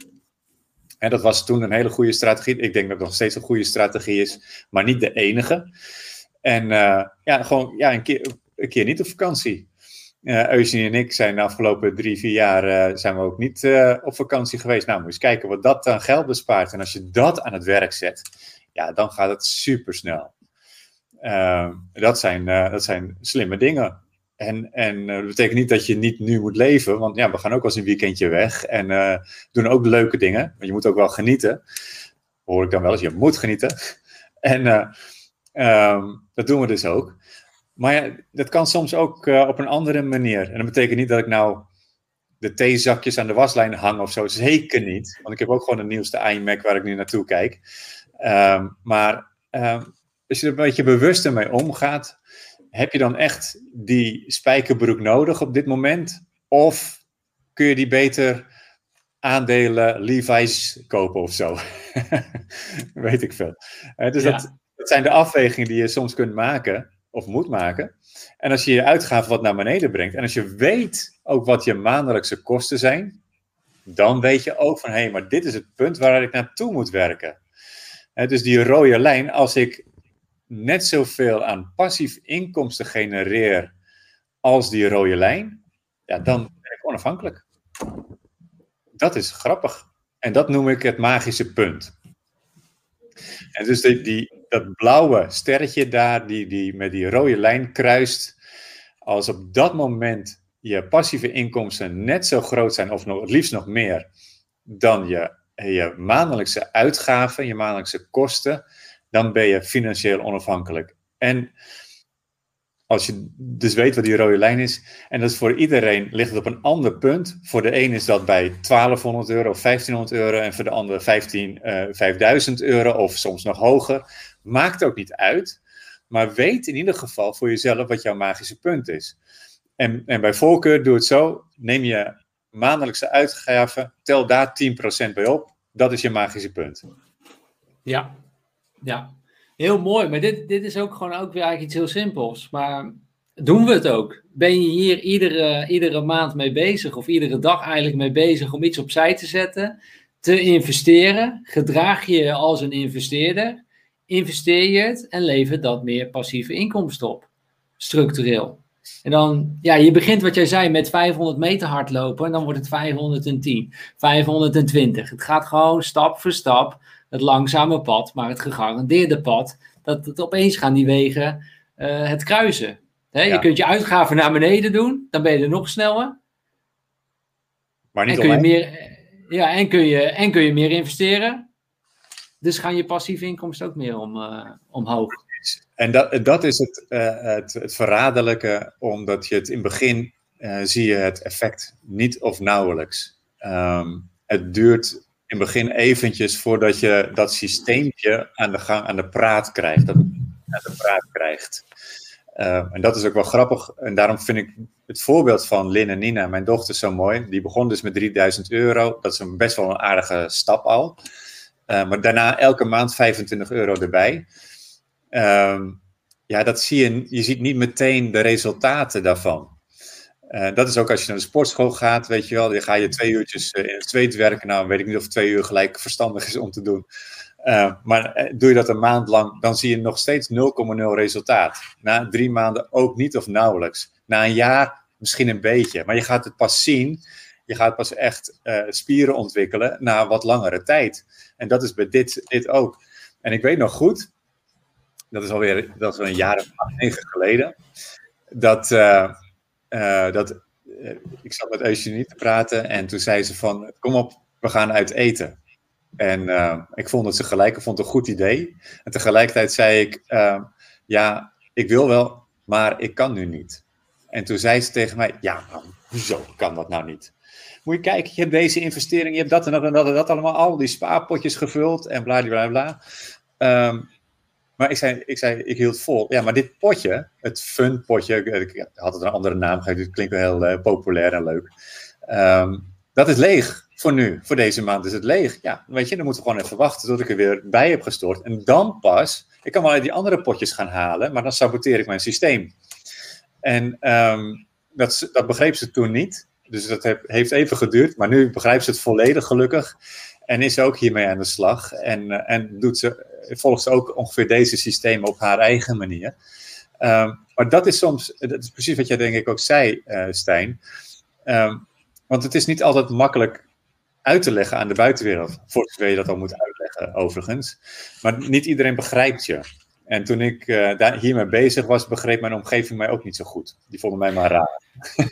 En dat was toen een hele goede strategie. Ik denk dat het nog steeds een goede strategie is, maar niet de enige. En uh, ja, gewoon ja, een, keer, een keer niet op vakantie. Uh, Eugenie en ik zijn de afgelopen drie, vier jaar uh, zijn we ook niet op vakantie geweest. Nou, moet eens kijken wat dat aan geld bespaart. En als je dat aan het werk zet, ja, dan gaat het super snel. dat, zijn, dat zijn slimme dingen. En, en dat betekent niet dat je niet nu moet leven, want ja, we gaan ook als een weekendje weg en doen ook leuke dingen. Want je moet ook wel genieten. Hoor ik dan wel eens, je moet genieten. En um, dat doen we dus ook. Maar ja, dat kan soms ook op een andere manier. En dat betekent niet dat ik nou de theezakjes aan de waslijn hang of zo. Zeker niet. Want ik heb ook gewoon de nieuwste iMac waar ik nu naartoe kijk. Um, maar um, als je er een beetje bewuster mee omgaat, heb je dan echt die spijkerbroek nodig op dit moment? Of kun je die beter aandelen Levi's kopen of zo? Weet ik veel. Uh, dus ja. dat, dat zijn de afwegingen die je soms kunt maken of moet maken. En als je je uitgaven wat naar beneden brengt en als je weet ook wat je maandelijkse kosten zijn, dan weet je ook van hé, hey, maar dit is het punt waar ik naartoe moet werken. He, dus die rode lijn, als ik net zoveel aan passief inkomsten genereer als die rode lijn, ja, dan ben ik onafhankelijk. Dat is grappig. En dat noem ik het magische punt. En dus die, die, dat blauwe sterretje daar, die, die met die rode lijn kruist, als op dat moment je passieve inkomsten net zo groot zijn, of nog, het liefst nog meer, dan je, je maandelijkse uitgaven, je maandelijkse kosten, dan ben je financieel onafhankelijk. En als je dus weet wat die rode lijn is, en dat is voor iedereen ligt het op een ander punt. Voor de een is dat bij 1200 euro of 1500 euro, en voor de ander 15, uh, 5000 euro of soms nog hoger. Maakt ook niet uit, maar weet in ieder geval voor jezelf wat jouw magische punt is. En, en bij voorkeur doe het zo: neem je maandelijkse uitgaven, tel daar 10% bij op. Dat is je magische punt. Ja, ja. Heel mooi, maar dit, dit is ook gewoon ook weer eigenlijk iets heel simpels. Maar doen we het ook? Ben je hier iedere, iedere maand mee bezig of iedere dag eigenlijk mee bezig om iets opzij te zetten, te investeren? Gedraag je je als een investeerder? Investeer je het en lever dat meer passieve inkomsten op, structureel. En dan, ja, je begint wat jij zei met 500 meter hardlopen en dan wordt het 510, 520. Het gaat gewoon stap voor stap het langzame pad, maar het gegarandeerde pad, dat het opeens gaan die wegen uh, het kruisen. Hè, Je kunt je uitgaven naar beneden doen, dan ben je er nog sneller. Maar niet en kun je meer, Ja, en kun, je, en kun je meer investeren. Dus gaan je passieve inkomsten ook meer om, uh, omhoog. En dat, dat is het, uh, het, het, verraderlijke, omdat je het in het begin zie je het effect niet of nauwelijks. Um, het duurt in het begin eventjes voordat je dat systeempje aan de gang, aan de praat krijgt. Dat aan de praat krijgt. Uh, en dat is ook wel grappig. En daarom vind ik het voorbeeld van Lin en Nina, mijn dochter, zo mooi. Die begon dus met 3000 euro. Dat is een best wel een aardige stap al. Uh, maar daarna elke maand 25 euro erbij. Um, ja, dat zie je, je ziet niet meteen de resultaten daarvan. Uh, dat is ook als je naar de sportschool gaat, weet je wel, dan ga je twee uurtjes uh, in het zweet werken. Nou, weet ik niet of twee uur gelijk verstandig is om te doen. Uh, maar doe je dat een maand lang, dan zie je nog steeds 0,0 resultaat. Na drie maanden ook niet of nauwelijks. Na een jaar misschien een beetje. Maar je gaat het pas zien, je gaat pas echt spieren ontwikkelen na wat langere tijd. En dat is bij dit, dit ook. En ik weet nog goed, dat is alweer dat is een jaar of negen geleden, dat, uh, dat uh, ik zat met Eugenie te praten en toen zei ze van, kom op, we gaan uit eten. En ik vond het ze gelijk, ik vond het een goed idee. En tegelijkertijd zei ik, ja, ik wil wel, maar ik kan nu niet. En toen zei ze tegen mij, ja man, hoezo kan dat nou niet? Moet je kijken, je hebt deze investering, je hebt dat en dat en dat en dat allemaal, al die spaarpotjes gevuld en bla bla bla. Um, maar ik zei, ik zei, ik hield vol. Ja, maar dit potje, het fun potje, ik had het een andere naam gegeven, het klinkt wel heel uh, populair en leuk. Um, dat is leeg voor nu, voor deze maand is het leeg. Ja, weet je, dan moeten we gewoon even wachten tot ik er weer bij heb gestort. En dan pas, ik kan wel die andere potjes gaan halen, maar dan saboteer ik mijn systeem. En um, dat, dat begreep ze toen niet. Dus dat heeft even geduurd, maar nu begrijpt ze het volledig gelukkig. En is ook hiermee aan de slag. En, uh, en doet ze volgt ze ook ongeveer deze systemen op haar eigen manier. Um, maar dat is soms, dat is precies wat jij denk ik ook zei, uh, Stijn. Um, want het is niet altijd makkelijk uit te leggen aan de buitenwereld. Voor zover je dat al moet uitleggen, overigens. Maar niet iedereen begrijpt je. En toen ik uh, daar, hiermee bezig was, begreep mijn omgeving mij ook niet zo goed. Die vonden mij maar raar.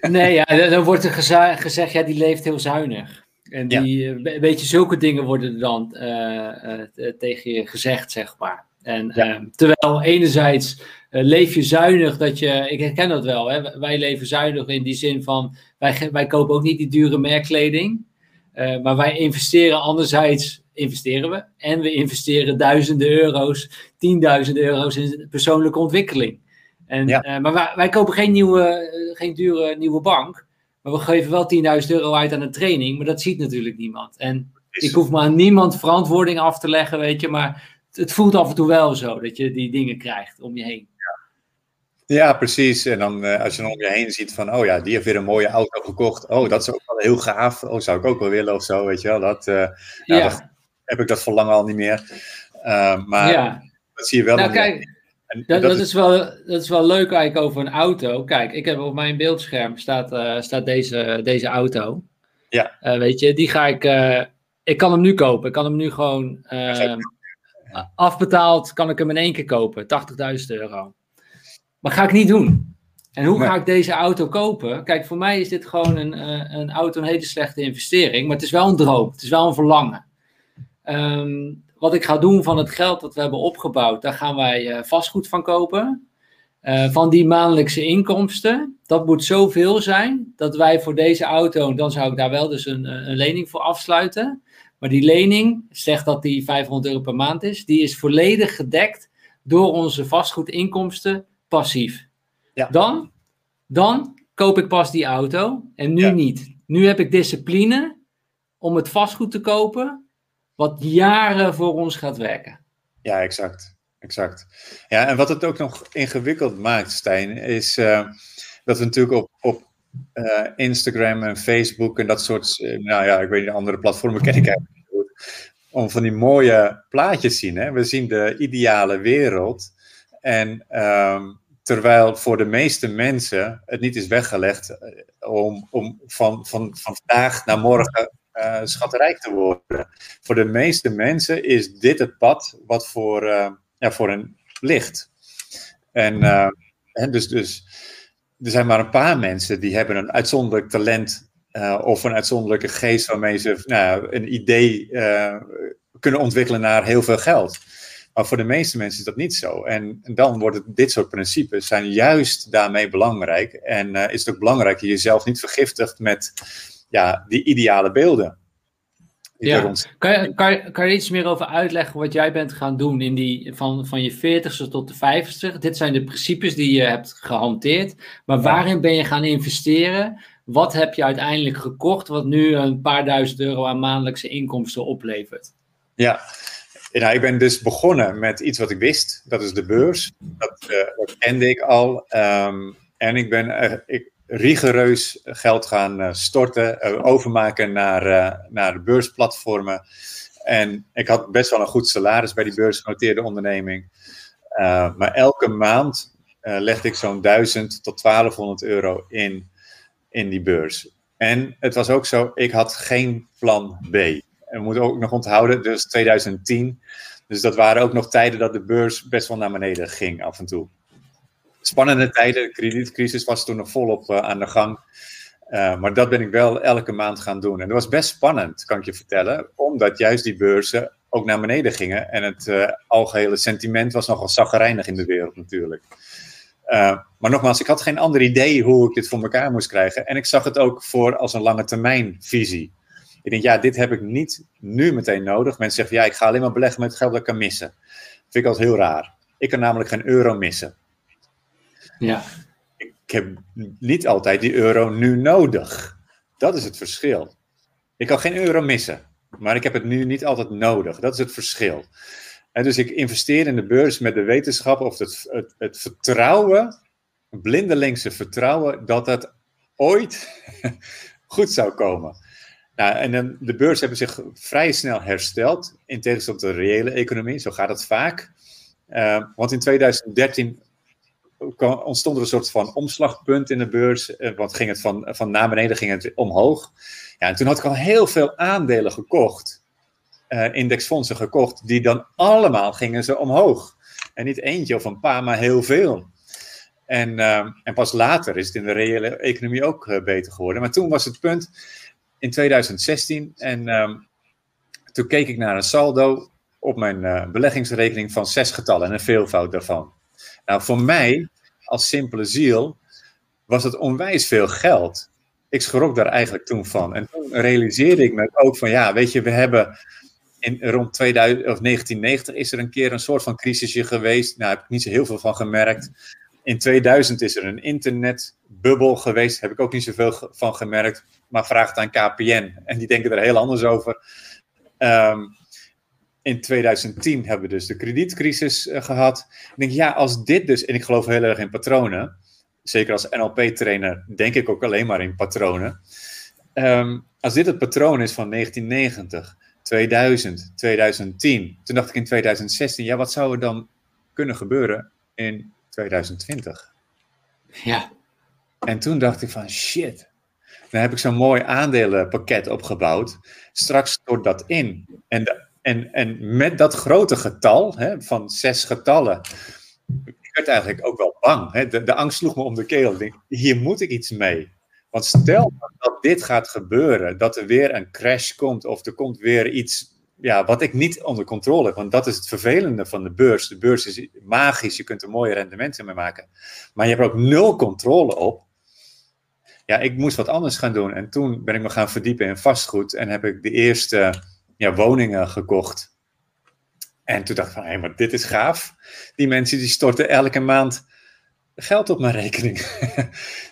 Nee, ja, dan wordt er gezegd, ja, die leeft heel zuinig. En die, ja. Eh, weet je, zulke dingen worden dan uh, uh, tegen je gezegd, zeg maar. En ja. terwijl enerzijds leef je zuinig, dat je, ik herken dat wel, hè, wij leven zuinig in die zin van, wij, wij kopen ook niet die dure merkkleding, maar wij investeren anderzijds, investeren we, en we investeren duizenden euro's, tienduizenden euro's in persoonlijke ontwikkeling. En, ja. maar wij, wij, kopen geen, nieuwe, geen dure nieuwe bank, maar we geven wel 10.000 euro uit aan een training, maar dat ziet natuurlijk niemand. En ik hoef maar aan niemand verantwoording af te leggen, weet je, maar het voelt af en toe wel zo dat je die dingen krijgt om je heen. Ja, precies. En dan uh, als je dan om je heen ziet van, oh ja, die heeft weer een mooie auto gekocht. Oh, dat is ook wel heel gaaf. Oh, zou ik ook wel willen of zo, weet je wel. Dat, uh, nou, ja. dat heb ik dat verlangen al niet meer. Uh, maar ja. dat zie je wel. Nou, kijk, en dat, dat, is, wel, dat is wel leuk eigenlijk over een auto. Kijk, ik heb op mijn beeldscherm staat, uh, staat deze, deze auto. Ja. Uh, weet je, die ga ik. Uh, ik kan hem nu kopen. Ik kan hem nu gewoon. afbetaald kan ik hem in één keer kopen. 80.000 euro. Maar ga ik niet doen. En hoe ga ik deze auto kopen? Kijk, voor mij is dit gewoon een, een auto een hele slechte investering. Maar het is wel een droom. Het is wel een verlangen. Um, wat ik ga doen van het geld dat we hebben opgebouwd, daar gaan wij uh, vastgoed van kopen. Uh, van die maandelijkse inkomsten, dat moet zoveel zijn dat wij voor deze auto, dan zou ik daar wel dus een, een lening voor afsluiten. Maar die lening, zegt dat die 500 euro per maand is, die is volledig gedekt door onze vastgoedinkomsten passief. Ja. Dan, dan koop ik pas die auto en nu ja. niet. Nu heb ik discipline om het vastgoed te kopen wat jaren voor ons gaat werken. Ja, exact. exact. Ja, en wat het ook nog ingewikkeld maakt, Stijn, is uh, dat we natuurlijk op, op uh, Instagram en Facebook en dat soort, uh, nou ja, ik weet niet, andere platformen ken ik om van die mooie plaatjes zien. Hè? We zien de ideale wereld en um, terwijl voor de meeste mensen het niet is weggelegd om, om van, van, van vandaag naar morgen uh, schatrijk te worden. Voor de meeste mensen is dit het pad wat voor, uh, ja, voor hen ligt. En uh, dus, dus er zijn maar een paar mensen die hebben een uitzonderlijk talent of een uitzonderlijke geest waarmee ze nou, een idee kunnen ontwikkelen naar heel veel geld. Maar voor de meeste mensen is dat niet zo. En, en dan worden dit soort principes zijn juist daarmee belangrijk. En is het ook belangrijk dat je jezelf niet vergiftigt met ja, die ideale beelden. Ja. Kan, je, kan, je, kan je iets meer over uitleggen wat jij bent gaan doen in die, van, van je 40ste tot de 50ste? Dit zijn de principes die je hebt gehanteerd. Maar waarin ben je gaan investeren? Wat heb je uiteindelijk gekocht, wat nu een paar duizend euro aan maandelijkse inkomsten oplevert? Ja, nou, ik ben dus begonnen met iets wat ik wist. Dat is de beurs. Dat, uh, dat kende ik al. Um, en ik ben uh, ik, rigoureus geld gaan uh, storten, overmaken naar, naar de beursplatformen. En ik had best wel een goed salaris bij die beursgenoteerde onderneming. maar elke maand legde ik zo'n 1000 tot 1200 euro in, in die beurs. En het was ook zo, ik had geen plan B. En we moeten ook nog onthouden, dus 2010. Dus dat waren ook nog tijden dat de beurs best wel naar beneden ging af en toe. Spannende tijden, de kredietcrisis was toen nog volop uh, aan de gang. Uh, maar dat ben ik wel elke maand gaan doen. En dat was best spannend, kan ik je vertellen. Omdat juist die beurzen ook naar beneden gingen. En het uh, algehele sentiment was nogal zaggerijnig in de wereld natuurlijk. Maar nogmaals, ik had geen ander idee hoe ik dit voor elkaar moest krijgen. En ik zag het ook voor als een lange termijn visie. Ik denk, ja, dit heb ik niet nu meteen nodig. Mensen zeggen, ja, ik ga alleen maar beleggen met geld dat ik kan missen. Dat vind ik altijd heel raar. Ik kan namelijk geen euro missen. Ja. Ik heb niet altijd die euro nu nodig. Dat is het verschil. Ik kan geen euro missen, maar ik heb het nu niet altijd nodig. Dat is het verschil. En dus ik investeer in de beurs met de wetenschap of het, het, vertrouwen, blindelingse vertrouwen, dat het ooit goed zou komen. Nou, en de beurs hebben zich vrij snel hersteld, in tegenstelling tot de reële economie. Zo gaat het vaak. Uh, want in 2013 ontstond er een soort van omslagpunt in de beurs. Uh, want ging het van, van naar beneden ging het omhoog. Ja, en toen had ik al heel veel aandelen gekocht. Uh, indexfondsen gekocht. Die dan allemaal gingen ze omhoog. En niet eentje of een paar, maar heel veel. En, en pas later is het in de reële economie ook beter geworden. Maar toen was het punt in 2016. En um, toen keek ik naar een saldo op mijn beleggingsrekening van zes getallen en een veelvoud daarvan. Nou, voor mij, als simpele ziel, was het onwijs veel geld. Ik schrok daar eigenlijk toen van. En toen realiseerde ik me ook van, ja, weet je, we hebben in, rond 2000, of 1990 is er een keer een soort van crisisje geweest. Nou, heb ik niet zo heel veel van gemerkt. In 2000 is er een internetbubbel geweest. Heb ik ook niet zoveel van gemerkt maar vraag het aan KPN. En die denken er heel anders over. Um, in 2010 hebben we dus de kredietcrisis uh, gehad. Ik denk, ja, als dit dus, en ik geloof heel erg in patronen, zeker als NLP-trainer denk ik ook alleen maar in patronen. Um, als dit het patroon is van 1990, 2000, 2010, toen dacht ik in 2016, ja, wat zou er dan kunnen gebeuren in 2020? Ja. En toen dacht ik van, shit, dan heb ik zo'n mooi aandelenpakket opgebouwd. Straks stort dat in. En, en, en met dat grote getal, hè, van zes getallen, ik werd eigenlijk ook wel bang. Hè. De, angst sloeg me om de keel. Denk, hier moet ik iets mee. Want stel dat dit gaat gebeuren, dat er weer een crash komt of er komt weer iets ja, wat ik niet onder controle heb. Want dat is het vervelende van de beurs. De beurs is magisch, je kunt er mooie rendementen mee maken. Maar je hebt ook nul controle op ja, ik moest wat anders gaan doen. En toen ben ik me gaan verdiepen in vastgoed en heb ik de eerste ja, woningen gekocht. En toen dacht ik van, hé, hey, maar dit is gaaf. Die mensen die storten elke maand geld op mijn rekening.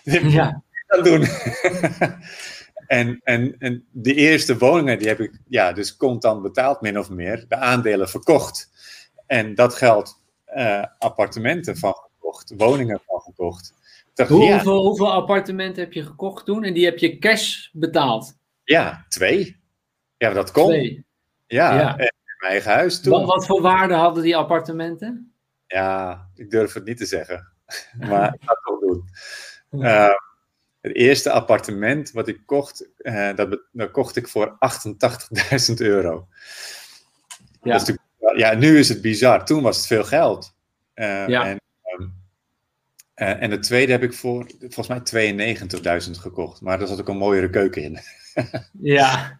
ja. Dat doen. en, en, en de eerste woningen, die heb ik ja, dus contant betaald, min of meer. De aandelen verkocht. En dat geld uh, appartementen van gekocht, woningen van gekocht hoeveel, hoeveel appartementen heb je gekocht toen? En die heb je cash betaald? Ja, twee. Ja, dat kon. Twee. Ja, ja. in mijn eigen huis toen. Wat, wat, voor waarde hadden die appartementen? Ja, ik durf het niet te zeggen. maar ik ga het toch doen. Uh, het eerste appartement wat ik kocht, uh, dat, dat, kocht ik voor 88.000 euro. Ja. ja, nu is het bizar. Toen was het veel geld. Uh, ja. En uh, en de tweede heb ik voor volgens mij 92.000 gekocht. Maar daar zat ook een mooiere keuken in. ja.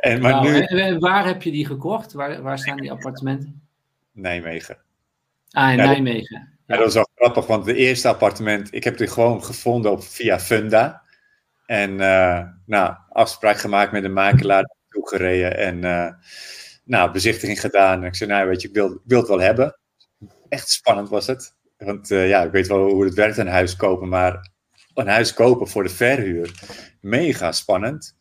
En, maar nou, nu... en, waar heb je die gekocht? Waar, waar staan die appartementen? Nijmegen. Ah, in Nijmegen. Ja. dat was wel grappig, want de eerste appartement, ik heb die gewoon gevonden op, via Funda. En uh, nou, afspraak gemaakt met de makelaar, toegereden en uh, nou, bezichtiging gedaan. En ik zei, nou weet je, ik wil, ik wil het wel hebben. Echt spannend was het. Want uh, ja, ik weet wel hoe het werkt, een huis kopen, maar een huis kopen voor de verhuur, mega spannend.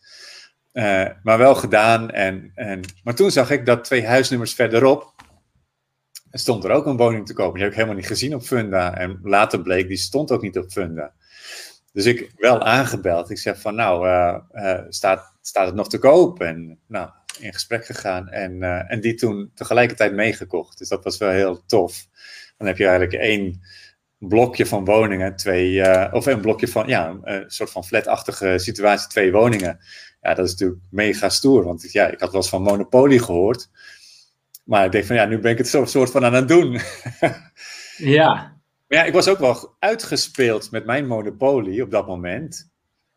Uh, maar wel gedaan. En, en, maar toen zag ik dat twee huisnummers verderop, stond er ook een woning te kopen. Die heb ik helemaal niet gezien op Funda. En later bleek, die stond ook niet op Funda. Dus ik wel aangebeld. Ik zeg van, nou, uh, uh, staat, staat het nog te koop? En nou, in gesprek gegaan. En, en die toen tegelijkertijd meegekocht. Dus dat was wel heel tof. Dan heb je eigenlijk één blokje van woningen, twee, of een blokje van, ja, een soort van flatachtige situatie, twee woningen. Ja, dat is natuurlijk mega stoer. Want ja, ik had wel eens van Monopoly gehoord. Maar ik denk van ja, nu ben ik het zo soort van aan het doen. ja. Maar ja, ik was ook wel uitgespeeld met mijn Monopoly op dat moment.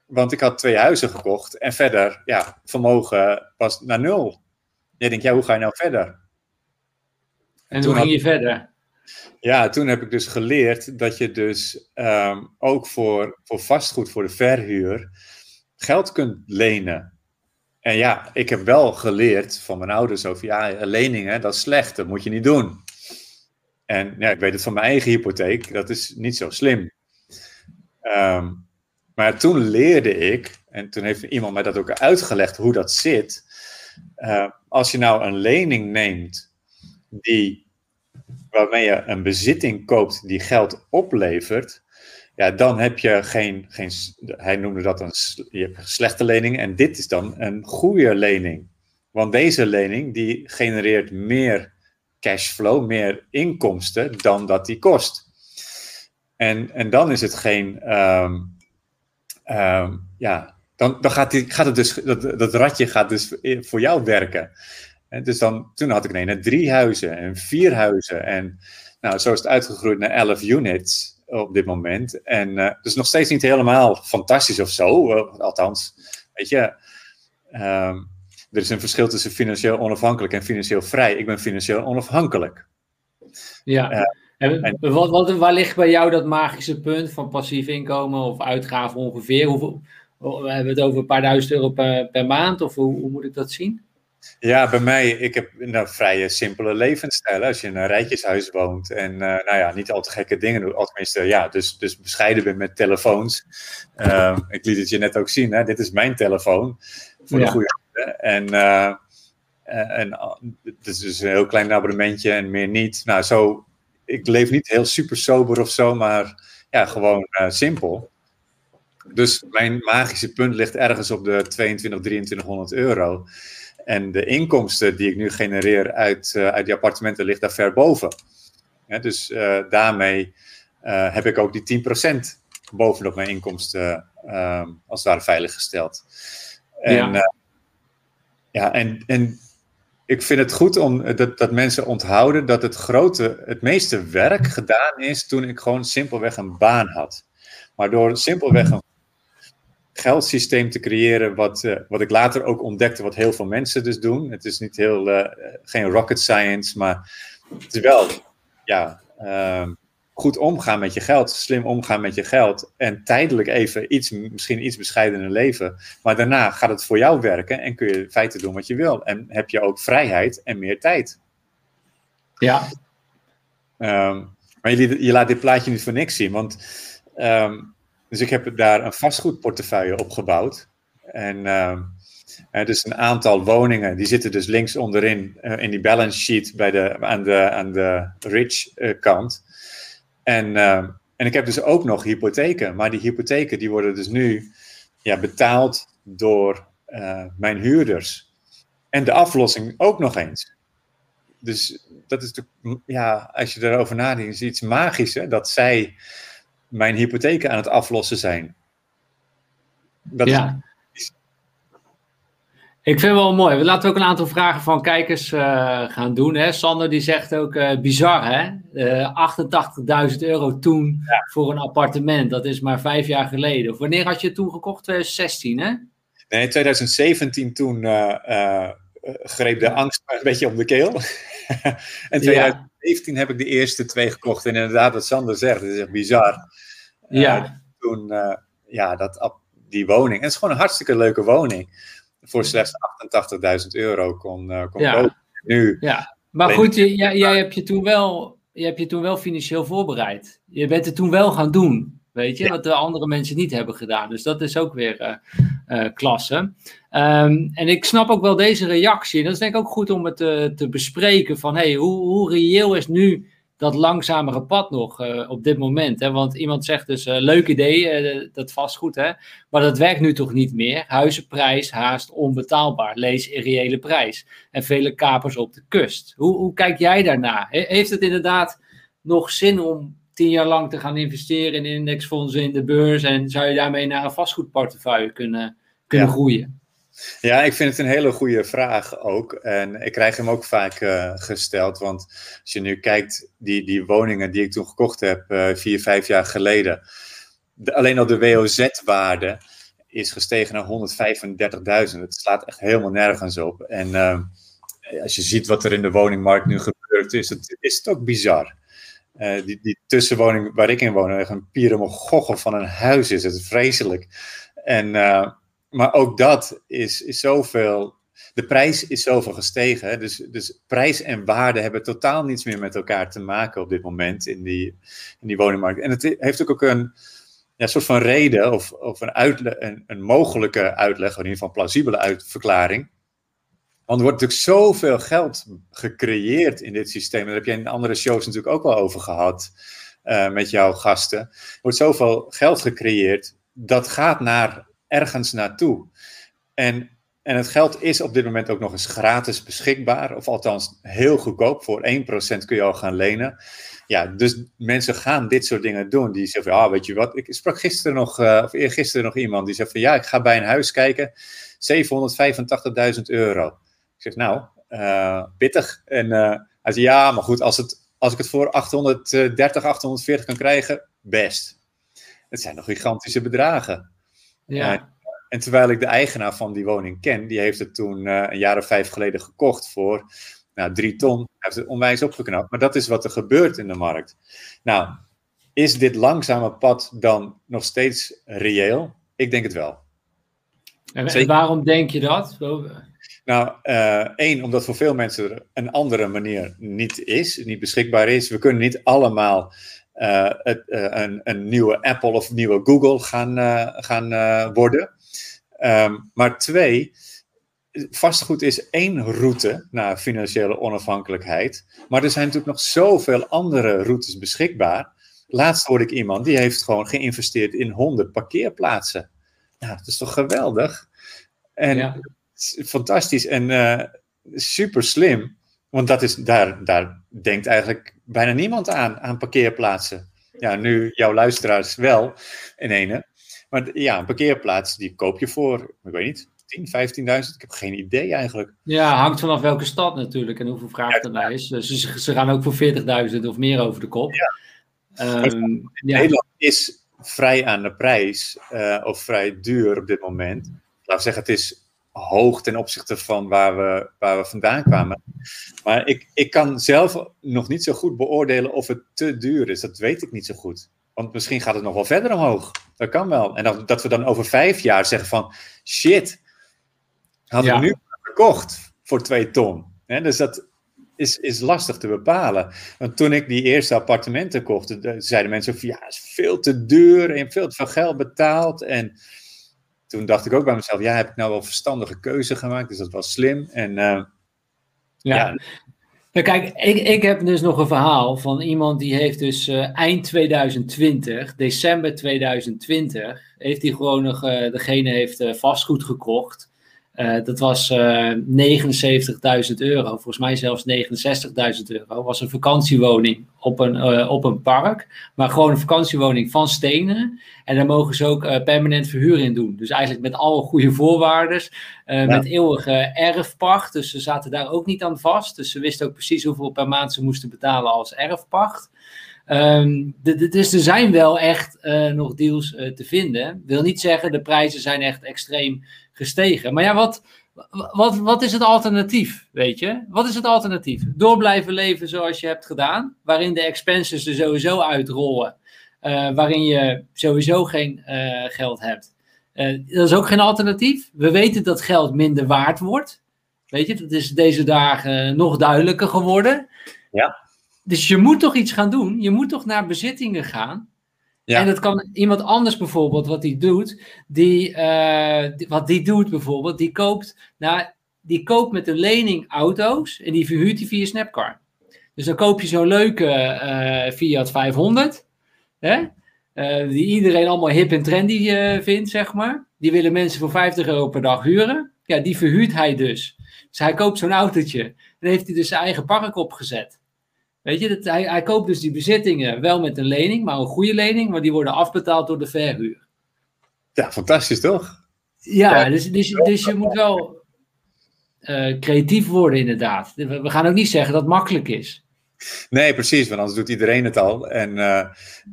Want ik had twee huizen gekocht en verder, ja, vermogen was naar nul. Je denkt, ja, hoe ga je nou verder? En, hoe ging je verder? Ja, toen heb ik dus geleerd dat je dus um, ook voor, voor vastgoed, voor de verhuur, geld kunt lenen. En ja, ik heb wel geleerd van mijn ouders over, ja, leningen, dat is slecht, dat moet je niet doen. En ja, ik weet het van mijn eigen hypotheek, dat is niet zo slim. Um, maar toen leerde ik, en toen heeft iemand mij dat ook uitgelegd hoe dat zit. Uh, als je nou een lening neemt die, waarmee je een bezitting koopt die geld oplevert, ja, dan heb je geen, geen hij noemde dat een, je hebt slechte lening en dit is dan een goede lening. Want deze lening die genereert meer cashflow, meer inkomsten dan dat die kost. En, en dan is het geen, um, ja, dan, dan gaat, die, gaat het dus, dat, dat ratje gaat dus voor jou werken. En dus dan, toen had ik nee, drie huizen en vier huizen. En nou, zo is het uitgegroeid naar 11 units op dit moment. En dus nog steeds niet helemaal fantastisch of zo. Uh, althans, weet je, um, er is een verschil tussen financieel onafhankelijk en financieel vrij. Ik ben financieel onafhankelijk. Ja. Uh, en, en, wat, wat, waar ligt bij jou dat magische punt van passief inkomen of uitgaven ongeveer? Hoeveel, we hebben het over een paar duizend euro per, per maand, of hoe, hoe moet ik dat zien? Ja, bij mij, ik heb een vrij simpele levensstijl. Als je in een rijtjeshuis woont en uh, nou ja, niet al te gekke dingen doet. Tenminste, ja, dus, dus bescheiden bent met telefoons. Uh, ik liet het je net ook zien, hè? dit is mijn telefoon. Voor ja. de goede En, uh, en het is dus een heel klein abonnementje en meer niet. Nou, zo, ik leef niet heel super sober of zo, maar ja, gewoon simpel. Dus mijn magische punt ligt ergens op de 22, 2300 euro. En de inkomsten die ik nu genereer uit, uh, uit die appartementen ligt daar ver boven. Ja, dus uh, daarmee uh, heb ik ook die 10% bovenop mijn inkomsten als het ware veiliggesteld. En, ja. ja, en, en ik vind het goed om dat, dat mensen onthouden dat het grote, het meeste werk gedaan is toen ik gewoon simpelweg een baan had. Maar door simpelweg een geldsysteem te creëren, wat, uh, wat ik later ook ontdekte, wat heel veel mensen dus doen. Het is niet heel, uh, geen rocket science, maar het is wel, ja, uh, goed omgaan met je geld, slim omgaan met je geld en tijdelijk even iets, misschien iets bescheidener leven, maar daarna gaat het voor jou werken en kun je in feite doen wat je wil en heb je ook vrijheid en meer tijd. Ja. Um, maar je, je laat dit plaatje niet voor niks zien, want um, dus ik heb daar een vastgoedportefeuille opgebouwd. En uh, er dus een aantal woningen, die zitten dus links onderin uh, in die balance sheet bij de, aan, de, aan de rich uh, kant. En, en ik heb dus ook nog hypotheken. Maar die hypotheken die worden dus nu ja, betaald door mijn huurders. En de aflossing ook nog eens. Dus dat is natuurlijk, ja, als je erover nadenkt, is iets magisch. Hè? Dat zij mijn hypotheken aan het aflossen zijn. Dat ja. Is... Ik vind het wel mooi. We laten ook een aantal vragen van kijkers uh, gaan doen. Hè? Sander die zegt ook uh, bizar hè. Uh, 88.000 euro toen ja. voor een appartement. Dat is maar vijf jaar geleden. Of wanneer had je het toen gekocht? 2016 hè? Nee, 2017 toen greep de angst een beetje om de keel. en 2017 ja. Heb ik de eerste twee gekocht. En inderdaad, wat Sander zegt, het is echt bizar. Ja. Uh, toen, uh, ja, dat, die woning. En het is gewoon een hartstikke leuke woning. Voor slechts 88.000 euro kon, uh, kon ja. kopen. Nu. Ja, maar goed, jij, jij hebt je toen wel. Je hebt je toen wel financieel voorbereid. Je bent het toen wel gaan doen. Weet je, ja. wat de andere mensen niet hebben gedaan. Dus dat is ook weer klasse. Ehm, en ik snap ook wel deze reactie. En dat is denk ik ook goed om het te, te bespreken. Van hey, hoe, hoe reëel is nu dat langzamere pad nog uh, op dit moment. Hè? Want iemand zegt dus, uh, leuk idee, uh, dat vastgoed, hè? maar dat werkt nu toch niet meer. Huizenprijs haast onbetaalbaar, lees irreële prijs. En vele kapers op de kust. Hoe, hoe kijk jij daarna? He heeft het inderdaad nog zin om tien jaar lang te gaan investeren in indexfondsen in de beurs en zou je daarmee naar een vastgoedportefeuille kunnen, kunnen ja. groeien? Ja, ik vind het een hele goede vraag ook. En ik krijg hem ook vaak uh, gesteld. Want als je nu kijkt, die, die woningen die ik toen gekocht heb, uh, vier, vijf jaar geleden. De, alleen al de WOZ-waarde is gestegen naar 135.000. Het slaat echt helemaal nergens op. En uh, als je ziet wat er in de woningmarkt nu gebeurt, is het, is het ook bizar. Die, die tussenwoning waar ik in woon, echt een pieremogochel van een huis is. Het is vreselijk. En maar ook dat is, is zoveel. De prijs is zoveel gestegen. Dus, dus prijs en waarde hebben totaal niets meer met elkaar te maken op dit moment in die, in die woningmarkt. En het heeft ook, ook een ja, soort van reden of, of een, een mogelijke uitleg, in ieder geval een plausibele uitverklaring. Want er wordt natuurlijk zoveel geld gecreëerd in dit systeem. Daar heb je in andere shows natuurlijk ook wel over gehad uh, met jouw gasten. Er wordt zoveel geld gecreëerd. Dat gaat naar ergens naartoe. En, en het geld is op dit moment ook nog eens gratis beschikbaar, of althans heel goedkoop. Voor 1% kun je al gaan lenen. Ja, dus mensen gaan dit soort dingen doen. Die zeggen van, ah, weet je wat, ik sprak gisteren nog, uh, of eergisteren nog iemand die zei van, ja, ik ga bij een huis kijken, 785.000 euro. Ik zeg, nou, uh, pittig. En uh, hij zei, ja, maar goed, als, het, als ik het voor 830, 840 kan krijgen, best. Het zijn nog gigantische bedragen. Ja. en terwijl ik de eigenaar van die woning ken, die heeft het toen uh, een jaar of vijf geleden gekocht voor nou, drie ton. Hij heeft het onwijs opgeknapt. Maar dat is wat er gebeurt in de markt. Nou, is dit langzame pad dan nog steeds reëel? Ik denk het wel. En, en waarom denk je dat? Nou, uh, één, omdat voor veel mensen er een andere manier niet is, niet beschikbaar is. We kunnen niet allemaal uh, het, uh, een, een, nieuwe Apple of nieuwe Google gaan, gaan worden. Um, maar twee, vastgoed is één route naar financiële onafhankelijkheid. Maar er zijn natuurlijk nog zoveel andere routes beschikbaar. Laatst hoorde ik iemand die heeft gewoon geïnvesteerd in 100 parkeerplaatsen. Nou, dat is toch geweldig? En ja. Fantastisch en super slim. Want dat is, daar, daar denkt eigenlijk bijna niemand aan, aan parkeerplaatsen. Ja, nu jouw luisteraars wel in ene. Maar ja, een parkeerplaats die koop je voor, ik weet niet, 10, 15.000. Ik heb geen idee eigenlijk. Ja, hangt vanaf welke stad natuurlijk en hoeveel vraag er naar is. Dus ze, ze, gaan ook voor 40.000 of meer over de kop. Ja. Um, ja. Nederland is vrij aan de prijs, uh, of vrij duur op dit moment. Laten we zeggen, het is hoog ten opzichte van waar we, waar we vandaan kwamen. Maar ik, ik kan zelf nog niet zo goed beoordelen of het te duur is. Dat weet ik niet zo goed. Want misschien gaat het nog wel verder omhoog. Dat kan wel. En dat, dat we dan over vijf jaar zeggen van... Shit, hadden we nu gekocht voor twee ton. dus dat is, is lastig te bepalen. Want toen ik die eerste appartementen kocht... zeiden mensen van... Ja, het is veel te duur en veel te veel geld betaald. En toen dacht ik ook bij mezelf, ja, heb ik nou wel verstandige keuze gemaakt? Dus dat was slim. En uh, ja. ja. Nou, kijk, ik, ik heb dus nog een verhaal van iemand die heeft dus uh, eind 2020, december 2020, heeft hij gewoon nog, uh, degene heeft vastgoed gekocht. Uh, dat was uh, 79.000 euro, volgens mij zelfs 69.000 euro. was een vakantiewoning op een, uh, op een park, maar gewoon een vakantiewoning van stenen. En daar mogen ze ook permanent verhuur in doen. Dus eigenlijk met alle goede voorwaarden, ja. met eeuwige erfpacht. Dus ze zaten daar ook niet aan vast. Dus ze wisten ook precies hoeveel per maand ze moesten betalen als erfpacht. Um, dus er zijn wel echt nog deals te vinden. Wil niet zeggen, de prijzen zijn echt extreem gestegen. Maar ja, wat, wat, wat is het alternatief, weet je? Wat is het alternatief? Door blijven leven zoals je hebt gedaan, waarin de expenses er sowieso uitrollen, uh, waarin je sowieso geen uh, geld hebt. Uh, dat is ook geen alternatief. We weten dat geld minder waard wordt. Weet je, dat is deze dagen nog duidelijker geworden. Ja. Dus je moet toch iets gaan doen. Je moet toch naar bezittingen gaan En dat kan iemand anders bijvoorbeeld, wat die doet, die, uh, wat die doet bijvoorbeeld, die koopt, nou, die koopt met een lening auto's en die verhuurt die via Snapcar. Dus dan koop je zo'n leuke uh, Fiat 500, hè? Uh, die iedereen allemaal hip en trendy vindt, zeg maar. Die willen mensen voor 50 euro per dag huren. Ja, die verhuurt hij dus. Dus hij koopt zo'n autootje. En heeft hij dus zijn eigen park opgezet. Weet je, dat, hij, hij koopt dus die bezittingen wel met een lening, maar een goede lening, maar die worden afbetaald door de verhuur. Ja, fantastisch toch? Ja, dus, dus, dus je moet wel uh, creatief worden inderdaad. We gaan ook niet zeggen dat het makkelijk is. Nee, precies, want anders doet iedereen het al. En, uh,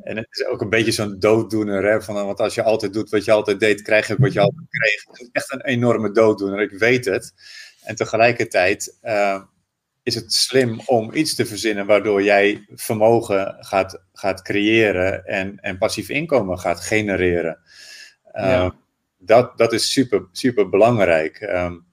en het is ook een beetje zo'n dooddoener. Hè, van, want als je altijd doet wat je altijd deed, krijg je ook wat je altijd kreeg. Het is echt een enorme dooddoener, ik weet het. En tegelijkertijd uh, is het slim om iets te verzinnen waardoor jij vermogen gaat, gaat creëren en, en passief inkomen gaat genereren. Ja. dat, dat is super, super belangrijk. Um,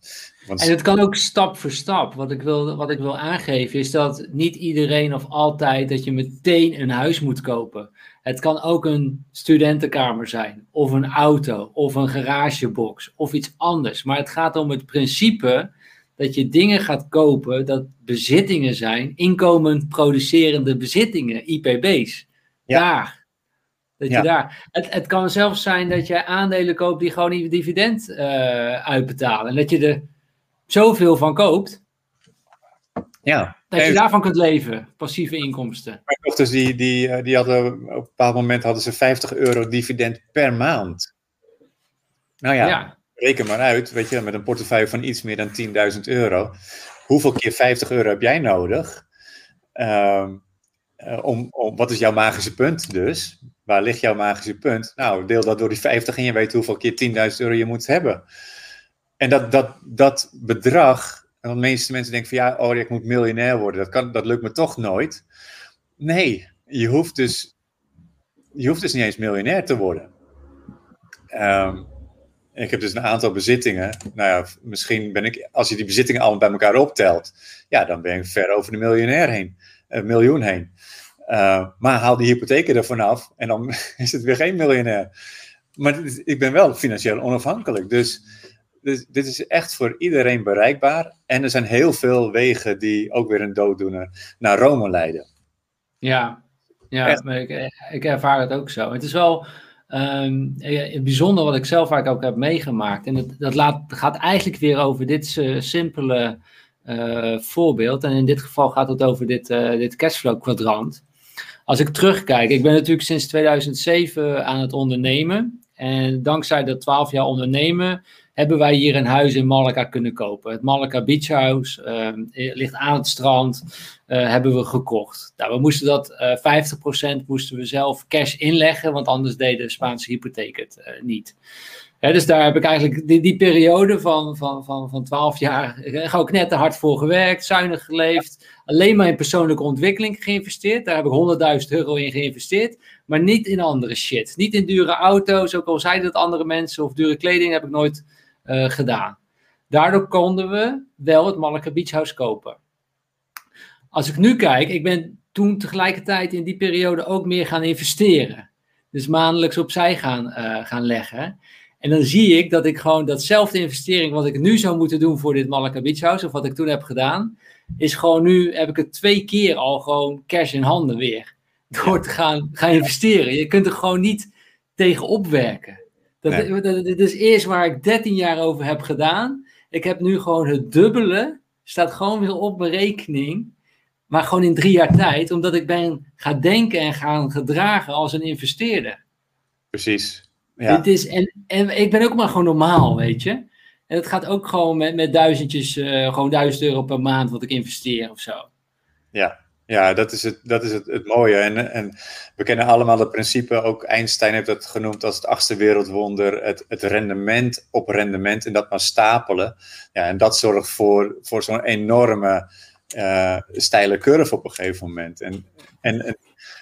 want... En het kan ook stap voor stap. Wat ik, wil, wat ik wil aangeven is dat niet iedereen of altijd dat je meteen een huis moet kopen. Het kan ook een studentenkamer zijn, of een auto, of een garagebox, of iets anders. Maar het gaat om het principe dat je dingen gaat kopen dat bezittingen zijn, inkomend producerende bezittingen, IPB's. Ja. Daar. Dat je daar. Het, het kan zelfs zijn dat je aandelen koopt die gewoon een dividend uh, uitbetalen. En dat je er zoveel van koopt. Ja. Dat je daarvan kunt leven, passieve inkomsten. Mijn dochters die, die, eh, die hadden op een bepaald moment hadden ze 50 euro dividend per maand. Nou ja, ja, reken maar uit, weet je, met een portefeuille van iets meer dan 10.000 euro. Hoeveel keer 50 euro heb jij nodig? Uh, om, om, wat is jouw magische punt dus? Waar ligt jouw magische punt? Nou, deel dat door die 50 en je weet hoeveel keer 10.000 euro je moet hebben. En dat, dat, dat bedrag, en de meeste mensen denken van ja, oh, ik moet miljonair worden, dat, kan, dat lukt me toch nooit. Nee, je hoeft dus, je hoeft dus niet eens miljonair te worden. Um, ik heb dus een aantal bezittingen. Nou ja, misschien ben ik, als je die bezittingen allemaal bij elkaar optelt, ja, dan ben je ver over de miljonair heen, een miljoen heen. Uh, maar haal die hypotheken ervan af en dan is het weer geen miljonair. Maar ik ben wel financieel onafhankelijk. Dus, dus dit is echt voor iedereen bereikbaar. En er zijn heel veel wegen die ook weer een dooddoener naar Rome leiden. Ja, ja ik, ik ervaar het ook zo. Het is wel Um, het bijzondere wat ik zelf vaak ook heb meegemaakt, en dat, dat gaat eigenlijk weer over dit uh, simpele uh, voorbeeld. En in dit geval gaat het over dit, uh, dit cashflow kwadrant. Als ik terugkijk, ik ben natuurlijk sinds 2007 aan het ondernemen. En dankzij dat 12 jaar ondernemen hebben wij hier een huis in Malaga kunnen kopen. Het Malaga Beach House uh, ligt aan het strand, uh, hebben we gekocht. Nou, we moesten dat uh, eh, 50% moesten we zelf cash inleggen, want anders deed de Spaanse hypotheek het uh, niet. dus daar heb ik eigenlijk die, die periode van, van, van, van 12 jaar ook net te hard voor gewerkt, zuinig geleefd, alleen maar in persoonlijke ontwikkeling geïnvesteerd. Daar heb ik 100.000 euro in geïnvesteerd, maar niet in andere shit. Niet in dure auto's, ook al zeiden dat andere mensen, of dure kleding heb ik nooit gedaan. Daardoor konden we wel het Malacca Beach House kopen. Als ik nu kijk, ik ben toen tegelijkertijd in die periode ook meer gaan investeren. Dus maandelijks opzij gaan, uh, gaan leggen. En dan zie ik dat ik gewoon datzelfde investering wat ik nu zou moeten doen voor dit Malacca Beach House, of wat ik toen heb gedaan, is gewoon nu heb ik het twee keer al gewoon cash in handen weer. Door te gaan, gaan investeren. Je kunt er gewoon niet tegen opwerken. Dat, dat, is eerst waar ik 13 jaar over heb gedaan. Ik heb nu gewoon het dubbele. Staat gewoon weer op mijn rekening. Maar gewoon in drie jaar tijd. Omdat ik ben gaan denken en gaan gedragen als een investeerder. Precies. Ja. Dit is, en, en ik ben ook maar gewoon normaal, weet je. En het gaat ook gewoon met, met duizendjes, uh, gewoon duizend euro per maand wat ik investeer of zo. Ja, ja, dat is het, dat is het, het mooie. En, en we kennen allemaal het principe, ook Einstein heeft dat genoemd als het achtste wereldwonder, het, het rendement op rendement en dat maar stapelen. Ja, en dat zorgt voor, voor zo'n enorme uh, steile curve op een gegeven moment. En, en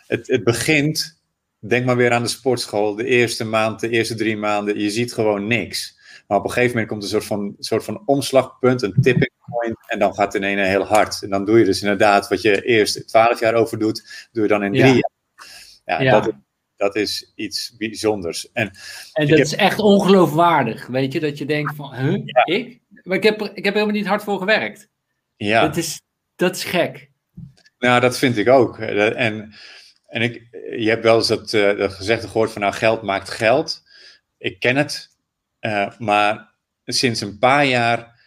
het, het begint, denk maar weer aan de sportschool, de eerste maand, de eerste drie maanden, je ziet gewoon niks. Maar op een gegeven moment komt een soort van, soort van omslagpunt, een tipping point, en dan gaat het in een heel hard. En dan doe je dus inderdaad wat je eerst twaalf jaar over doet, doe je dan in drie jaar. Ja, Dat, dat is iets bijzonders. En, en dat is echt ongeloofwaardig, weet je, dat je denkt van, huh, ik? Maar ik heb, ik heb helemaal niet hard voor gewerkt. Ja. Dat is, dat is gek. Nou, dat vind ik ook. En, en ik, je hebt wel eens dat, uh, dat gehoord van, nou, geld maakt geld. Ik ken het, uh, maar sinds een paar jaar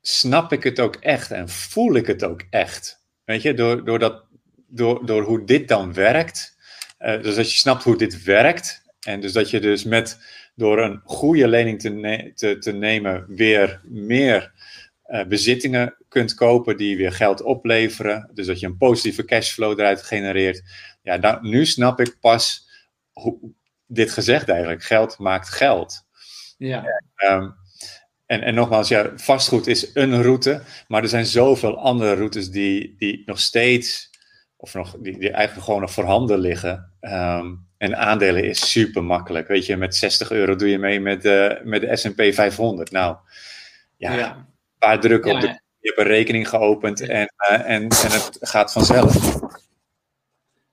snap ik het ook echt en voel ik het ook echt. Weet je, door, door, dat, door, door hoe dit dan werkt. Uh, dus als je snapt hoe dit werkt. En dus dat je dus met, door een goede lening te, ne te, te nemen weer meer bezittingen kunt kopen die weer geld opleveren. Dus dat je een positieve cashflow eruit genereert. Ja, dan, nu snap ik pas hoe dit gezegd eigenlijk. Geld maakt geld. Ja. Um, en, en nogmaals, ja, vastgoed is een route, maar er zijn zoveel andere routes die, die nog steeds, of nog, die, die eigenlijk gewoon nog voorhanden liggen. Um, en aandelen is super makkelijk. Weet je, met 60 euro doe je mee met de, met de SP 500. Nou, ja, ja. Paar drukken ja, op de. Je hebt een rekening geopend en, uh, en, en het gaat vanzelf.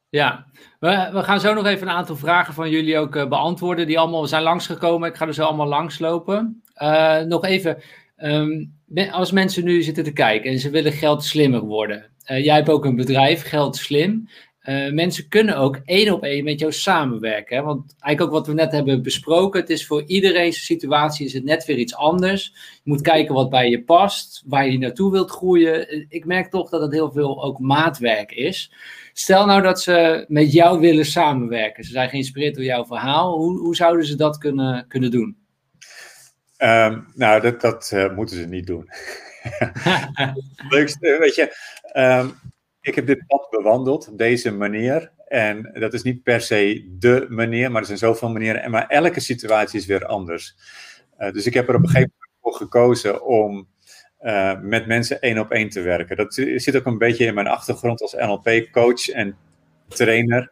Ja, we, we, gaan zo nog even een aantal vragen van jullie ook uh, beantwoorden, die allemaal zijn langsgekomen. Ik ga er zo allemaal langslopen. Uh, nog even, um, als mensen nu zitten te kijken en ze willen geld slimmer worden. Jij hebt ook een bedrijf, Geld Slim. Mensen kunnen ook één op één met jou samenwerken. Hè? Want eigenlijk ook wat we net hebben besproken, het is voor iedereen zijn situatie is het net weer iets anders. Je moet kijken wat bij je past, waar je naartoe wilt groeien. Ik merk toch dat het heel veel ook maatwerk is. Stel nou dat ze met jou willen samenwerken. Ze zijn geïnspireerd door jouw verhaal. Hoe, hoe zouden ze dat kunnen, kunnen doen? Um, nou, dat, dat uh, moeten ze niet doen. Leukste, weet je, um, ik heb dit pad bewandeld deze manier. En dat is niet per se de manier, maar er zijn zoveel manieren. En maar elke situatie is weer anders. Uh, dus ik heb er op een gegeven moment voor gekozen om uh, met mensen één op één te werken. Dat zit ook een beetje in mijn achtergrond als NLP-coach en trainer.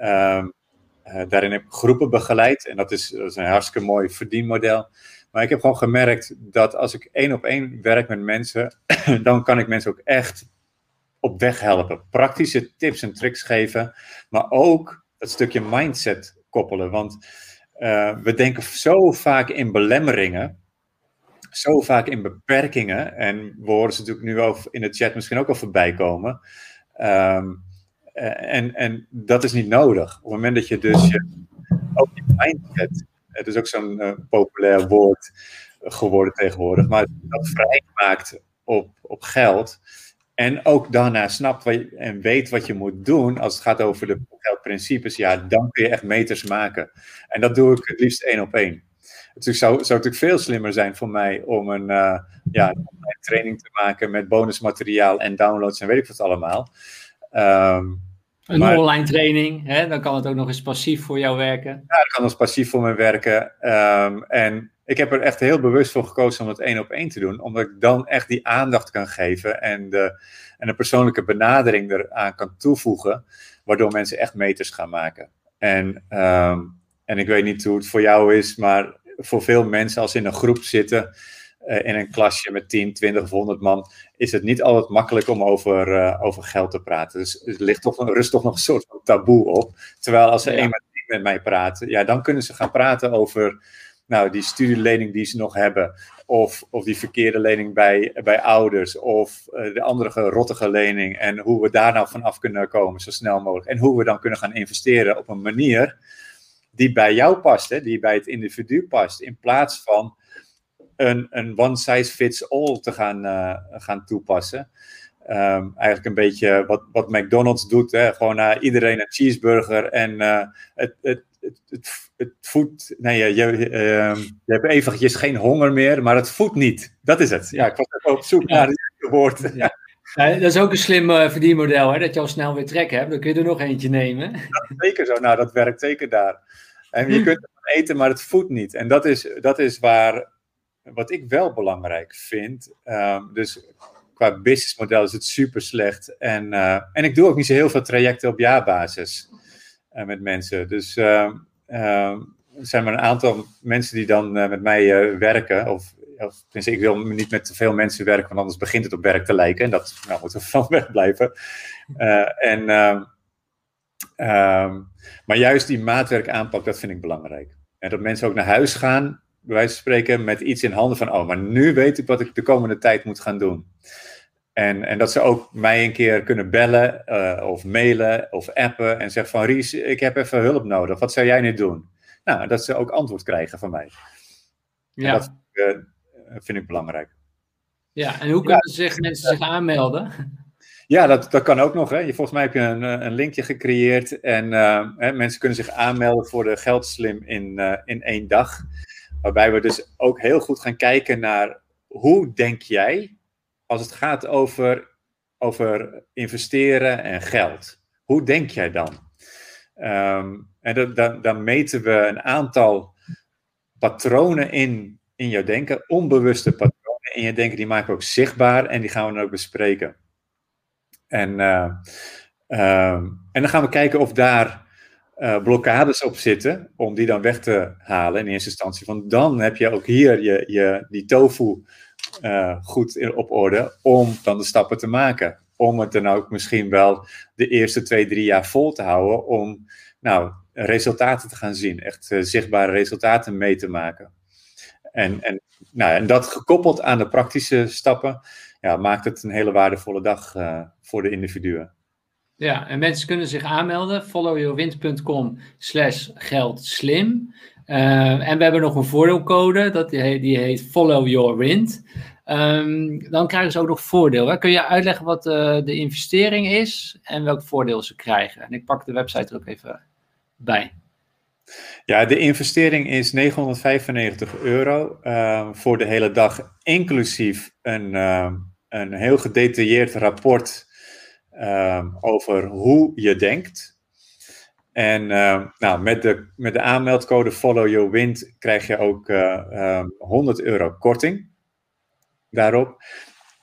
Uh, uh, daarin heb ik groepen begeleid en dat is, dat is een hartstikke mooi verdienmodel. Maar ik heb gewoon gemerkt dat als ik één op één werk met mensen, dan kan ik mensen ook echt op weg helpen. Praktische tips en tricks geven, maar ook dat stukje mindset koppelen. Want uh, we denken zo vaak in belemmeringen zo vaak in beperkingen. En we horen ze natuurlijk nu ook in de chat misschien ook al voorbij komen. Um, en, en dat is niet nodig. Op het moment dat je dus je, ook je mindset, het is ook zo'n uh, populair woord geworden tegenwoordig, maar dat vrij maakt op, op geld. En ook daarna snapt wat en weet wat je moet doen als het gaat over de geldprincipes, ja, dan kun je echt meters maken. En dat doe ik het liefst één op één. Het zou, zou natuurlijk veel slimmer zijn voor mij om een, uh, ja, een training te maken met bonusmateriaal en downloads en weet ik wat allemaal. Um, een maar, online training, hè? dan kan het ook nog eens passief voor jou werken. Ja, dat kan als passief voor me werken. Um, en ik heb er echt heel bewust voor gekozen om het één op één te doen, omdat ik dan echt die aandacht kan geven en de, en een persoonlijke benadering eraan kan toevoegen, waardoor mensen echt meters gaan maken. En, um, en ik weet niet hoe het voor jou is, maar voor veel mensen, als ze in een groep zitten, uh, in een klasje met 10, 20 of 100 man, is het niet altijd makkelijk om over, uh, over geld te praten. Dus er ligt toch, er rust toch nog een soort van taboe op. Terwijl als ze ja. eenmaal met mij praten, ja, dan kunnen ze gaan praten over nou, die studielening die ze nog hebben. Of, of die verkeerde lening bij, bij ouders. Of uh, de andere rottige lening. En hoe we daar nou vanaf kunnen komen zo snel mogelijk. En hoe we dan kunnen gaan investeren op een manier die bij jou past, hè, die bij het individu past, in plaats van een, een one size fits all te gaan, uh, gaan toepassen. Um, eigenlijk een beetje wat, wat McDonald's doet, hè, gewoon naar iedereen een cheeseburger en het, het, het, het, het voedt, nee, je, je, uh, je hebt eventjes geen honger meer, maar het voedt niet. Dat is het. Ja, ik was even op zoek ja. naar het woord. Ja. Ja, dat is ook een slim uh, verdienmodel, hè? dat je al snel weer trek hebt. Dan kun je er nog eentje nemen. Dat is zeker zo. Nou, dat werkt zeker daar. En je kunt het eten, maar het voedt niet. En dat is, dat is waar, wat ik wel belangrijk vind. Um, dus qua businessmodel is het super slecht. En, uh, en ik doe ook niet zo heel veel trajecten op jaarbasis met mensen. Dus uh, er zijn maar een aantal mensen die dan met mij werken. Of, of ik wil niet met te veel mensen werken, want anders begint het op werk te lijken. En dat nou, moet er van weg blijven. en Ehm, maar juist die maatwerk aanpak, dat vind ik belangrijk. En dat mensen ook naar huis gaan, bij wijze van spreken, met iets in handen van, oh, maar nu weet ik wat ik de komende tijd moet gaan doen. En, en dat ze ook mij een keer kunnen bellen uh, of mailen of appen en zeggen van Ries, ik heb even hulp nodig. Wat zou jij nu doen? Nou, dat ze ook antwoord krijgen van mij. Ja. dat uh, vind ik belangrijk. Ja, en hoe kunnen ja, zich, mensen zich aanmelden? Ja, dat, dat kan ook nog. Hè. Volgens mij heb je een, een linkje gecreëerd en uh, hè, mensen kunnen zich aanmelden voor de Geldslim in, in één dag. Waarbij we dus ook heel goed gaan kijken naar hoe denk jij als het gaat over, over investeren en geld. Hoe denk jij dan? Um, en dan, dan meten we een aantal patronen in, in jouw denken, onbewuste patronen in je denken, die maken we ook zichtbaar en die gaan we dan ook bespreken. En, uh, um, en dan gaan we kijken of daar uh, blokkades op zitten, om die dan weg te halen in eerste instantie. Want dan heb je ook hier je, je, die tofu uh, goed op orde om dan de stappen te maken. Om het dan ook misschien wel de eerste twee, drie jaar vol te houden. Om nou, resultaten te gaan zien. Echt uh, zichtbare resultaten mee te maken. En, en, nou, en dat gekoppeld aan de praktische stappen, ja, maakt het een hele waardevolle dag uh, voor de individuen. Ja, en mensen kunnen zich aanmelden. followyourwind.com slash geldslim. Uh, en we hebben nog een voordeelcode, dat die heet, Follow Your Wind. Um, dan krijgen ze ook nog voordeel. Kun je uitleggen wat uh, de investering is en welk voordeel ze krijgen? En ik pak de website er ook even bij. Ja, de investering is 995 euro uh, voor de hele dag, inclusief een, een heel gedetailleerd rapport over hoe je denkt. En nou, met, de, met de aanmeldcode Follow Your Wind krijg je ook 100 euro korting daarop.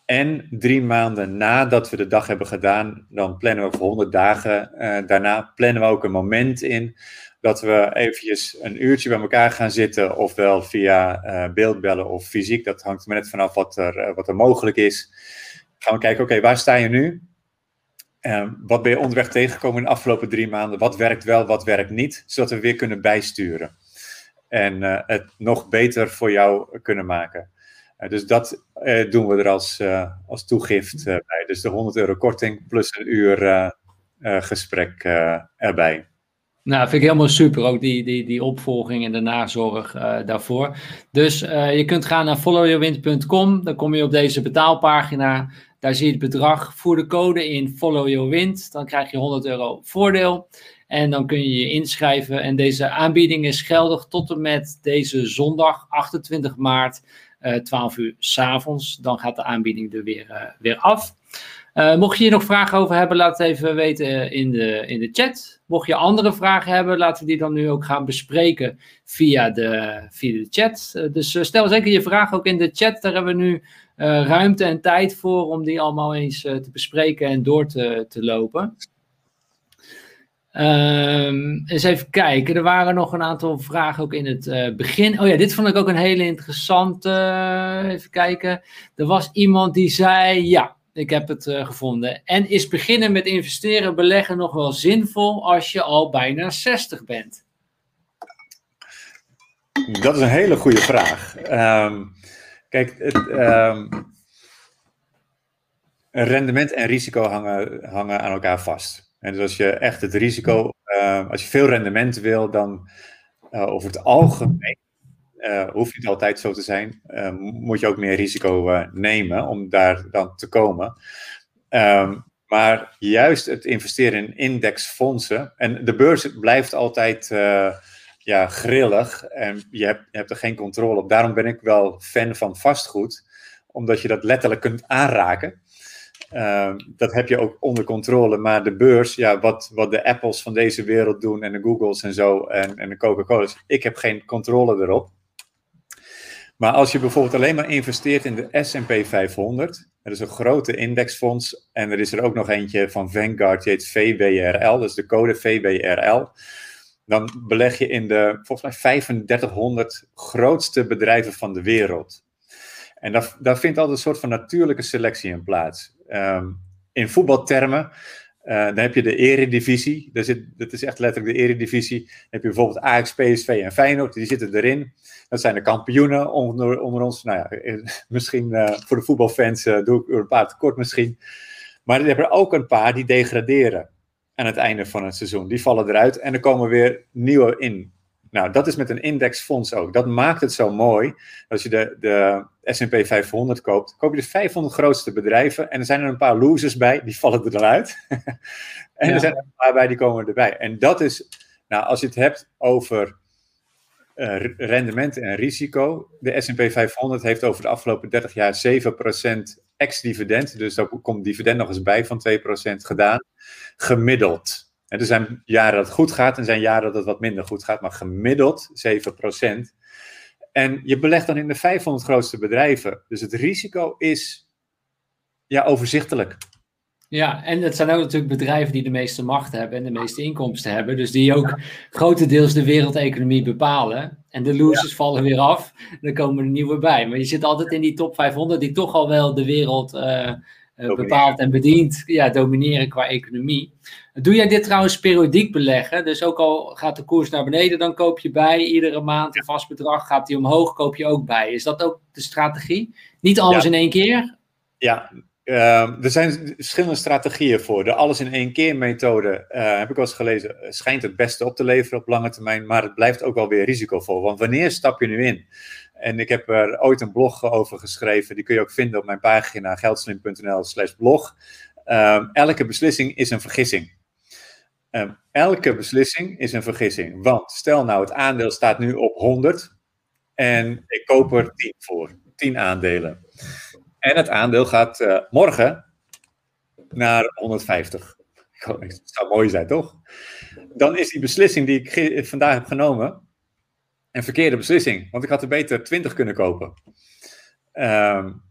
En drie maanden nadat we de dag hebben gedaan, dan plannen we voor 100 dagen. Uh, daarna plannen we ook een moment in dat we eventjes een uurtje bij elkaar gaan zitten, ofwel via uh, beeldbellen of fysiek. Dat hangt er net vanaf wat er, uh, wat er mogelijk is. Gaan we kijken, oké, waar sta je nu? Wat ben je onderweg tegengekomen in de afgelopen drie maanden? Wat werkt wel, wat werkt niet? Zodat we weer kunnen bijsturen. En het nog beter voor jou kunnen maken. Uh, dus dat uh, doen we er als, als toegift bij. Dus de 100 euro korting plus een uur gesprek erbij. Nou, vind ik helemaal super, ook die, die, die opvolging en de nazorg daarvoor. Dus je kunt gaan naar followyourwind.com, dan kom je op deze betaalpagina. Daar zie je het bedrag, voer de code in Follow Your Wind, dan krijg je 100 euro voordeel. En dan kun je je inschrijven. En deze aanbieding is geldig tot en met deze zondag, 28 maart. 12 eh, uur s'avonds. Dan gaat de aanbieding er weer, eh, weer af. Uh, mocht je hier nog vragen over hebben, laat het even weten in de, in de chat. Mocht je andere vragen hebben, laten we die dan nu ook gaan bespreken via de, via de chat. Dus stel zeker je vragen ook in de chat. Daar hebben we nu ruimte en tijd voor om die allemaal eens te bespreken en door te, te lopen. Um, eens even kijken. Er waren nog een aantal vragen ook in het uh, begin. Oh ja, dit vond ik ook een hele interessante. Even kijken. Er was iemand die zei: Ja, ik heb het gevonden. En is beginnen met investeren, beleggen nog wel zinvol als je al bijna 60 bent? Dat is een hele goede vraag. Um, kijk, het, um, rendement en risico hangen, hangen aan elkaar vast. En dus als je echt het risico, uh, als je veel rendement wil, dan uh, over het algemeen, uh, hoeft niet altijd zo te zijn, moet je ook meer risico nemen om daar dan te komen. Maar juist het investeren in indexfondsen, en de beurs blijft altijd ja, grillig en je hebt, je hebt er geen controle op. Daarom ben ik wel fan van vastgoed, omdat je dat letterlijk kunt aanraken. Ehm, dat heb je ook onder controle. Maar de beurs, ja, wat, wat de Apples van deze wereld doen en de Googles en zo en, en de Coca-Cola's, ik heb geen controle erop. Maar als je bijvoorbeeld alleen maar investeert in de SP 500, dat is een grote indexfonds, en er is er ook nog eentje van Vanguard, die heet VWRL, dus de code VWRL. Dan beleg je in de volgens mij 3500 grootste bedrijven van de wereld. En daar, vindt altijd een soort van natuurlijke selectie in plaats. Um, in voetbaltermen Uh, dan heb je de eredivisie. Daar zit, dat is echt letterlijk de eredivisie. Dan heb je bijvoorbeeld Ajax, PSV en Feyenoord. Die zitten erin. Dat zijn de kampioenen onder, onder ons. Nou ja, eh, misschien uh, voor de voetbalfans doe ik er een paar tekort misschien. Maar er hebben er ook een paar die degraderen aan het einde van het seizoen. Die vallen eruit en er komen weer nieuwe in. Nou, dat is met een indexfonds ook. Dat maakt het zo mooi. Als je de, de S&P 500 koopt, koop je de 500 grootste bedrijven. En er zijn er een paar losers bij, die vallen er dan uit. en er zijn er een paar bij, die komen erbij. En dat is, nou, als je het hebt over uh, rendement en risico. De S&P 500 heeft over de afgelopen 30 jaar 7% ex-dividend, dus daar komt dividend nog eens bij van 2% gedaan, gemiddeld. En er zijn jaren dat het goed gaat en zijn jaren dat het wat minder goed gaat, maar gemiddeld 7%. En je belegt dan in de 500 grootste bedrijven. Dus het risico is ja, overzichtelijk. Ja, en het zijn ook natuurlijk bedrijven die de meeste macht hebben en de meeste inkomsten hebben. Dus die ook grotendeels de wereldeconomie bepalen. En de losers vallen weer af. En dan komen er nieuwe bij. Maar je zit altijd in die top 500 die toch al wel de wereld uh, bepaalt en bedient. Ja, domineren qua economie. Doe jij dit trouwens periodiek beleggen? Dus ook al gaat de koers naar beneden, dan koop je bij. Iedere maand een vast bedrag. Gaat die omhoog, koop je ook bij. Is dat ook de strategie? Niet alles in één keer? Ja, uh, er zijn verschillende strategieën voor. De alles in één keer methode, uh, heb ik wel eens gelezen, schijnt het beste op te leveren op lange termijn, maar het blijft ook wel weer risicovol. Want wanneer stap je nu in? En ik heb er ooit een blog over geschreven, die kun je ook vinden op mijn pagina geldslim.nl/slash blog. Uh, elke beslissing is een vergissing. Ehm, elke beslissing is een vergissing. Want stel nou, het aandeel staat nu op 100 en ik koop er 10 voor, 10 aandelen. En het aandeel gaat uh, morgen naar 150. Het zou mooi zijn, toch? Dan is die beslissing die ik vandaag heb genomen een verkeerde beslissing. Want ik had er beter 20 kunnen kopen. Um,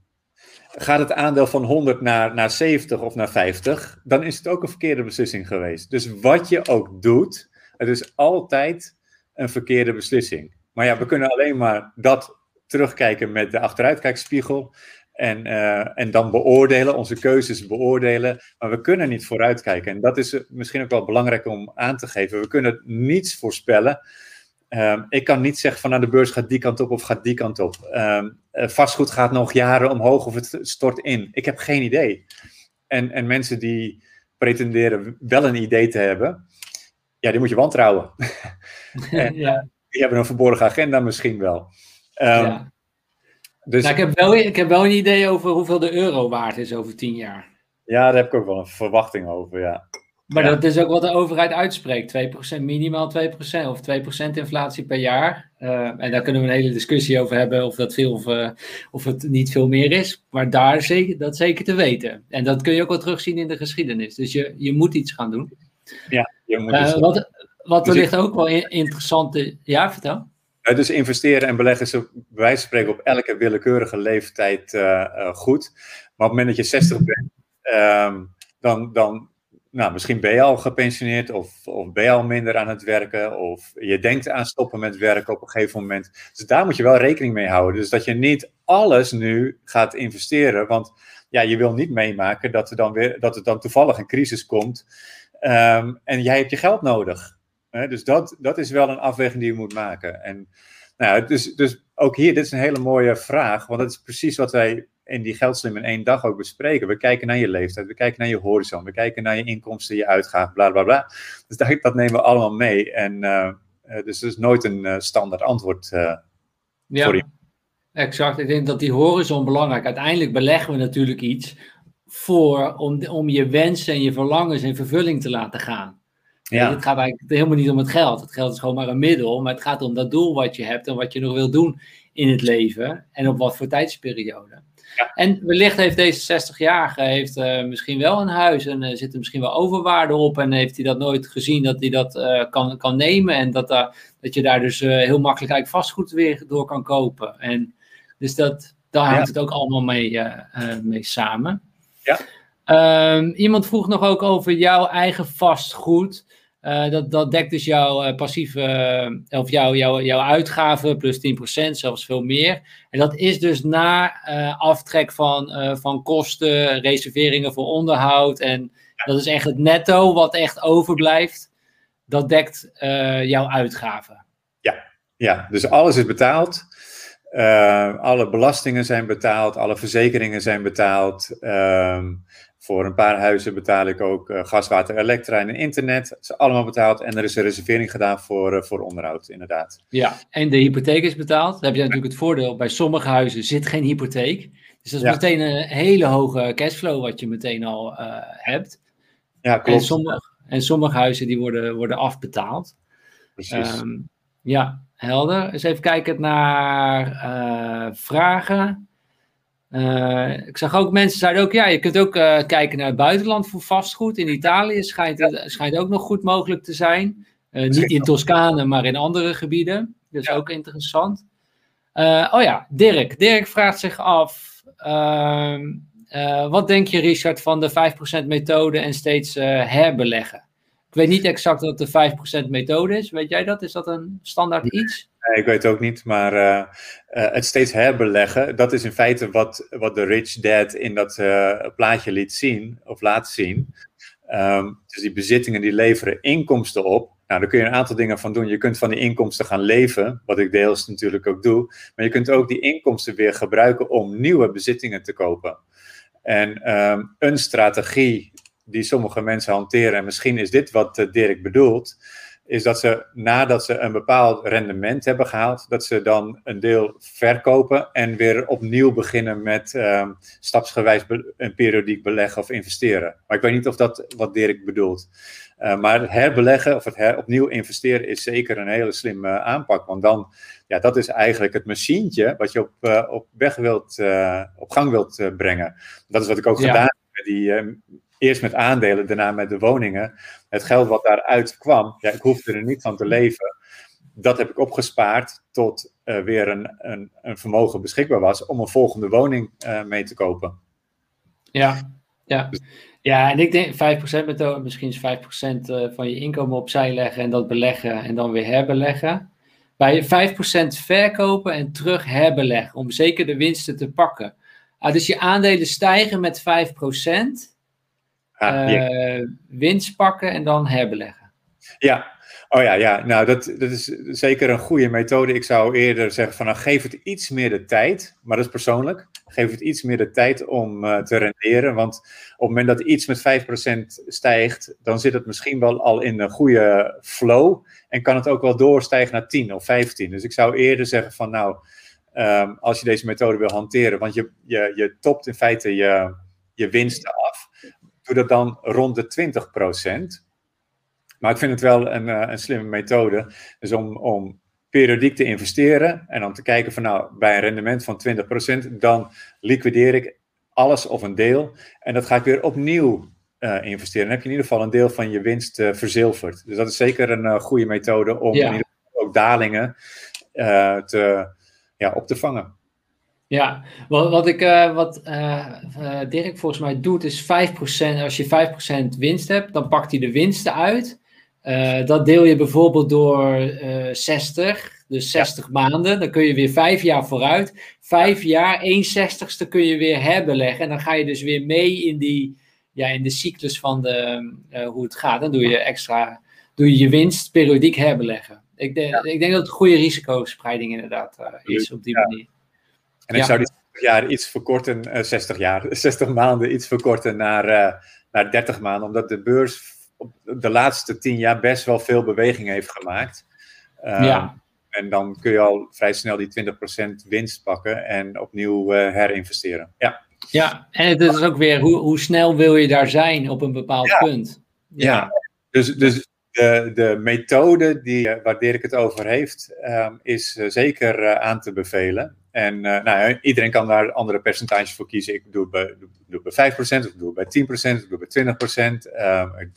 gaat het aandeel van 100 naar, naar 70 of naar 50, dan is het ook een verkeerde beslissing geweest. Dus wat je ook doet, het is altijd een verkeerde beslissing. Maar ja, we kunnen alleen maar dat terugkijken met de achteruitkijkspiegel. En, uh, en dan beoordelen, onze keuzes beoordelen. Maar we kunnen niet vooruitkijken. En dat is misschien ook wel belangrijk om aan te geven. We kunnen niets voorspellen. Um, ik kan niet zeggen van nou, de beurs gaat die kant op of gaat die kant op. Um, vastgoed gaat nog jaren omhoog of het stort in. Ik heb geen idee. En, en mensen die pretenderen wel een idee te hebben, ja, die moet je wantrouwen. en, ja. Die hebben een verborgen agenda misschien wel. Um, ja. Dus... Nou, ik, heb wel, ik heb wel een idee over hoeveel de euro waard is over tien jaar. Ja, daar heb ik ook wel een verwachting over, ja. Maar dat is ook wat de overheid uitspreekt. 2%, minimaal 2% of 2% inflatie per jaar. Uh, en daar kunnen we een hele discussie over hebben of dat veel of, uh, of het niet veel meer is. Maar daar zeker, dat zeker te weten. En dat kun je ook wel terugzien in de geschiedenis. Dus je, je moet iets gaan doen. Ja, je moet uh, wat, wat dus wellicht ook wel interessant Ja, vertel. Dus investeren en beleggen is bij wijze van spreken op elke willekeurige leeftijd goed. Maar op het moment dat je 60 bent, ehm, dan, dan nou, misschien ben je al gepensioneerd of, of ben je al minder aan het werken of je denkt aan stoppen met werken op een gegeven moment. Dus daar moet je wel rekening mee houden. Dus dat je niet alles nu gaat investeren, want ja, je wil niet meemaken dat er dan, weer, dat er dan toevallig een crisis komt um, en jij hebt je geld nodig. Dus dat, dat is wel een afweging die je moet maken. En nou, dus, dus ook hier, dit is een hele mooie vraag, want dat is precies wat wij in die geldslim in één dag ook bespreken. We kijken naar je leeftijd, we kijken naar je horizon, we kijken naar je inkomsten, je uitgaven, bla bla bla. Dus dat, dat nemen we allemaal mee. En uh, dus er is nooit een uh, standaard antwoord uh, ja, voor je. Exact, ik denk dat die horizon belangrijk. Uiteindelijk beleggen we natuurlijk iets voor om, om je wensen en je verlangens in vervulling te laten gaan. Ja. Het gaat eigenlijk helemaal niet om het geld. Het geld is gewoon maar een middel, maar het gaat om dat doel wat je hebt en wat je nog wil doen in het leven en op wat voor tijdsperiode. En wellicht heeft deze 60-jarige heeft, uh, misschien wel een huis en uh, zit er misschien wel overwaarde op. En heeft hij dat nooit gezien dat hij dat uh, kan, kan nemen. En dat, dat je daar dus heel makkelijk eigenlijk vastgoed weer door kan kopen. En dus dat, daar hangt het ook allemaal mee, mee samen. Ja. Um, iemand vroeg nog ook over jouw eigen vastgoed. Uh, dat, dat dekt dus jouw uh, passieve, uh, of jouw, jouw, jouw uitgaven plus 10%, zelfs veel meer. En dat is dus na aftrek van, van kosten, reserveringen voor onderhoud en Dat is echt het netto wat echt overblijft. Dat dekt jouw uitgaven. Ja, ja, dus alles is betaald. Alle belastingen zijn betaald, alle verzekeringen zijn betaald. Voor een paar huizen betaal ik ook uh, gas, water, elektra en internet. Dat is allemaal betaald. En er is een reservering gedaan voor, uh, voor onderhoud, inderdaad. Ja, en de hypotheek is betaald. Dan heb je natuurlijk het voordeel, bij sommige huizen zit geen hypotheek. Dus dat is ja. meteen een hele hoge cashflow wat je meteen al uh, hebt. Ja, klopt. En sommige, en sommige huizen die worden, worden afbetaald. Precies. Um, ja, helder. Eens even kijken naar vragen. Uh, ik zag ook mensen zeiden ook, ja, je kunt ook uh, kijken naar het buitenland voor vastgoed. In Italië schijnt het schijnt ook nog goed mogelijk te zijn. Uh, niet in Toscane, maar in andere gebieden. Dus ja. ook interessant. oh ja, Dirk. Dirk vraagt zich af, ehm, wat denk je Richard van de 5% methode en steeds herbeleggen? Ik weet niet exact wat de 5% methode is. Weet jij dat? Is dat een standaard iets? Nee, ik weet ook niet, maar uh, uh, het steeds herbeleggen, dat is in feite wat, wat de Rich Dad in dat uh, plaatje liet zien, of laat zien. Um, dus die bezittingen die leveren inkomsten op. Nou, daar kun je een aantal dingen van doen. Je kunt van die inkomsten gaan leven, wat ik deels natuurlijk ook doe. Maar je kunt ook die inkomsten weer gebruiken om nieuwe bezittingen te kopen. En um, een strategie die sommige mensen hanteren, en misschien is dit wat Dirk bedoelt, is dat ze nadat ze een bepaald rendement hebben gehaald, dat ze dan een deel verkopen en weer opnieuw beginnen met uh, stapsgewijs een periodiek beleggen of investeren. Maar ik weet niet of dat wat Dirk bedoelt. Uh, maar het herbeleggen of het her, opnieuw investeren is zeker een hele slimme aanpak. Want dan, ja, dat is eigenlijk het machientje wat je op, uh, op weg wilt, uh, op gang wilt brengen. Dat is wat ik ook ja. gedaan heb met die eerst met aandelen, daarna met de woningen. Het geld wat daaruit kwam, ja, ik hoefde er niet van te leven. Dat heb ik opgespaard tot uh, weer een, een, een, vermogen beschikbaar was om een volgende woning uh, mee te kopen. Ja, ja. ja, en ik denk 5% methode, misschien is 5% uh, van je inkomen opzij leggen en dat beleggen en dan weer herbeleggen. Bij 5% verkopen en terug herbeleggen om zeker de winsten te pakken. Ah, dus je aandelen stijgen met 5%. Ah, uh, winst pakken en dan herbeleggen. Ja, oh ja, ja. nou dat, dat is zeker een goede methode. Ik zou eerder zeggen van nou geef het iets meer de tijd, maar dat is persoonlijk. Geef het iets meer de tijd om uh, te renderen, want op het moment dat iets met 5% stijgt, dan zit het misschien wel al in een goede flow en kan het ook wel doorstijgen naar 10 of 15. Dus ik zou eerder zeggen van nou, um, als je deze methode wil hanteren, want je, je, je topt in feite je, je winsten af doe dat dan rond de 20%. Maar ik vind het wel een, uh, een slimme methode. Dus om, om periodiek te investeren en dan te kijken van nou, bij een rendement van 20%, dan liquideer ik alles of een deel. En dat ga ik weer opnieuw uh, investeren. Dan heb je in ieder geval een deel van je winst uh, verzilverd. Dus dat is zeker een goede methode om ja. in ieder geval ook dalingen te, ja, op te vangen. Ja, wat, wat, ik, uh, wat uh, uh, Dirk volgens mij doet is 5%. Als je 5% winst hebt, dan pakt hij de winsten uit. dat deel je bijvoorbeeld door 60, dus 60 ja. maanden. Dan kun je weer 5 jaar vooruit. 5 jaar, 1 zestigste kun je weer herbeleggen. En dan ga je dus weer mee in, die, ja, in de cyclus van de, hoe het gaat. Dan doe je extra, doe je je winst periodiek herbeleggen. Ik, ja. ik denk dat het goede risicospreiding inderdaad is op die manier. En ik ja. zou die 60 jaar iets verkorten, uh, 60 jaar, 60 maanden iets verkorten naar, uh, naar 30 maanden, omdat de beurs op de laatste 10 jaar best wel veel beweging heeft gemaakt. Uh, ja. En dan kun je al vrij snel die 20% winst pakken en opnieuw uh, herinvesteren. Ja. ja, en het is ook weer hoe, hoe snel wil je daar zijn op een bepaald ja. punt. Ja, ja. dus, dus de, de methode die, waar Dirk het over heeft, um, is zeker uh, aan te bevelen. En uh, nou, iedereen kan daar andere percentages voor kiezen. Ik doe het bij, doe, doe het bij 5%, of ik doe het bij 10%, of ik doe het bij 20%. Um, ik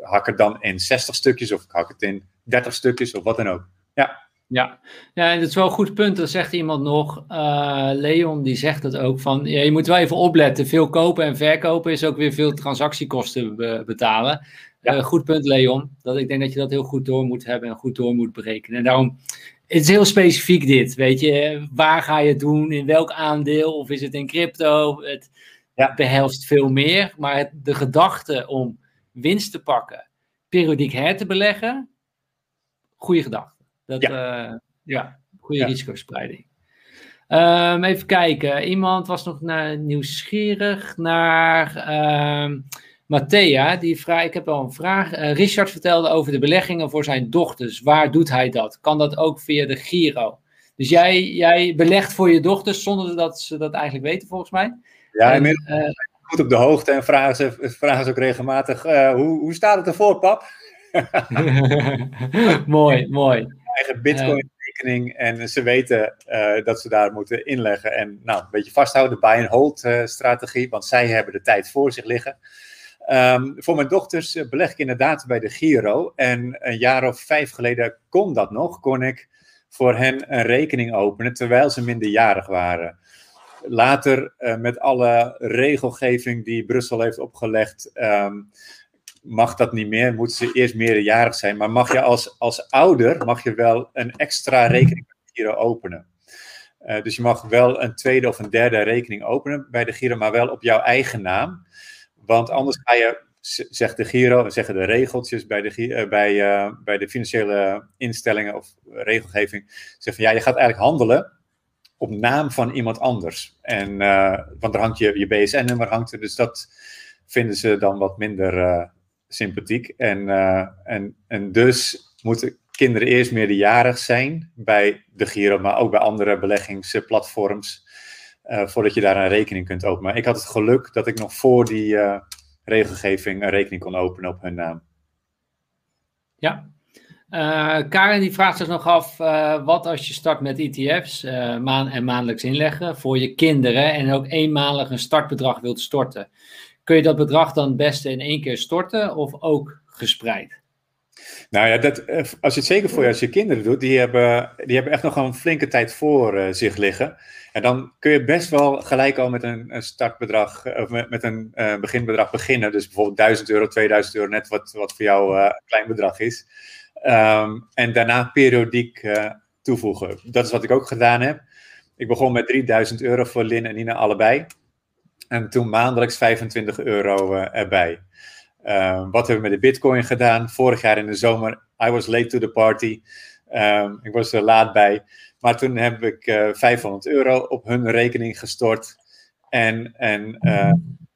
hak het dan in 60 stukjes, of ik hak het in 30 stukjes, of wat dan ook. Ja. Ja, ja en dat is wel een goed punt. Dat zegt iemand nog. Uh, Leon die zegt het ook van. Ja, je moet wel even opletten. Veel kopen en verkopen is ook weer veel transactiekosten be betalen. Ja. Uh, goed punt, Leon. Dat, ik denk dat je dat heel goed door moet hebben en goed door moet berekenen. En daarom het is heel specifiek dit, weet je. Waar ga je het doen? In welk aandeel? Of is het in crypto? Het, ja. behelst veel meer. Maar de gedachte om winst te pakken, periodiek her te beleggen, goede gedachte. Dat, ja, uh, ja goede risicospreiding. Um, even kijken. Iemand was nog naar, nieuwsgierig naar uh, Matthea. Die vraag, ik heb wel een vraag. Uh, Richard vertelde over de beleggingen voor zijn dochters. Waar doet hij dat? Kan dat ook via de Giro? Dus jij, jij belegt voor je dochters zonder dat ze dat eigenlijk weten, volgens mij. Ja, inmiddels uh, goed op de hoogte en vragen ze, vragen ze ook regelmatig: uh, hoe, hoe staat het ervoor, pap? mooi, mooi. Eigen Bitcoin rekening en ze weten uh, dat ze daar moeten inleggen. En nou, een beetje vasthouden, buy and hold strategie, want zij hebben de tijd voor zich liggen. Um, voor mijn dochters beleg ik inderdaad bij de Giro. En een jaar of vijf geleden kon dat nog, kon ik voor hen een rekening openen terwijl ze minderjarig waren. Later, uh, met alle regelgeving die Brussel heeft opgelegd, um, mag dat niet meer. Moeten ze eerst meerderjarig zijn. Maar mag je als, als ouder mag je wel een extra rekening bij de Giro openen. Uh, dus je mag wel een tweede of een derde rekening openen bij de Giro, maar wel op jouw eigen naam. Want anders ga je zegt de Giro, zeggen de regeltjes bij de, uh, bij, uh, bij de financiële instellingen of regelgeving, zeggen van ja, je gaat eigenlijk handelen op naam van iemand anders. En, uh, want er hangt je, je BSN-nummer hangt er, dus dat vinden ze dan wat minder sympathiek. En, en, en dus moeten kinderen eerst meerderjarig zijn bij de Giro, maar ook bij andere beleggingsplatforms, voordat je daar een rekening kunt openen. Maar ik had het geluk dat ik nog voor die regelgeving een rekening kon openen op hun naam. Ja. Uh, Karen die vraagt zich nog af, wat als je start met ETF's uh, eh, maan en maandelijks inleggen voor je kinderen en ook eenmalig een startbedrag wilt storten. Kun je dat bedrag dan het beste in één keer storten of ook gespreid? Nou ja, dat, als je het zeker voor je, als je kinderen doet, die hebben, die hebben echt nog een flinke tijd voor zich liggen. En dan kun je best wel gelijk al met een, een startbedrag, of met, een uh, beginbedrag beginnen. Dus bijvoorbeeld 1000 euro, 2000 euro, net wat, wat voor jou uh, een klein bedrag is. Um, en daarna periodiek toevoegen. Dat is wat ik ook gedaan heb. Ik begon met 3000 euro voor Lin en Nina allebei. En toen maandelijks 25 euro erbij. Um, wat hebben we met de Bitcoin gedaan? Vorig jaar in de zomer, I was late to the party. Um, ik was er laat bij. Maar toen heb ik uh, eh, 500 euro op hun rekening gestort. En, en uh,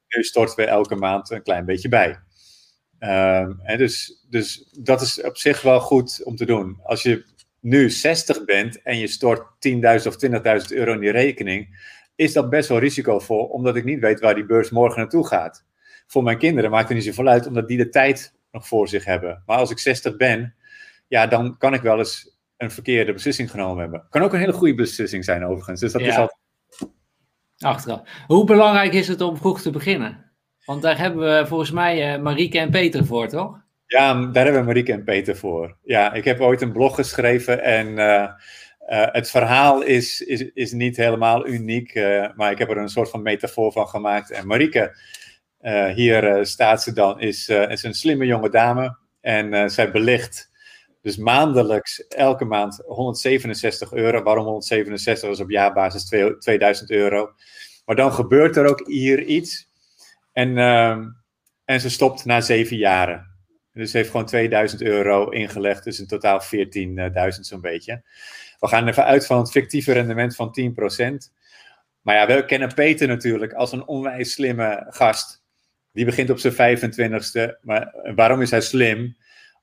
nu storten we elke maand een klein beetje bij. En dus, dus dat is op zich wel goed om te doen. Als je nu 60 bent en je stort 10.000 of 20.000 euro in die rekening, is dat best wel risicovol, omdat ik niet weet waar die beurs morgen naartoe gaat. Voor mijn kinderen maakt het niet zoveel uit, omdat die de tijd nog voor zich hebben. Maar als ik 60 ben, ja, dan kan ik wel eens een verkeerde beslissing genomen hebben. Kan ook een hele goede beslissing zijn overigens. Dus dat is altijd... Achteraf. Hoe belangrijk is het om vroeg te beginnen? Want daar hebben we volgens mij uh, Marieke en Peter voor, toch? Ja, daar hebben we Marieke en Peter voor. Ja, ik heb ooit een blog geschreven en uh, uh, het verhaal is, is, is niet helemaal uniek, maar ik heb er een soort van metafoor van gemaakt. En Marieke, hier staat ze dan, is, is een slimme jonge dame en zij belicht dus maandelijks, elke maand 167 euro. Waarom 167? Dat is op jaarbasis 2000 euro. Maar dan gebeurt er ook hier iets. En, uh, en ze stopt na zeven jaren. Dus ze heeft gewoon 2000 euro ingelegd. Dus in totaal 14.000 zo'n beetje. We gaan even uit van het fictieve rendement van 10%. Maar ja, we kennen Peter natuurlijk als een onwijs slimme gast. Die begint op zijn 25ste. Maar waarom is hij slim?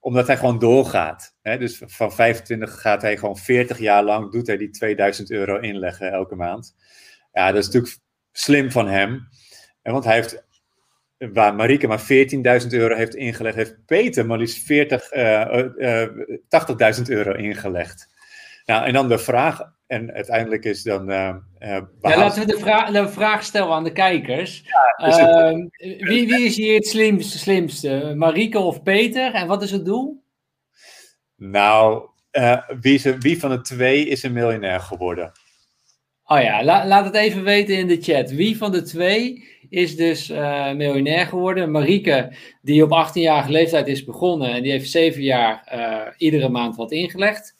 Omdat hij gewoon doorgaat. Hè? Dus van 25 gaat hij gewoon 40 jaar lang, doet hij die 2000 euro inleggen elke maand. Ja, dat is natuurlijk slim van hem. En want hij heeft, waar Marieke maar 14.000 euro heeft ingelegd, heeft Peter maar liefst 40, uh, uh, 80.000 euro ingelegd. Nou, en dan de vraag, en uiteindelijk is dan. Uh, ja, laten we de, vraag, de vraag stellen aan de kijkers. Ja, dus uh, wie, wie is hier het slimste, slimste? Marieke of Peter? En wat is het doel? Nou, uh, wie, is, wie van de twee is een miljonair geworden? Oh ja, la, laat het even weten in de chat. Wie van de twee is dus uh, miljonair geworden? Marieke, die op 18-jarige leeftijd is begonnen en die heeft zeven jaar iedere maand wat ingelegd.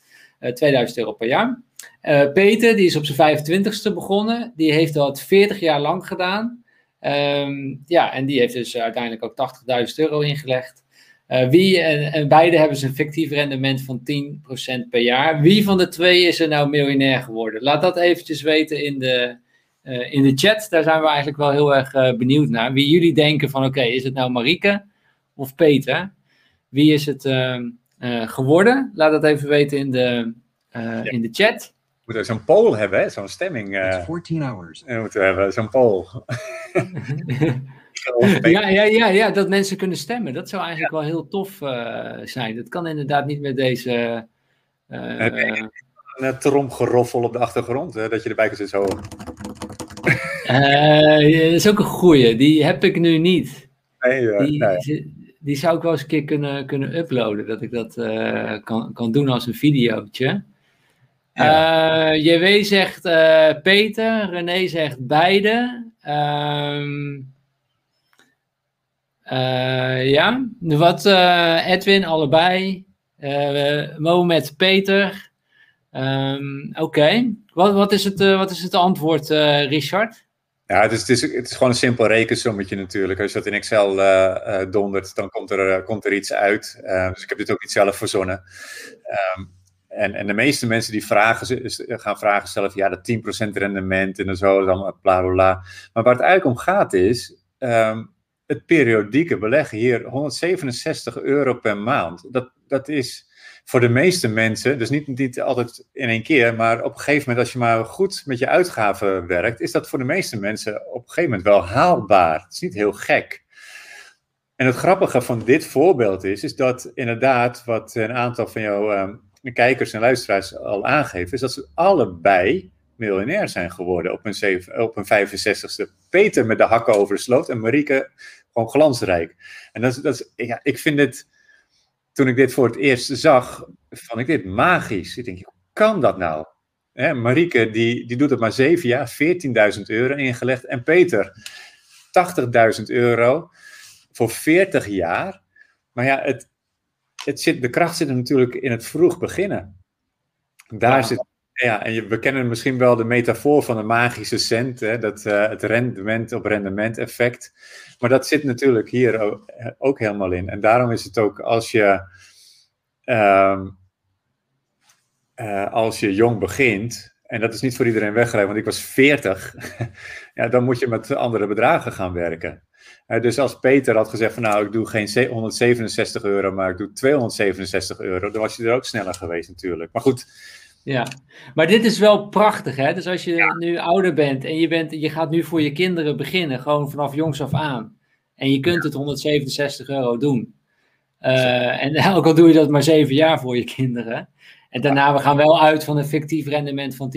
2000 euro per jaar. Uh, Peter, die is op zijn 25ste begonnen. Die heeft dat 40 jaar lang gedaan. Ehm, ja, en die heeft dus uiteindelijk ook 80.000 euro ingelegd. Uh, wie, en, en, beide hebben ze een fictief rendement van 10% per jaar. Wie van de twee is er nou miljonair geworden? Laat dat eventjes weten in de, uh, in de chat. Daar zijn we eigenlijk wel heel erg uh, benieuwd naar. Wie jullie denken van, oké, is het nou Marieke of Peter? Wie is het ehm, geworden? Laat dat even weten in de, ja. in de chat. We moeten zo'n poll hebben, zo'n stemming. 14 hours. We moeten hebben zo'n poll. ja, ja, ja, ja, dat mensen kunnen stemmen. Dat zou eigenlijk wel heel tof uh, zijn. Dat kan inderdaad niet met deze. Uh, Heb je een tromgeroffel op de achtergrond, hè, dat je erbij kunt zitten zo. Uh, dat is ook een goeie. Die heb ik nu niet. Nee, die, nee. die, zou ik wel eens een keer kunnen, kunnen uploaden. Dat ik dat kan, kan doen als een videootje. Ja. JW zegt Peter, René zegt beide. Ehm uh, ja, wat Edwin, allebei. Mo met Peter. Um, Oké, okay. wat, wat, is het, wat is het antwoord, Richard? Ja, het is, het, is, het is gewoon een simpel rekensommetje natuurlijk. Als je dat in Excel dondert, dan komt er, komt er iets uit. dus ik heb dit ook niet zelf verzonnen. Um, en, en de meeste mensen die vragen, gaan vragen zelf, ja, dat 10% rendement en zo, dan bla bla bla. Maar waar het eigenlijk om gaat is, um, het periodieke beleggen hier 167 euro per maand. Dat, dat is voor de meeste mensen, dus niet, niet altijd in één keer, maar op een gegeven moment, als je maar goed met je uitgaven werkt, is dat voor de meeste mensen op een gegeven moment wel haalbaar. Het is niet heel gek. En het grappige van dit voorbeeld is, is dat inderdaad, wat een aantal van jouw um, kijkers en luisteraars al aangeven, is dat ze allebei miljonair zijn geworden op zeven, op hun 65ste. Peter met de hakken over de sloot en Marieke gewoon glansrijk. En dat dat ja, ik vind het, toen ik dit voor het eerst zag, vond ik dit magisch. Ik denk, hoe kan dat nou? Hè, Marieke, die, die doet het maar zeven jaar, 14.000 euro ingelegd. En Peter, 80.000 euro voor 40 jaar. Maar ja, het, het zit, de kracht zit natuurlijk in het vroeg beginnen. Daar zit ja, en je, we kennen misschien wel de metafoor van de magische cent, hè, dat, uh, het rendement op rendement effect. Maar dat zit natuurlijk hier ook, ook, helemaal in. En daarom is het ook als je, uh, uh, als je jong begint, en dat is niet voor iedereen weggelegd, want ik was 40, ja, dan moet je met andere bedragen gaan werken. Dus als Peter had gezegd van nou, ik doe geen 167 euro, maar ik doe 267 euro, dan was je er ook sneller geweest natuurlijk. Maar goed, ja, maar dit is wel prachtig, hè? Dus als je nu ouder bent en je, bent, je gaat nu voor je kinderen beginnen, gewoon vanaf jongs af aan. En je kunt het 167 euro doen. Uh, en ook al doe je dat maar zeven jaar voor je kinderen. En daarna, we gaan wel uit van een fictief rendement van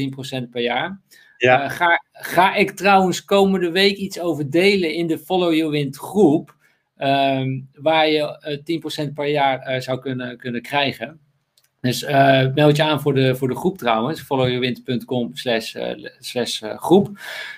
10% per jaar. Ja. Uh, ga, ga ik trouwens komende week iets over delen in de Follow Your Wind groep. Um, waar je uh, 10% per jaar zou kunnen, kunnen krijgen. Dus meld je aan voor de, voor de groep trouwens, followyourwind.com slash, slash groep.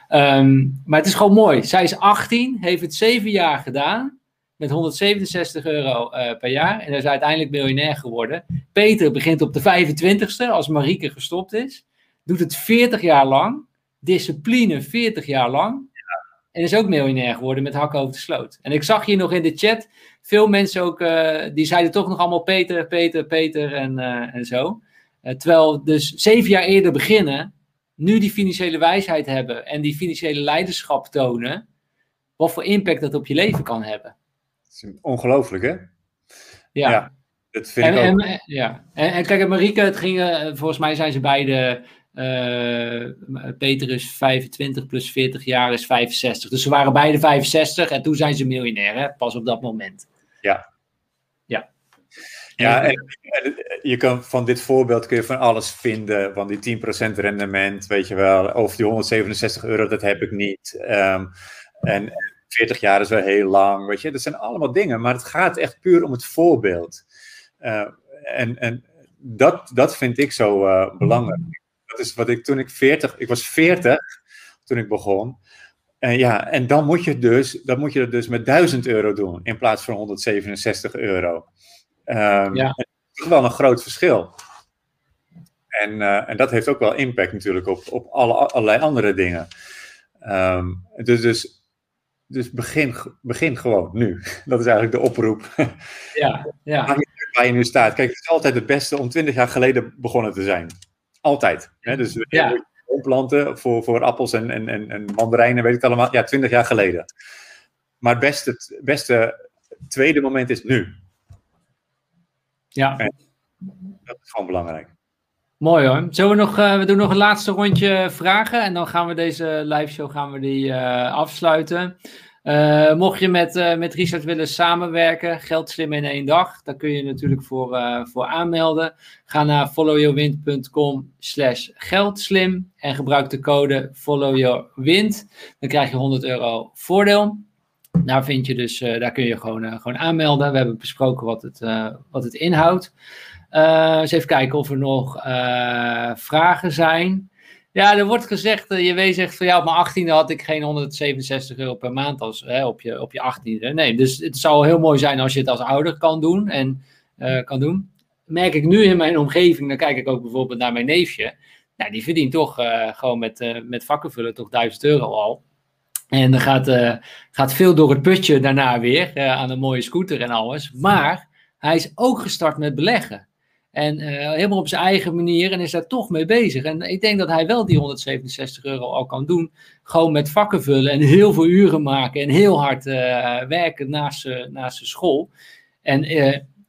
Um, maar het is gewoon mooi. Zij is 18, heeft het 7 jaar gedaan, met 167 euro per jaar. En is uiteindelijk miljonair geworden. Peter begint op de 25ste, als Marieke gestopt is. Doet het 40 jaar lang. Discipline 40 jaar lang. En is ook miljonair geworden met hakken over de sloot. En ik zag hier nog in de chat veel mensen ook, uh, die zeiden toch nog allemaal Peter, Peter, Peter en, uh, en zo. Uh, terwijl dus zeven jaar eerder beginnen, nu die financiële wijsheid hebben en die financiële leiderschap tonen, wat voor impact dat op je leven kan hebben. ongelooflijk, hè? Ja. ja. Dat vind en, ik ook. En, ja. En, en kijk, Marieke, het ging, volgens mij zijn ze beide Peter is 25 plus 40 jaar is 65. Dus ze waren beide 65 en toen zijn ze miljonair, hè? pas op dat moment. Ja. Ja. Ja, en, je kan van dit voorbeeld kun je van alles vinden, van die 10% rendement, weet je wel, of die 167 euro, dat heb ik niet. Um, en 40 jaar is wel heel lang, weet je, dat zijn allemaal dingen, maar het gaat echt puur om het voorbeeld. Uh, en en dat, dat vind ik zo uh, belangrijk dat is wat ik toen ik 40, ik was 40 toen ik begon. En ja, en dan moet je dus, dan moet je het dus met 1000 euro doen in plaats van 167 euro. Um, ja. Dat is wel een groot verschil. En, uh, en dat heeft ook wel impact natuurlijk op, op alle, allerlei andere dingen. Um, dus, dus dus begin, begin gewoon nu. Dat is eigenlijk de oproep. Ja, ja. Waar je nu staat. Kijk, het is altijd het beste om 20 jaar geleden begonnen te zijn. Altijd. Hè? Dus ja. planten voor, voor appels en, en, en, en mandarijnen, weet ik het allemaal. Ja, 20 jaar geleden. Maar het beste, het beste tweede moment is nu. Ja. dat is gewoon belangrijk. Mooi hoor. Zullen we nog, uh, we doen nog een laatste rondje vragen en dan gaan we deze live show gaan we die, uh, afsluiten. Uh, mocht je met, met Richard willen samenwerken, geld slim in één dag, dan kun je natuurlijk voor, voor aanmelden. Ga naar followyourwind.com slash geldslim en gebruik de code followyourwind. Dan krijg je 100 euro voordeel. Daar, vind je dus, daar kun je gewoon, gewoon aanmelden. We hebben besproken wat het, wat het inhoudt. Uh, eens even kijken of er nog uh, vragen zijn. Ja, er wordt gezegd, uh, je weet zegt van ja, op mijn 18e had ik geen 167 euro per maand als, hè, op, je, op je 18e. Nee, dus het zou heel mooi zijn als je het als ouder kan doen. En kan doen. Merk ik nu in mijn omgeving, dan kijk ik ook bijvoorbeeld naar mijn neefje. Nou, die verdient toch gewoon met, met vakken vullen toch 1000 euro al. En er gaat, gaat veel door het putje daarna weer aan een mooie scooter en alles. Maar hij is ook gestart met beleggen. En uh, helemaal op zijn eigen manier en is daar toch mee bezig. En ik denk dat hij wel die 167 euro al kan doen. Gewoon met vakken vullen en heel veel uren maken en heel hard uh, werken naast, naast zijn school. En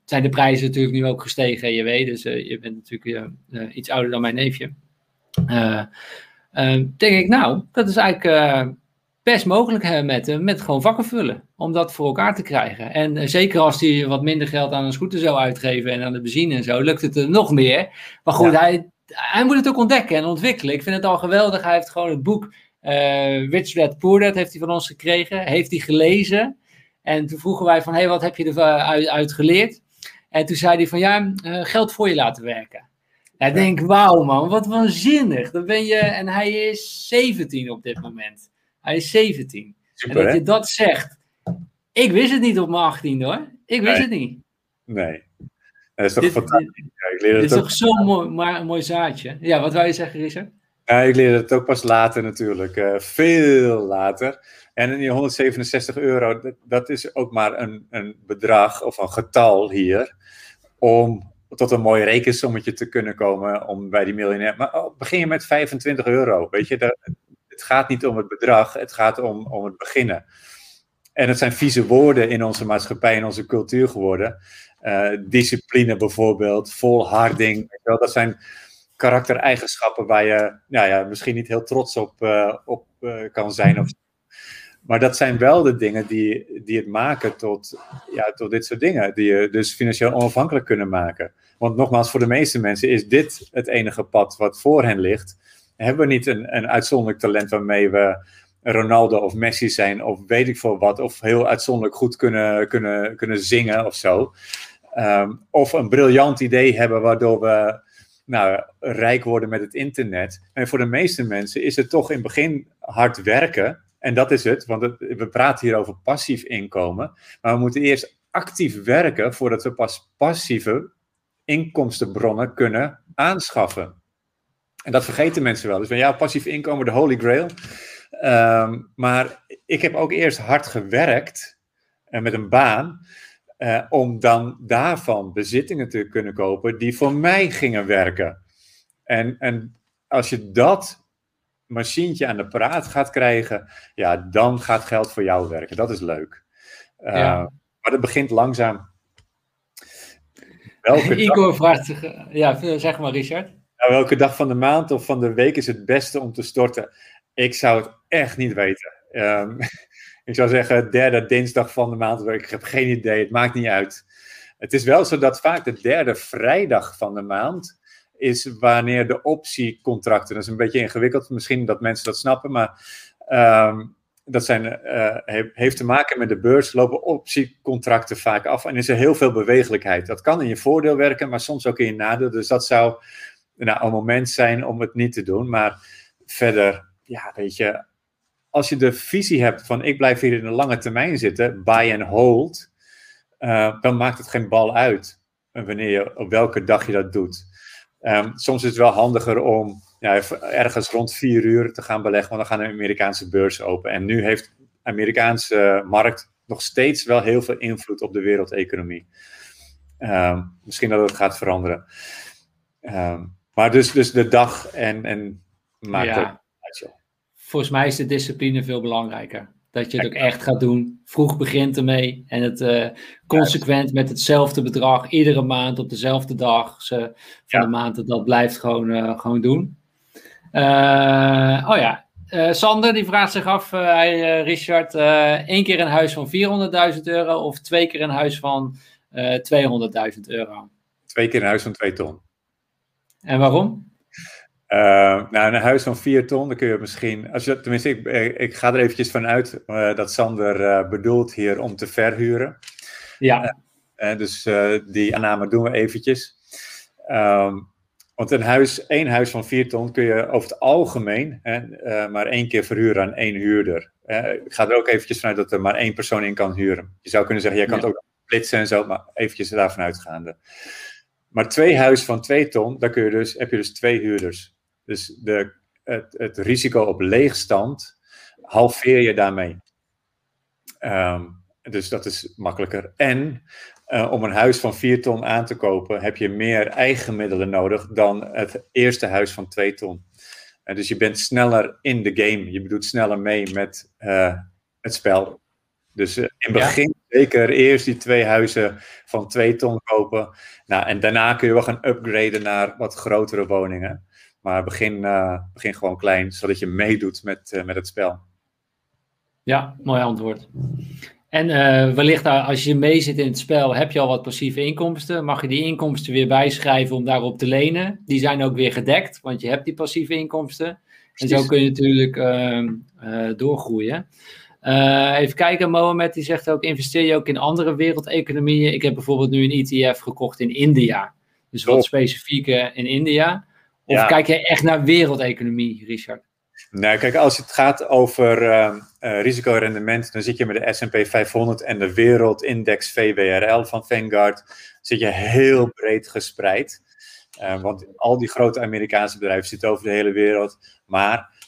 zijn de prijzen natuurlijk nu ook gestegen, je weet. Dus je bent natuurlijk iets ouder dan mijn neefje. denk ik, nou, dat is eigenlijk best mogelijk hebben met hem, met gewoon vakken vullen. Om dat voor elkaar te krijgen. En uh, zeker als hij wat minder geld aan een scooter zou uitgeven en aan de benzine en zo, lukt het er nog meer. Maar goed, hij, hij moet het ook ontdekken en ontwikkelen. Ik vind het al geweldig. Hij heeft gewoon het boek uh, Rich Dad Poor Dad heeft hij van ons gekregen. Heeft hij gelezen. En toen vroegen wij van, hé, hey, wat heb je eruit uit geleerd? En toen zei hij van, ja, uh, geld voor je laten werken. Ja, ik denk, wauw man, wat waanzinnig. Dan ben je, en hij is 17 op dit moment. Hij is 17. Super, en dat je dat zegt. Ik wist het niet op mijn 18 hoor. Ik wist het niet. Nee. Dat is toch dit, fantastisch. Ja, dit is toch zo'n mooi, maar, mooi zaadje. Ja, wat wou je zeggen, Richard? Ja, ik leerde het ook pas later natuurlijk. Uh, veel later. En die 167 euro, dat, dat, is ook maar een, een bedrag of een getal hier. Om tot een mooi rekensommetje te kunnen komen om bij die miljonair. Maar oh, begin je met 25 euro. Weet je, dat, het gaat niet om het bedrag, het gaat om, om het beginnen. En het zijn vieze woorden in onze maatschappij, in onze cultuur geworden. Uh, discipline bijvoorbeeld, volharding. Dat zijn karaktereigenschappen waar je nou ja, misschien niet heel trots op, uh, op uh, kan zijn. Of, maar dat zijn wel de dingen die, die het maken tot, ja, tot dit soort dingen. Die je dus financieel onafhankelijk kunnen maken. Want nogmaals, voor de meeste mensen is dit het enige pad wat voor hen ligt hebben we niet een, een uitzonderlijk talent waarmee we Ronaldo of Messi zijn, of weet ik veel wat, of heel uitzonderlijk goed kunnen, kunnen, kunnen zingen of zo. Ehm, of een briljant idee hebben waardoor we nou, rijk worden met het internet. En voor de meeste mensen is het toch in het begin hard werken. En dat is het, want we praten hier over passief inkomen. Maar we moeten eerst actief werken voordat we pas passieve inkomstenbronnen kunnen aanschaffen. En dat vergeten mensen wel. Dus van ja, passief inkomen, de holy grail. Ehm, maar ik heb ook eerst hard gewerkt uh, met een baan. Uh, om dan daarvan bezittingen te kunnen kopen die voor mij gingen werken. En, en als je dat machientje aan de praat gaat krijgen, ja, dan gaat geld voor jou werken. Dat is leuk. Uh, ja. Maar dat begint langzaam. Welke Igor vraagt zich, ja, zeg maar Richard. Nou, welke dag van de maand of van de week is het beste om te storten? Ik zou het echt niet weten. Um, ik zou zeggen derde dinsdag van de maand. Ik heb geen idee, het maakt niet uit. Het is wel zo dat vaak de derde vrijdag van de maand is wanneer de optiecontracten, dat is een beetje ingewikkeld, misschien dat mensen dat snappen, maar um, dat zijn, uh, heeft te maken met de beurs, lopen optiecontracten vaak af en is er heel veel bewegelijkheid. Dat kan in je voordeel werken, maar soms ook in je nadeel. Dus dat zou nou, een moment zijn om het niet te doen. Maar verder, ja, weet je, als je de visie hebt van ik blijf hier in de lange termijn zitten, buy and hold, uh, dan maakt het geen bal uit wanneer je, op welke dag je dat doet. Um, soms is het wel handiger om ja, ergens rond vier uur te gaan beleggen, want dan gaan de Amerikaanse beurs open. En nu heeft Amerikaanse markt nog steeds wel heel veel invloed op de wereldeconomie. Ehm, misschien dat het gaat veranderen. Ehm, maar dus, dus de dag en, en maakt ja. het Volgens mij is de discipline veel belangrijker. Dat je het ook echt gaat doen. Vroeg begint ermee. En het uh, consequent met hetzelfde bedrag. Iedere maand op dezelfde dag ze, van de maand. Dat, dat blijft gewoon, uh, gewoon doen. Uh, oh ja. Sander die vraagt zich af. Richard. één keer een huis van 400.000 euro. Of twee keer een huis van 200.000 euro. Twee keer een huis van 2 ton. En waarom? Uh, nou, een huis van 4 ton, dan kun je misschien, als je, tenminste, ik, ik ga er eventjes vanuit uh, dat Sander uh, bedoelt hier om te verhuren. Ja. dus die aanname doen we eventjes. Um, want een huis, één huis van 4 ton kun je over het algemeen maar één keer verhuren aan één huurder. ik ga er ook eventjes vanuit dat er maar één persoon in kan huren. Je zou kunnen zeggen, jij kan ja. het ook splitsen en zo, maar eventjes daarvan uitgaande. Maar twee huizen van 2 ton, daar kun je dus, heb je dus twee huurders. Dus de, het, het risico op leegstand halveer je daarmee. Um, dus dat is makkelijker. En uh, om een huis van 4 ton aan te kopen, heb je meer eigen middelen nodig dan het eerste huis van 2 ton. Uh, dus je bent sneller in de game. Je doet sneller mee met uh, het spel. Dus in het begin. Zeker eerst die twee huizen van 2 ton kopen. Nou, en daarna kun je wel gaan upgraden naar wat grotere woningen. Maar begin, uh, begin gewoon klein, zodat je meedoet met, uh, met het spel. Ja, mooi antwoord. En uh, wellicht als je mee zit in het spel, heb je al wat passieve inkomsten. Mag je die inkomsten weer bijschrijven om daarop te lenen. Die zijn ook weer gedekt, want je hebt die passieve inkomsten. Precies. En zo kun je natuurlijk ehm, doorgroeien. even kijken, Mohamed die zegt ook, investeer je ook in andere wereldeconomieën? Ik heb bijvoorbeeld nu een ETF gekocht in India. Dus wat specifieker in India. Of ja. kijk je echt naar wereldeconomie, Richard? Nee, kijk, als het gaat over uh, uh, risicorendement, dan zit je met de S&P 500 en de wereldindex VWRL van Vanguard, zit je heel breed gespreid. Uh, want al die grote Amerikaanse bedrijven zitten over de hele wereld. Maar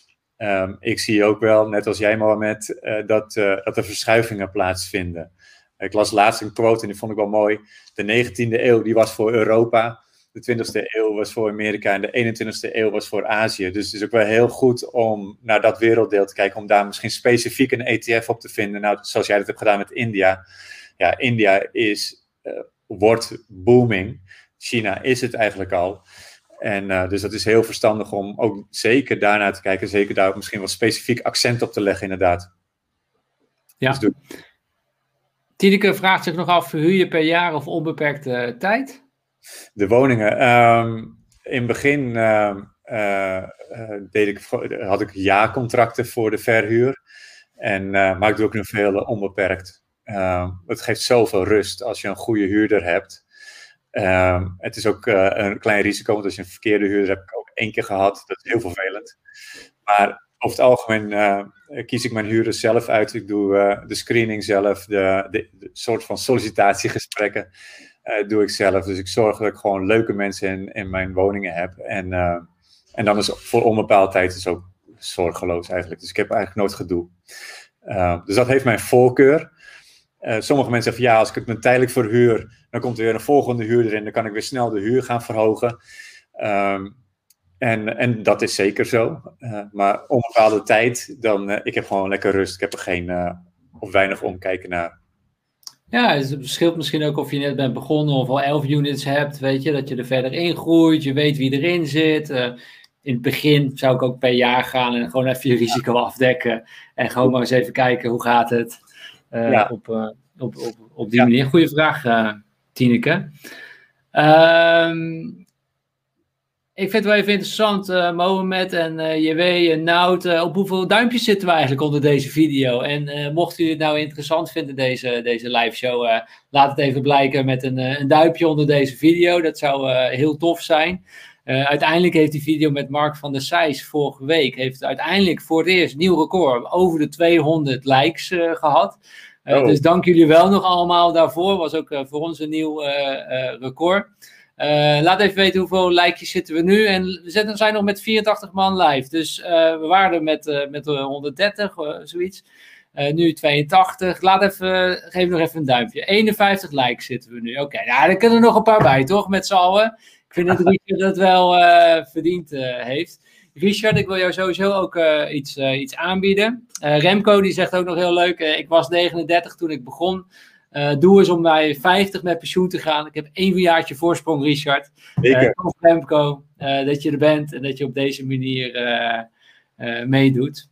um, ik zie ook wel, net als jij Mohamed, dat, dat er verschuivingen plaatsvinden. Ik las laatst een quote en die vond ik wel mooi. De 19e eeuw die was voor Europa de 20e eeuw was voor Amerika en de 21e eeuw was voor Azië. Dus het is ook wel heel goed om naar dat werelddeel te kijken, om daar misschien specifiek een ETF op te vinden. Nou, zoals jij dat hebt gedaan met India. Ja, India is, uh, wordt booming. China is het eigenlijk al. En uh, dus dat is heel verstandig om ook zeker daarnaar te kijken. Zeker daar misschien wel specifiek accent op te leggen, inderdaad. Ja. Dus Tineke vraagt zich nog af: verhuur je per jaar of onbeperkte tijd? De woningen. Um, in het begin uh, deed ik, had ik jaarcontracten voor de verhuur. En, maar ik doe ook nu veel onbeperkt. Ehm, het geeft zoveel rust als je een goede huurder hebt. Het is ook een klein risico, want als je een verkeerde huurder hebt, heb ik ook één keer gehad. Dat is heel vervelend. Maar over het algemeen kies ik mijn huurders zelf uit. Ik doe de screening zelf, de, de, soort van sollicitatiegesprekken doe ik zelf. Dus ik zorg dat ik gewoon leuke mensen in, in mijn woningen heb. En, en dan is voor onbepaalde tijd is ook zorgeloos eigenlijk. Dus ik heb eigenlijk nooit gedoe. Uh, dus dat heeft mijn voorkeur. Sommige mensen zeggen ja, als ik het me tijdelijk verhuur, dan komt er weer een volgende huurder in. Dan kan ik weer snel de huur gaan verhogen. Um, en, en dat is zeker zo. maar onbepaalde tijd, dan ik heb gewoon lekker rust. Ik heb er geen of weinig omkijken naar. Ja, het verschilt misschien ook of je net bent begonnen of al 11 units hebt, weet je, dat je er verder in groeit, je weet wie erin zit. Uh, in het begin zou ik ook per jaar gaan en gewoon even je risico afdekken en gewoon maar eens even kijken hoe gaat het uh, ja. op, uh, op, op, op die ja. manier. Goeie vraag, Tineke. Um, ik vind het wel even interessant, uh, Mohamed en uh, JW en Nout. Uh, op hoeveel duimpjes zitten we eigenlijk onder deze video? En mocht u het nou interessant vinden, deze, deze live show, laat het even blijken met een, een duimpje onder deze video. Dat zou heel tof zijn. Uiteindelijk heeft die video met Mark van der Seijs vorige week heeft uiteindelijk voor het eerst nieuw record over de 200 likes gehad. Oh. Dus dank jullie wel nog allemaal daarvoor. Was ook voor ons een nieuw record. Laat even weten hoeveel likejes zitten we nu. En we zitten, zijn nog met 84 man live. Dus we waren er met, met 130, zoiets. nu 82. Laat even, geef nog even een duimpje. 51 likes zitten we nu. Oké, okay, nou, er kunnen er nog een paar bij, toch? Met z'n allen. Ik vind dat Richard dat wel verdiend heeft. Richard, ik wil jou sowieso ook iets, iets aanbieden. Remco, die zegt ook nog heel leuk. ik was 39 toen ik begon. Doe eens om bij 50 met pensioen te gaan. Ik heb één jaartje voorsprong, Richard. Zeker. Remco, dat je er bent en dat je op deze manier meedoet.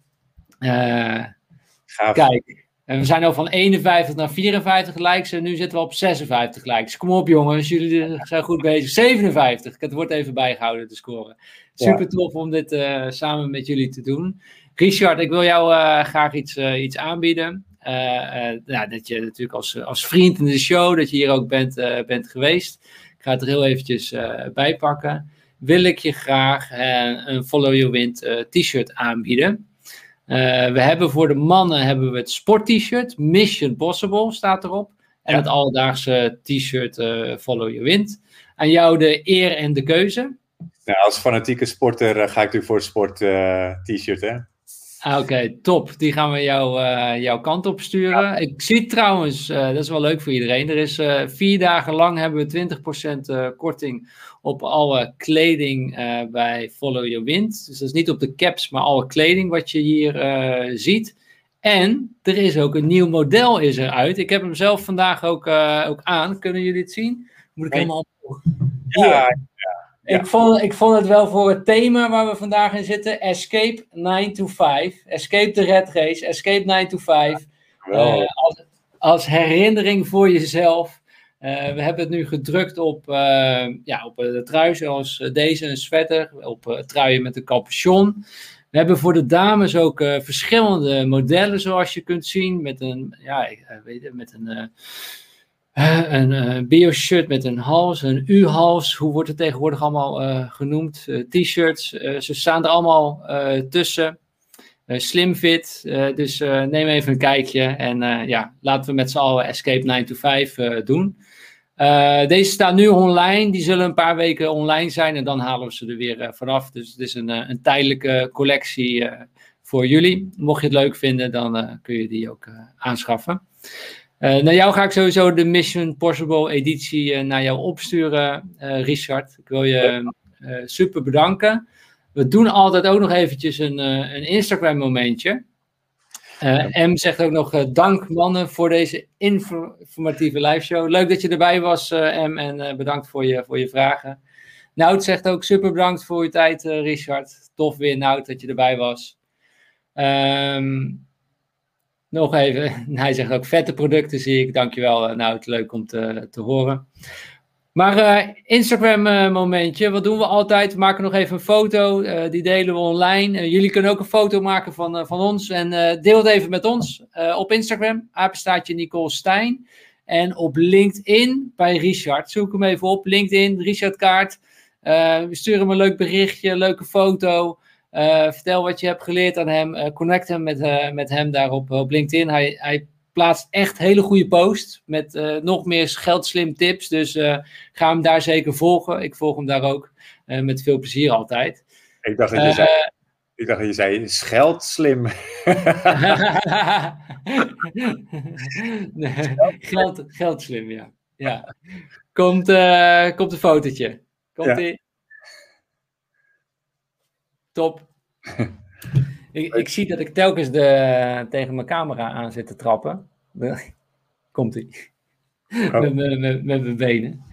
Kijk, we zijn al van 51 naar 54 likes en nu zitten we op 56 likes. Kom op jongens, jullie zijn goed bezig. 57, het wordt even bijgehouden, de score. Super tof om dit samen met jullie te doen. Richard, ik wil jou graag iets, iets aanbieden. Ja, dat je natuurlijk als, als vriend in de show, dat je hier ook bent, bent geweest. Ik ga het er heel eventjes bij pakken. Wil ik je graag een Follow Your Wind t-shirt aanbieden. We hebben voor de mannen hebben we het sport t-shirt. Mission Possible staat erop. En het alledaagse t-shirt Follow Your Wind. Aan jou de eer en de keuze. Nou, als fanatieke sporter ga ik natuurlijk voor het sport t-shirt, hè? Ah, Oké, top. Die gaan we jou, uh, jouw kant op sturen. Ik zie trouwens, uh, dat is wel leuk voor iedereen. Er is uh, vier dagen lang hebben we 20% korting op alle kleding bij Follow Your Wind. Dus dat is niet op de caps, maar alle kleding wat je hier ziet. En er is ook een nieuw model is eruit. Ik heb hem zelf vandaag ook, ook aan. Kunnen jullie het zien? Moet ik helemaal... Ja, ja. Ik, vond, ik vond het wel voor het thema waar we vandaag in zitten. Escape 9 to 5. Escape de red race. Escape 9 to 5. Uh, als, als, herinnering voor jezelf. Uh, we hebben het nu gedrukt op, uh, ja, op de trui zoals deze, een sweater. Op truien met een capuchon. We hebben voor de dames ook verschillende modellen zoals je kunt zien. Met een, ja, weet je, met een een bio-shirt met een hals, een U-hals, hoe wordt het tegenwoordig allemaal genoemd? T-shirts, ze staan er allemaal tussen. slim fit, dus neem even een kijkje en ja, laten we met z'n allen Escape 9 to 5 doen. Deze staan nu online, die zullen een paar weken online zijn en dan halen we ze er weer vanaf. Dus het is een, een tijdelijke collectie voor jullie. Mocht je het leuk vinden, dan kun je die ook aanschaffen. Uh, naar jou ga ik sowieso de Mission Possible editie uh, naar jou opsturen, uh, Richard. Ik wil je super bedanken. We doen altijd ook nog eventjes een, een Instagram momentje. M zegt ook nog dank mannen voor deze informatieve live show. Leuk dat je erbij was M en bedankt voor je, voor je vragen. Nout zegt ook super bedankt voor je tijd Richard. Tof weer Nout dat je erbij was. Um, nog even, hij zegt ook vette producten zie ik. Dankjewel, eh, nou het leuk om te, te horen. Maar uh, Instagram uh, momentje, wat doen we altijd? We maken nog even een foto, uh, die delen we online. jullie kunnen ook een foto maken van, van ons en deel het even met ons op Instagram, apenstaatje Nicole Stijn. En op LinkedIn bij Richard, zoek hem even op, LinkedIn, Richard Kaart. sturen hem een leuk berichtje, leuke foto. Vertel wat je hebt geleerd aan hem. Connect hem met, met hem daarop op LinkedIn. Hij, hij plaatst echt hele goede posts met nog meer geldslim tips. Dus ga hem daar zeker volgen. Ik volg hem daar ook met veel plezier altijd. Ik dacht dat je zei, ik dacht dat je zei scheldslim. nee, geld, geldslim, ja. ja. Komt, komt een fotootje. Komt ja. Top. ik, ik, zie dat ik telkens de, tegen mijn camera aan zit te trappen. Komt ie. Oh. met, met, met, mijn benen.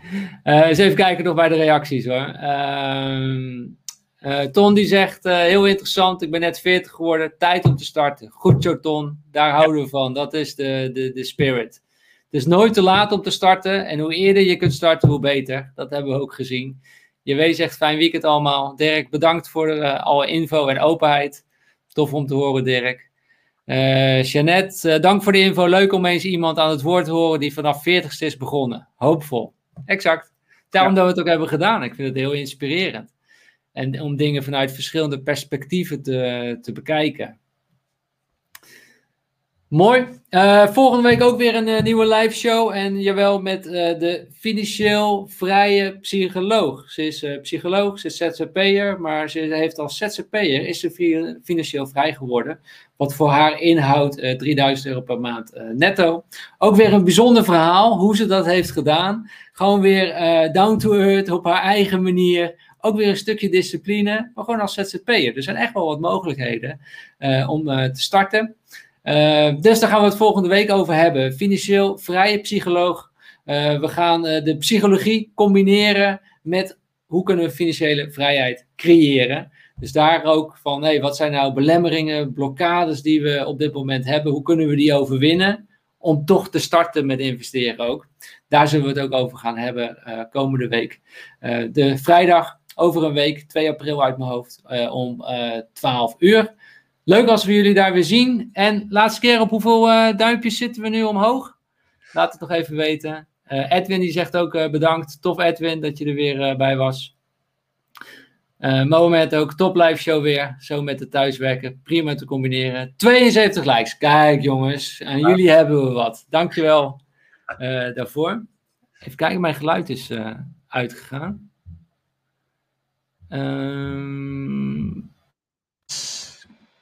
Uh, eens even kijken nog bij de reacties hoor. Uh, uh, Ton die zegt, uh, heel interessant, ik ben net 40 geworden, tijd om te starten. Goed zo Ton, daar houden we van. Dat is de, de, de spirit. Het is nooit te laat om te starten en hoe eerder je kunt starten, hoe beter. Dat hebben we ook gezien. Je weet zegt fijn weekend allemaal. Dirk, bedankt voor alle info en openheid. Tof om te horen, Dirk. Uh, Jeannette, uh, dank voor de info. Leuk om eens iemand aan het woord te horen die vanaf 40ste is begonnen. Hoopvol. Exact. Daarom dat we het ook hebben gedaan. Ik vind het heel inspirerend. En om dingen vanuit verschillende perspectieven te, te bekijken. Mooi. Uh, volgende week ook weer een uh, nieuwe live show. En jawel, met uh, de financieel vrije psycholoog. Ze is psycholoog, ze is ZZP'er, maar ze heeft als ZZP'er is ze financieel vrij geworden. Wat voor haar inhoudt 3000 euro per maand netto. Ook weer een bijzonder verhaal, hoe ze dat heeft gedaan. Gewoon weer down to earth, op haar eigen manier. Ook weer een stukje discipline, maar gewoon als ZZP'er. Er zijn echt wel wat mogelijkheden om te starten. Uh, dus daar gaan we het volgende week over hebben. Financieel vrije psycholoog. Uh, we gaan uh, de psychologie combineren met hoe kunnen we financiële vrijheid creëren. Dus daar ook van, hey, wat zijn nou belemmeringen, blokkades die we op dit moment hebben? Hoe kunnen we die overwinnen om toch te starten met investeren ook? Daar zullen we het ook over gaan hebben komende week. de vrijdag over een week, 2 april uit mijn hoofd, om 12 uur. Leuk als we jullie daar weer zien. En laatste keer, op hoeveel uh, duimpjes zitten we nu omhoog? Laat het nog even weten. Uh, Edwin die zegt ook uh, bedankt. Tof Edwin dat je er weer bij was. Moment ook, top live show weer. Zo met de thuiswerken. Prima te combineren. 72 likes. Kijk jongens, aan jullie hebben we wat. Dankjewel daarvoor. Even kijken, mijn geluid is uitgegaan. Ehm...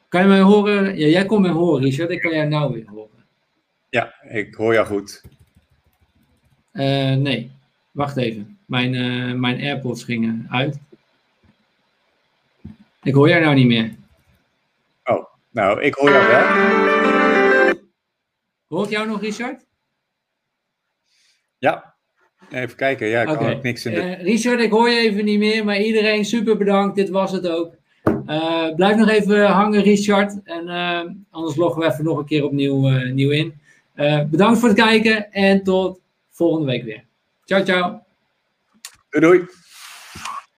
Kan je mij horen? Ja, jij kon mij horen, Richard. Ik kan jij nou weer horen. Ja, ik hoor jou goed. Uh, nee, wacht even. Mijn, uh, mijn AirPods gingen uit. Ik hoor jou nou niet meer. Oh, nou, ik hoor jou wel. Hoor ik jou nog, Richard? Ja, even kijken. Ja, ik okay. kan ook niks in de... Uh, Richard, ik hoor je even niet meer, maar iedereen super bedankt. Dit was het ook. Uh, blijf nog even hangen, Richard. En uh, anders loggen we even nog een keer opnieuw uh, nieuw in. bedankt voor het kijken en tot volgende week weer. Ciao, ciao. Doei.